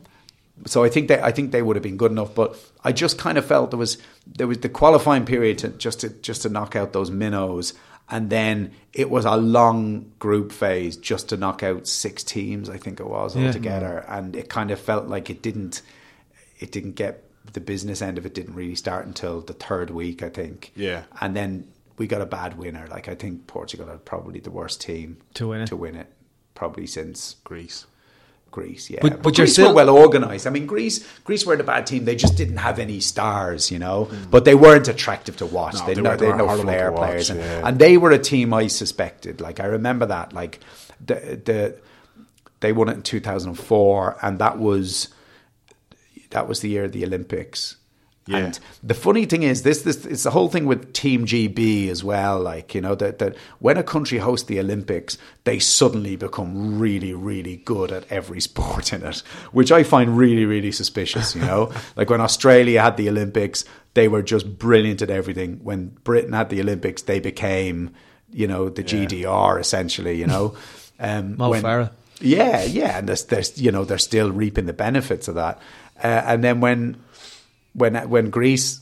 so I think they I think they would have been good enough, but I just kind of felt there was there was the qualifying period to just to just to knock out those minnows, and then it was a long group phase just to knock out six teams. I think it was Yeah. altogether, and it kind of felt like it didn't it didn't get the business end of it didn't really start until the third week. I think, Yeah. and then we got a bad winner. Like I think Portugal are probably the worst team To win it. to win it, probably since Greece. Greece, yeah. But- but you're Greece still- were well organised. I mean, Greece, Greece weren't a bad team. They just didn't have any stars, you know. Mm. But they weren't attractive to watch. No, they, they no, were- they they had were no horrible flair watch, players, and, yeah. and they were a team I suspected. Like I remember that. Like the the they won it in two thousand and four, and that was that was the year of the Olympics. Yeah. And the funny thing is, this this it's the whole thing with Team GB as well. Like you know that that when a country hosts the Olympics, they suddenly become really really good at every sport in it, which I find really really suspicious. You know, like when Australia had the Olympics, they were just brilliant at everything. When Britain had the Olympics, they became you know the GDR essentially. You know, um, Mo when- Farah. yeah, yeah, and there's, there's you know they're still reaping the benefits of that. Uh, and then when when when Greece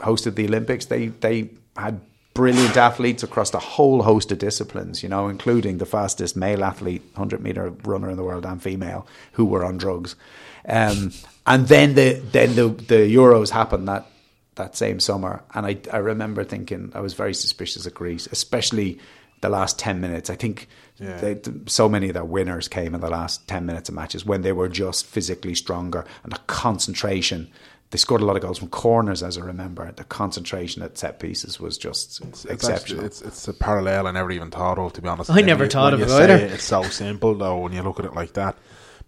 hosted the Olympics, they they had brilliant athletes across the whole host of disciplines, you know, including the fastest male athlete, hundred meter runner in the world and female, who were on drugs. Um, and then the then the the Euros happened that that same summer, and I I remember thinking I was very suspicious of Greece, especially the last ten minutes. I think Yeah. they, so many of their winners came in the last ten minutes of matches when they were just physically stronger and the concentration. They scored a lot of goals from corners, as I remember. The concentration at set pieces was just It's exceptional. actually- It's, it's a parallel I never even thought of, to be honest. I never When thought of it say either. It's so simple, though, when you look at it like that.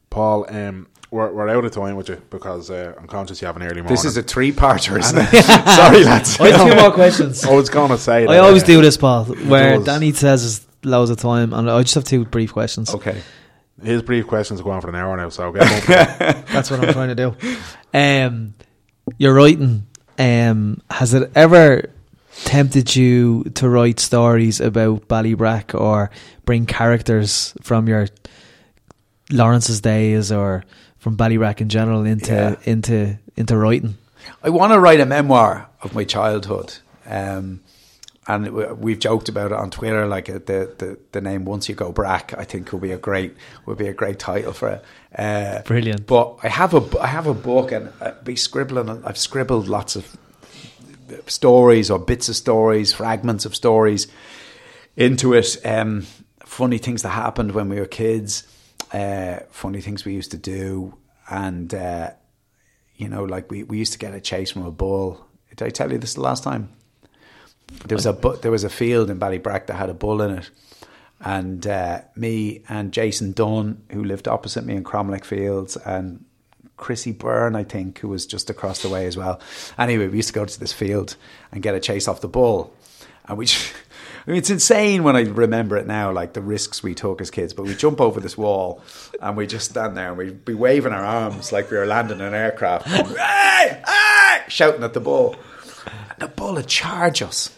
Paul, um, we're, we're out of time with you because uh, I'm conscious you have an early morning. This is a three-parter, isn't it? Sorry, lads. I have two more questions. I was going to say that. I always uh, do this, Paul, where does. Danny says is loads of time, and I just have two brief questions. Okay. His brief questions are going for an hour now, so get on. That's what I'm trying to do. Um, you're writing. Um, has it ever tempted you to write stories about Ballybrack or bring characters from your Lawrence's days or from Ballybrack in general into Yeah. into into writing? I want to write a memoir of my childhood. Um, and we've joked about it on Twitter, like uh, the, the, the name "Once You Go Brack," I think would be a great would be a great title for it. Uh, Brilliant. But I have a I have a book, and I'd be scribbling. I've scribbled lots of stories or bits of stories, fragments of stories into it. Um, funny things that happened when we were kids, uh, funny things we used to do, and uh, you know, like we, we used to get a chase from a bull. Did I tell you this the last time? There was a bu- there was a field in Ballybrack that had a bull in it, and uh, me and Jason Dunn, who lived opposite me in Cromlech Fields, and Chrissy Byrne, I think, who was just across the way as well. Anyway, we used to go to this field and get a chase off the bull, and we. I mean, it's insane when I remember it now, like the risks we took as kids. But we jump over this wall and we just stand there and we'd be waving our arms like we were landing an aircraft, hey, hey, shouting at the bull. The bull would charge us.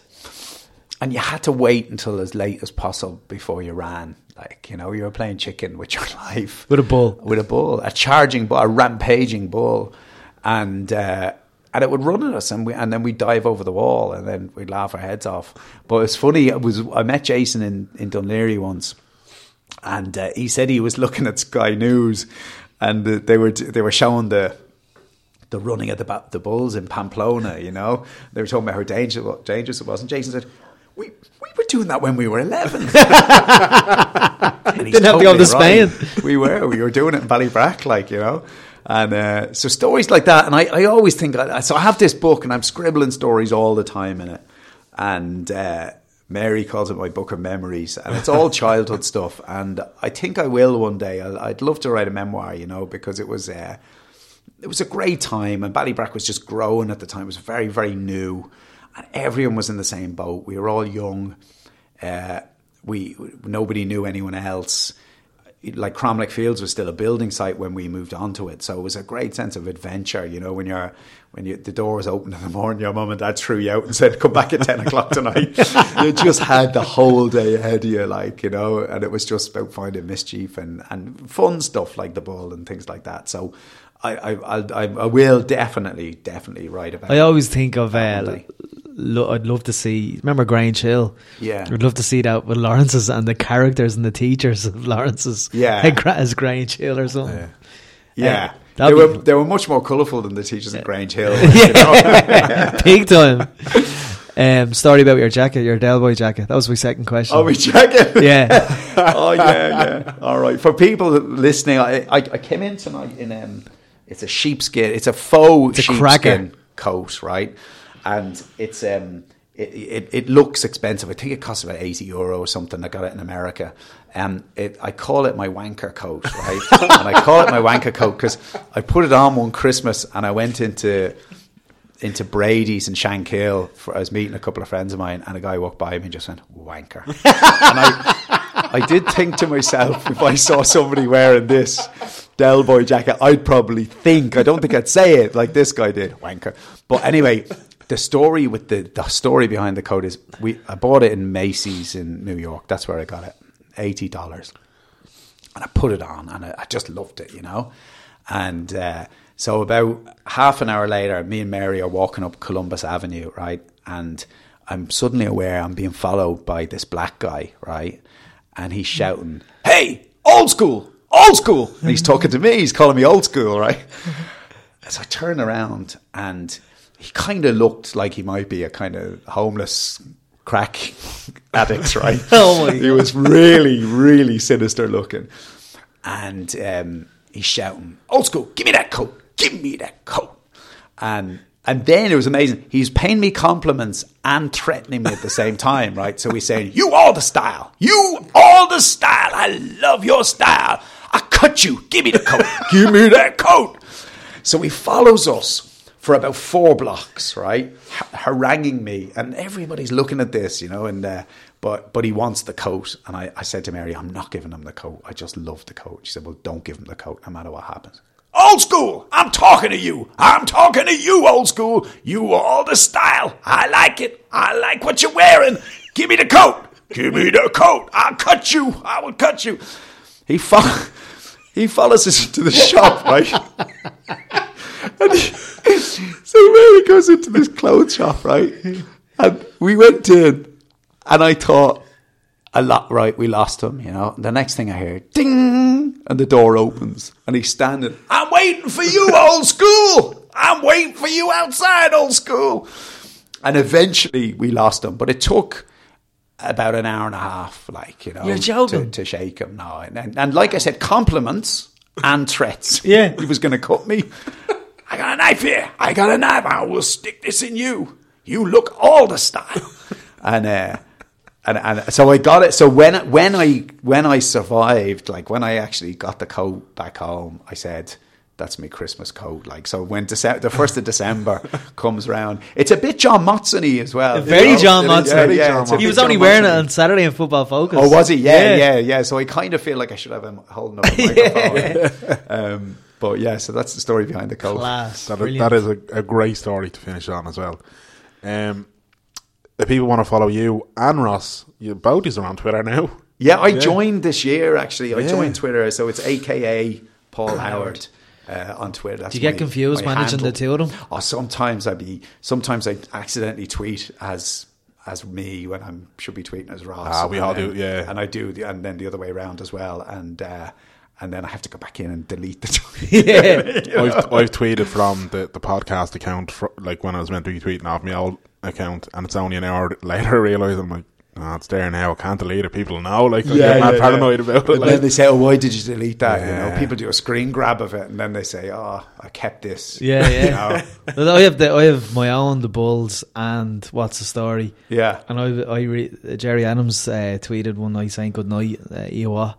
And you had to wait until as late as possible before you ran. Like, you know, you were playing chicken with your life. With a bull. With a bull. A charging bull, a rampaging bull. And uh, and it would run at us and we and then we'd dive over the wall and then we'd laugh our heads off. But it's funny, it was I met Jason in, in Dún Laoghaire once and uh, he said he was looking at Sky News and they were they were showing the the running of the the bulls in Pamplona, you know. They were talking about how dangerous dangerous it was, and Jason said, "We we were doing that when we were 11. Didn't have to go to Spain. right. We were we were doing it in Ballybrack, like you know. And uh, so stories like that, and I, I always think I- so. I have this book, and I'm scribbling stories all the time in it, and. Uh, Mary calls it my book of memories, and it's all childhood stuff. And I think I will one day. I'll, I'd love to write a memoir, you know, because it was uh, it was a great time, and Ballybrack was just growing at the time. It was very, very new, and everyone was in the same boat. We were all young. Uh, we nobody knew anyone else. Like Cromlech Fields was still a building site when we moved onto it, so it was a great sense of adventure. You know, when you're when you, the door was open in the morning, your mum and dad threw you out and said, "Come back at ten o'clock tonight." you just had the whole day ahead of you, like you know, and it was just about finding mischief and and fun stuff like the ball and things like that. So. I, I, I, I will definitely, definitely write about. I always think of uh. Lo- I'd love to see. Remember Grange Hill? Yeah. I'd love to see that with Lawrence's and the characters and the teachers of Lawrence's. Yeah. as Grange Hill or something. Yeah, Yeah, they were they were much more colourful than the teachers at Grange Hill. know? Big time. Um, story about your jacket, your Del Boy jacket. That was my second question. Oh, my jacket. yeah. oh yeah, yeah. All right. For people listening, I, I, I came in tonight in um, it's a sheepskin. It's a faux It's a sheepskin coat, right? And it's um, it, it it looks expensive. I think it costs about eighty euro or something. I got it in America. Um, it, I call it my wanker coat, right? and I call it my wanker coat because I put it on one Christmas and I went into into Brady's in Shankill. For, I was meeting a couple of friends of mine, and a guy walked by me and just went wanker. and I, I did think to myself, if I saw somebody wearing this Del Boy jacket, I'd probably think. I don't think I'd say it like this guy did, wanker. But anyway, the story with the the story behind the coat is we. I bought it in Macy's in New York. That's where I got it, eighty dollars and I put it on, and I, I just loved it, you know. And uh, so about half an hour later, me and Mary are walking up Columbus Avenue, right, and I'm suddenly aware I'm being followed by this black guy, right, and he's shouting, "Hey, old school, old school!" And he's talking to me. He's calling me old school, right. So I turn around and he kind of looked like he might be a kind of homeless crack addict, right? Oh my He was really, really sinister looking. And um, he's shouting, Old school, give me that coat, give me that coat. And And then it was amazing. He's paying me compliments and threatening me at the same time, right? So he's saying, You all the style. You all the style. I love your style. I cut you. Give me the coat. Give me that coat. So he follows us for about four blocks, right? Haranguing me. And everybody's looking at this, you know, and uh, but but he wants the coat. And I, I said to Mary, I'm not giving him the coat. I just love the coat. She said, Well, don't give him the coat no matter what happens. Old school, I'm talking to you. I'm talking to you, old school. You all the style. I like it. I like what you're wearing. Give me the coat. Give me the coat. I'll cut you. I will cut you. He fo- he follows us into the shop, right? And he- so Mary goes into this clothes shop, right? And we went in, and I thought, a lot right, we lost him, you know. The next thing I hear, ding, and the door opens, and he's standing. I'm waiting for you, old school. I'm waiting for you outside, old school. And eventually we lost him, but it took about an hour and a half, like you know, You're joking. To, to shake him. No, and, and, and like I said, compliments and threats. Yeah. he was going to cut me. I got a knife here. I got a knife. I will stick this in you. You look all the style. and uh, and and so I got it. So when when I when I survived, like when I actually got the coat back home, I said. That's my Christmas coat. Like so, when Dece- the first of December comes round, it's a bit John Motsony as well. Very you know? John Yeah, Motson. yeah, it's a he was only John wearing it on Saturday in Football Focus. Oh, was he? Yeah, yeah, yeah, So I kind of feel like I should have him holding up a microphone. um, but yeah, so that's the story behind the coat. Class. That, that is a, a great story to finish on as well. Um, if people want to follow you and Ross, you both is on Twitter now. Yeah, I joined this year actually. I Yeah. joined Twitter, so it's AKA Paul Howard. Uh, on Twitter. That's Do you get my- confused my managing handle. the two of them? Oh, sometimes I be. Sometimes I accidentally tweet as as me when I should be tweeting as Ross. Ah, we all then- do, yeah. And I do, the, and then the other way around as well. And uh, and then I have to go back in and delete the tweet. Yeah. I've, I've tweeted from the, the podcast account, fr like when I was meant to be tweeting off my old account, and it's only an hour later I realise I'm like, oh, it's there now. I can't delete it. People know, like, I get mad paranoid about it. And Like, then they say, "Oh, why did you delete that?" You know, people do a screen grab of it, and then they say, "Oh, I kept this." Yeah, You yeah. know? I have the, I have my own the Bulls and what's the story? yeah. And I I re, Gerry Adams uh, tweeted one night saying good night, uh, Ewa.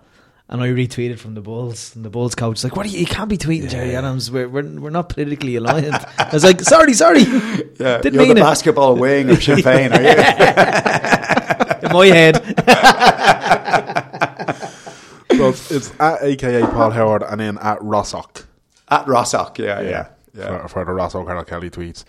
And I retweeted from the Bulls, and the Bulls coach was like, "What? Are you, you can't be tweeting Gerry Adams. We're, we're we're not politically aligned." I was like, "Sorry, sorry, Yeah, didn't you're mean the it." basketball wing of Champagne, are you? In my head, so it's, it's at AKA Paul Howard and then at Rossock. At Rossock, yeah, yeah, yeah. For, for the Ross O'Carroll-Kelly tweets.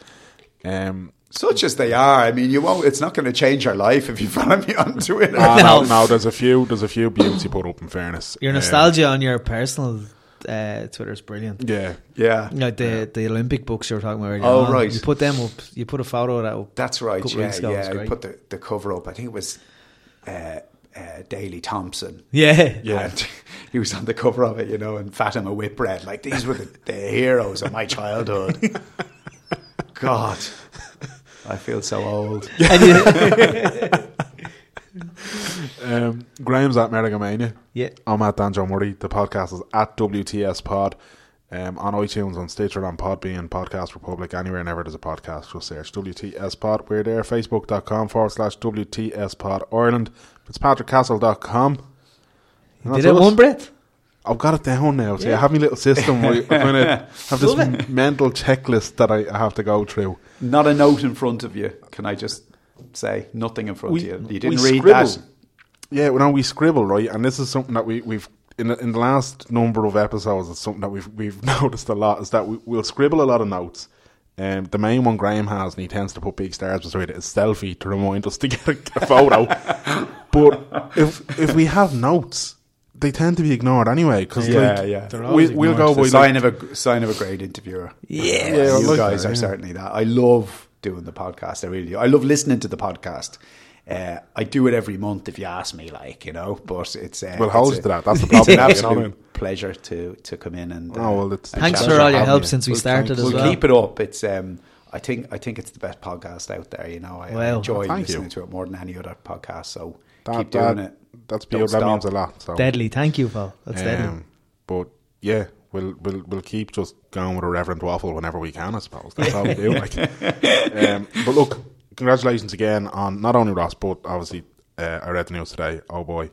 Um, Such as they are, I mean, you won't. It's not going to change your life if you follow me on Twitter. ah, No. no, no, there's a few, there's a few beauties you put up. In fairness, your Um, nostalgia on your personal uh, Twitter is brilliant. yeah, yeah, Like the the Olympic books you were talking about earlier. Oh, on. right. You put them up. You put a photo of that up. that's right. Yeah, weeks ago, it was yeah. I put the, the cover up. I think it was uh, uh, Daley Thompson. Yeah, yeah. And he was on the cover of it, you know, and Fatima Whitbread. Like these were the, the heroes of my childhood. God, I feel so old. Um, Graham's at Merrigamania. yeah. I'm at Danjo Murray. The podcast is at WTS Pod. Um, on iTunes, on Stitcher, on Podbean, Podcast Republic, anywhere and ever there's a podcast, just search WTS Pod. We're there, facebook.com forward slash WTS Pod Ireland. Fitzpatrickcastle.com. And Did that's it one breath? I've got it down now. So I have my little system Where I'm going to have this it. mental checklist that I have to go through. Not a note in front of you. Can I just say nothing in front We- of you? You didn't read scribble. that. Yeah, well, no, we scribble, right? And this is something that we, we've in the, in the last number of episodes. It's something that we've we've noticed a lot is that we, we'll scribble a lot of notes. Um, the main one Graham has, and he tends to put big stars beside it, is selfie to remind us to get a, get a photo. but if if we have notes, they tend to be ignored anyway. Because Yeah, like, yeah. They're we, always we'll go It's by a like, sign of a sign of a great interviewer. Yeah. Yeah, I you like guys that, are yeah. certainly that. I love doing the podcast. I really do. I love listening to the podcast. Uh, I do it every month if you ask me, like you know. But it's uh, We'll hold it's you a- to that. That's the It's problem. an you absolute what I mean? pleasure to to come in and. uh, Oh, well, it's- Thanks for all your help you. since we Well, started thanks. as We'll well. keep it up. It's um, I think I think it's the best podcast out there. You know, I, I enjoy Thank listening you. to it more than any other podcast. So that, keep doing that, it. That's beautiful. That means a lot. So. Deadly. Thank you, Paul. That's deadly. Um, but yeah, we'll we'll we'll keep just going with a Reverend Waffle whenever we can. I suppose that's all we do. Like, um, but look, congratulations again on not only Ross, but obviously uh, I read the news today. Oh boy.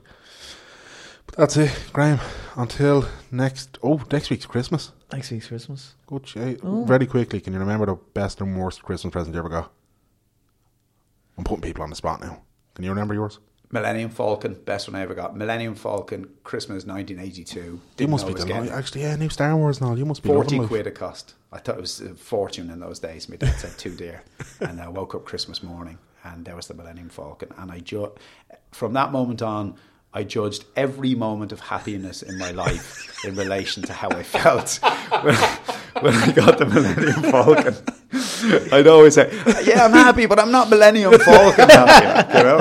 But that's it, Graham. Until next. Oh, next week's Christmas. Next week's Christmas. Good shit. Very quickly, can you remember the best and worst Christmas present you ever got? I'm putting people on the spot now. Can you remember yours? Millennium Falcon, best one I ever got. Millennium Falcon, Christmas 1982. You Didn't must know be delighted. Actually, yeah, new Star Wars and all. You must be 40 loving life. quid it cost. I thought it was a fortune in those days. My dad said too dear. and I woke up Christmas morning and there was the Millennium Falcon. And I ju- from that moment on, I judged every moment of happiness in my life in relation to how I felt when, when I got the Millennium Falcon. I'd always say, "Yeah, I'm happy, but I'm not Millennium Falcon happy." You know,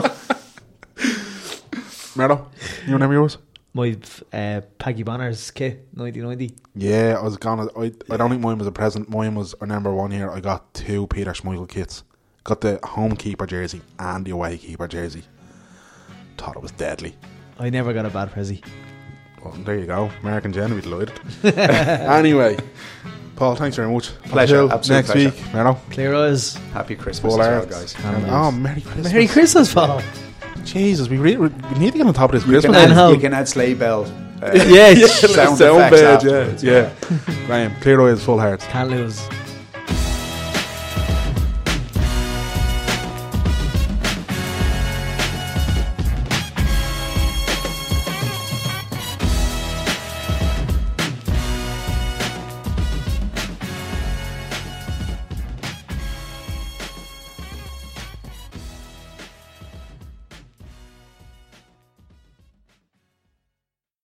Merlo, you remember yours? My uh, Packie Bonner's kit, 1990. Yeah, I was gonna. I, I don't think mine was a present. Mine was a number one here. I got two Peter Schmeichel kits. Got the home keeper jersey and the away keeper jersey. Thought it was deadly. I never got a bad Prezi. Well, there you go. American Jen would be delighted. anyway, Paul, thanks very much. Pleasure, Until absolute next pleasure. week, Merlo. Clear eyes. happy Christmas Full as well, guys. And, oh, Merry Christmas. Merry Christmas, Paul. Jesus, we, really, we need to get on top of this You Christmas. can, And add, you can add sleigh bell. Uh, Yeah, sound, Sound effects bed, afterwards. yeah. yeah. Graham, clear eyes, full hearts. Can't lose.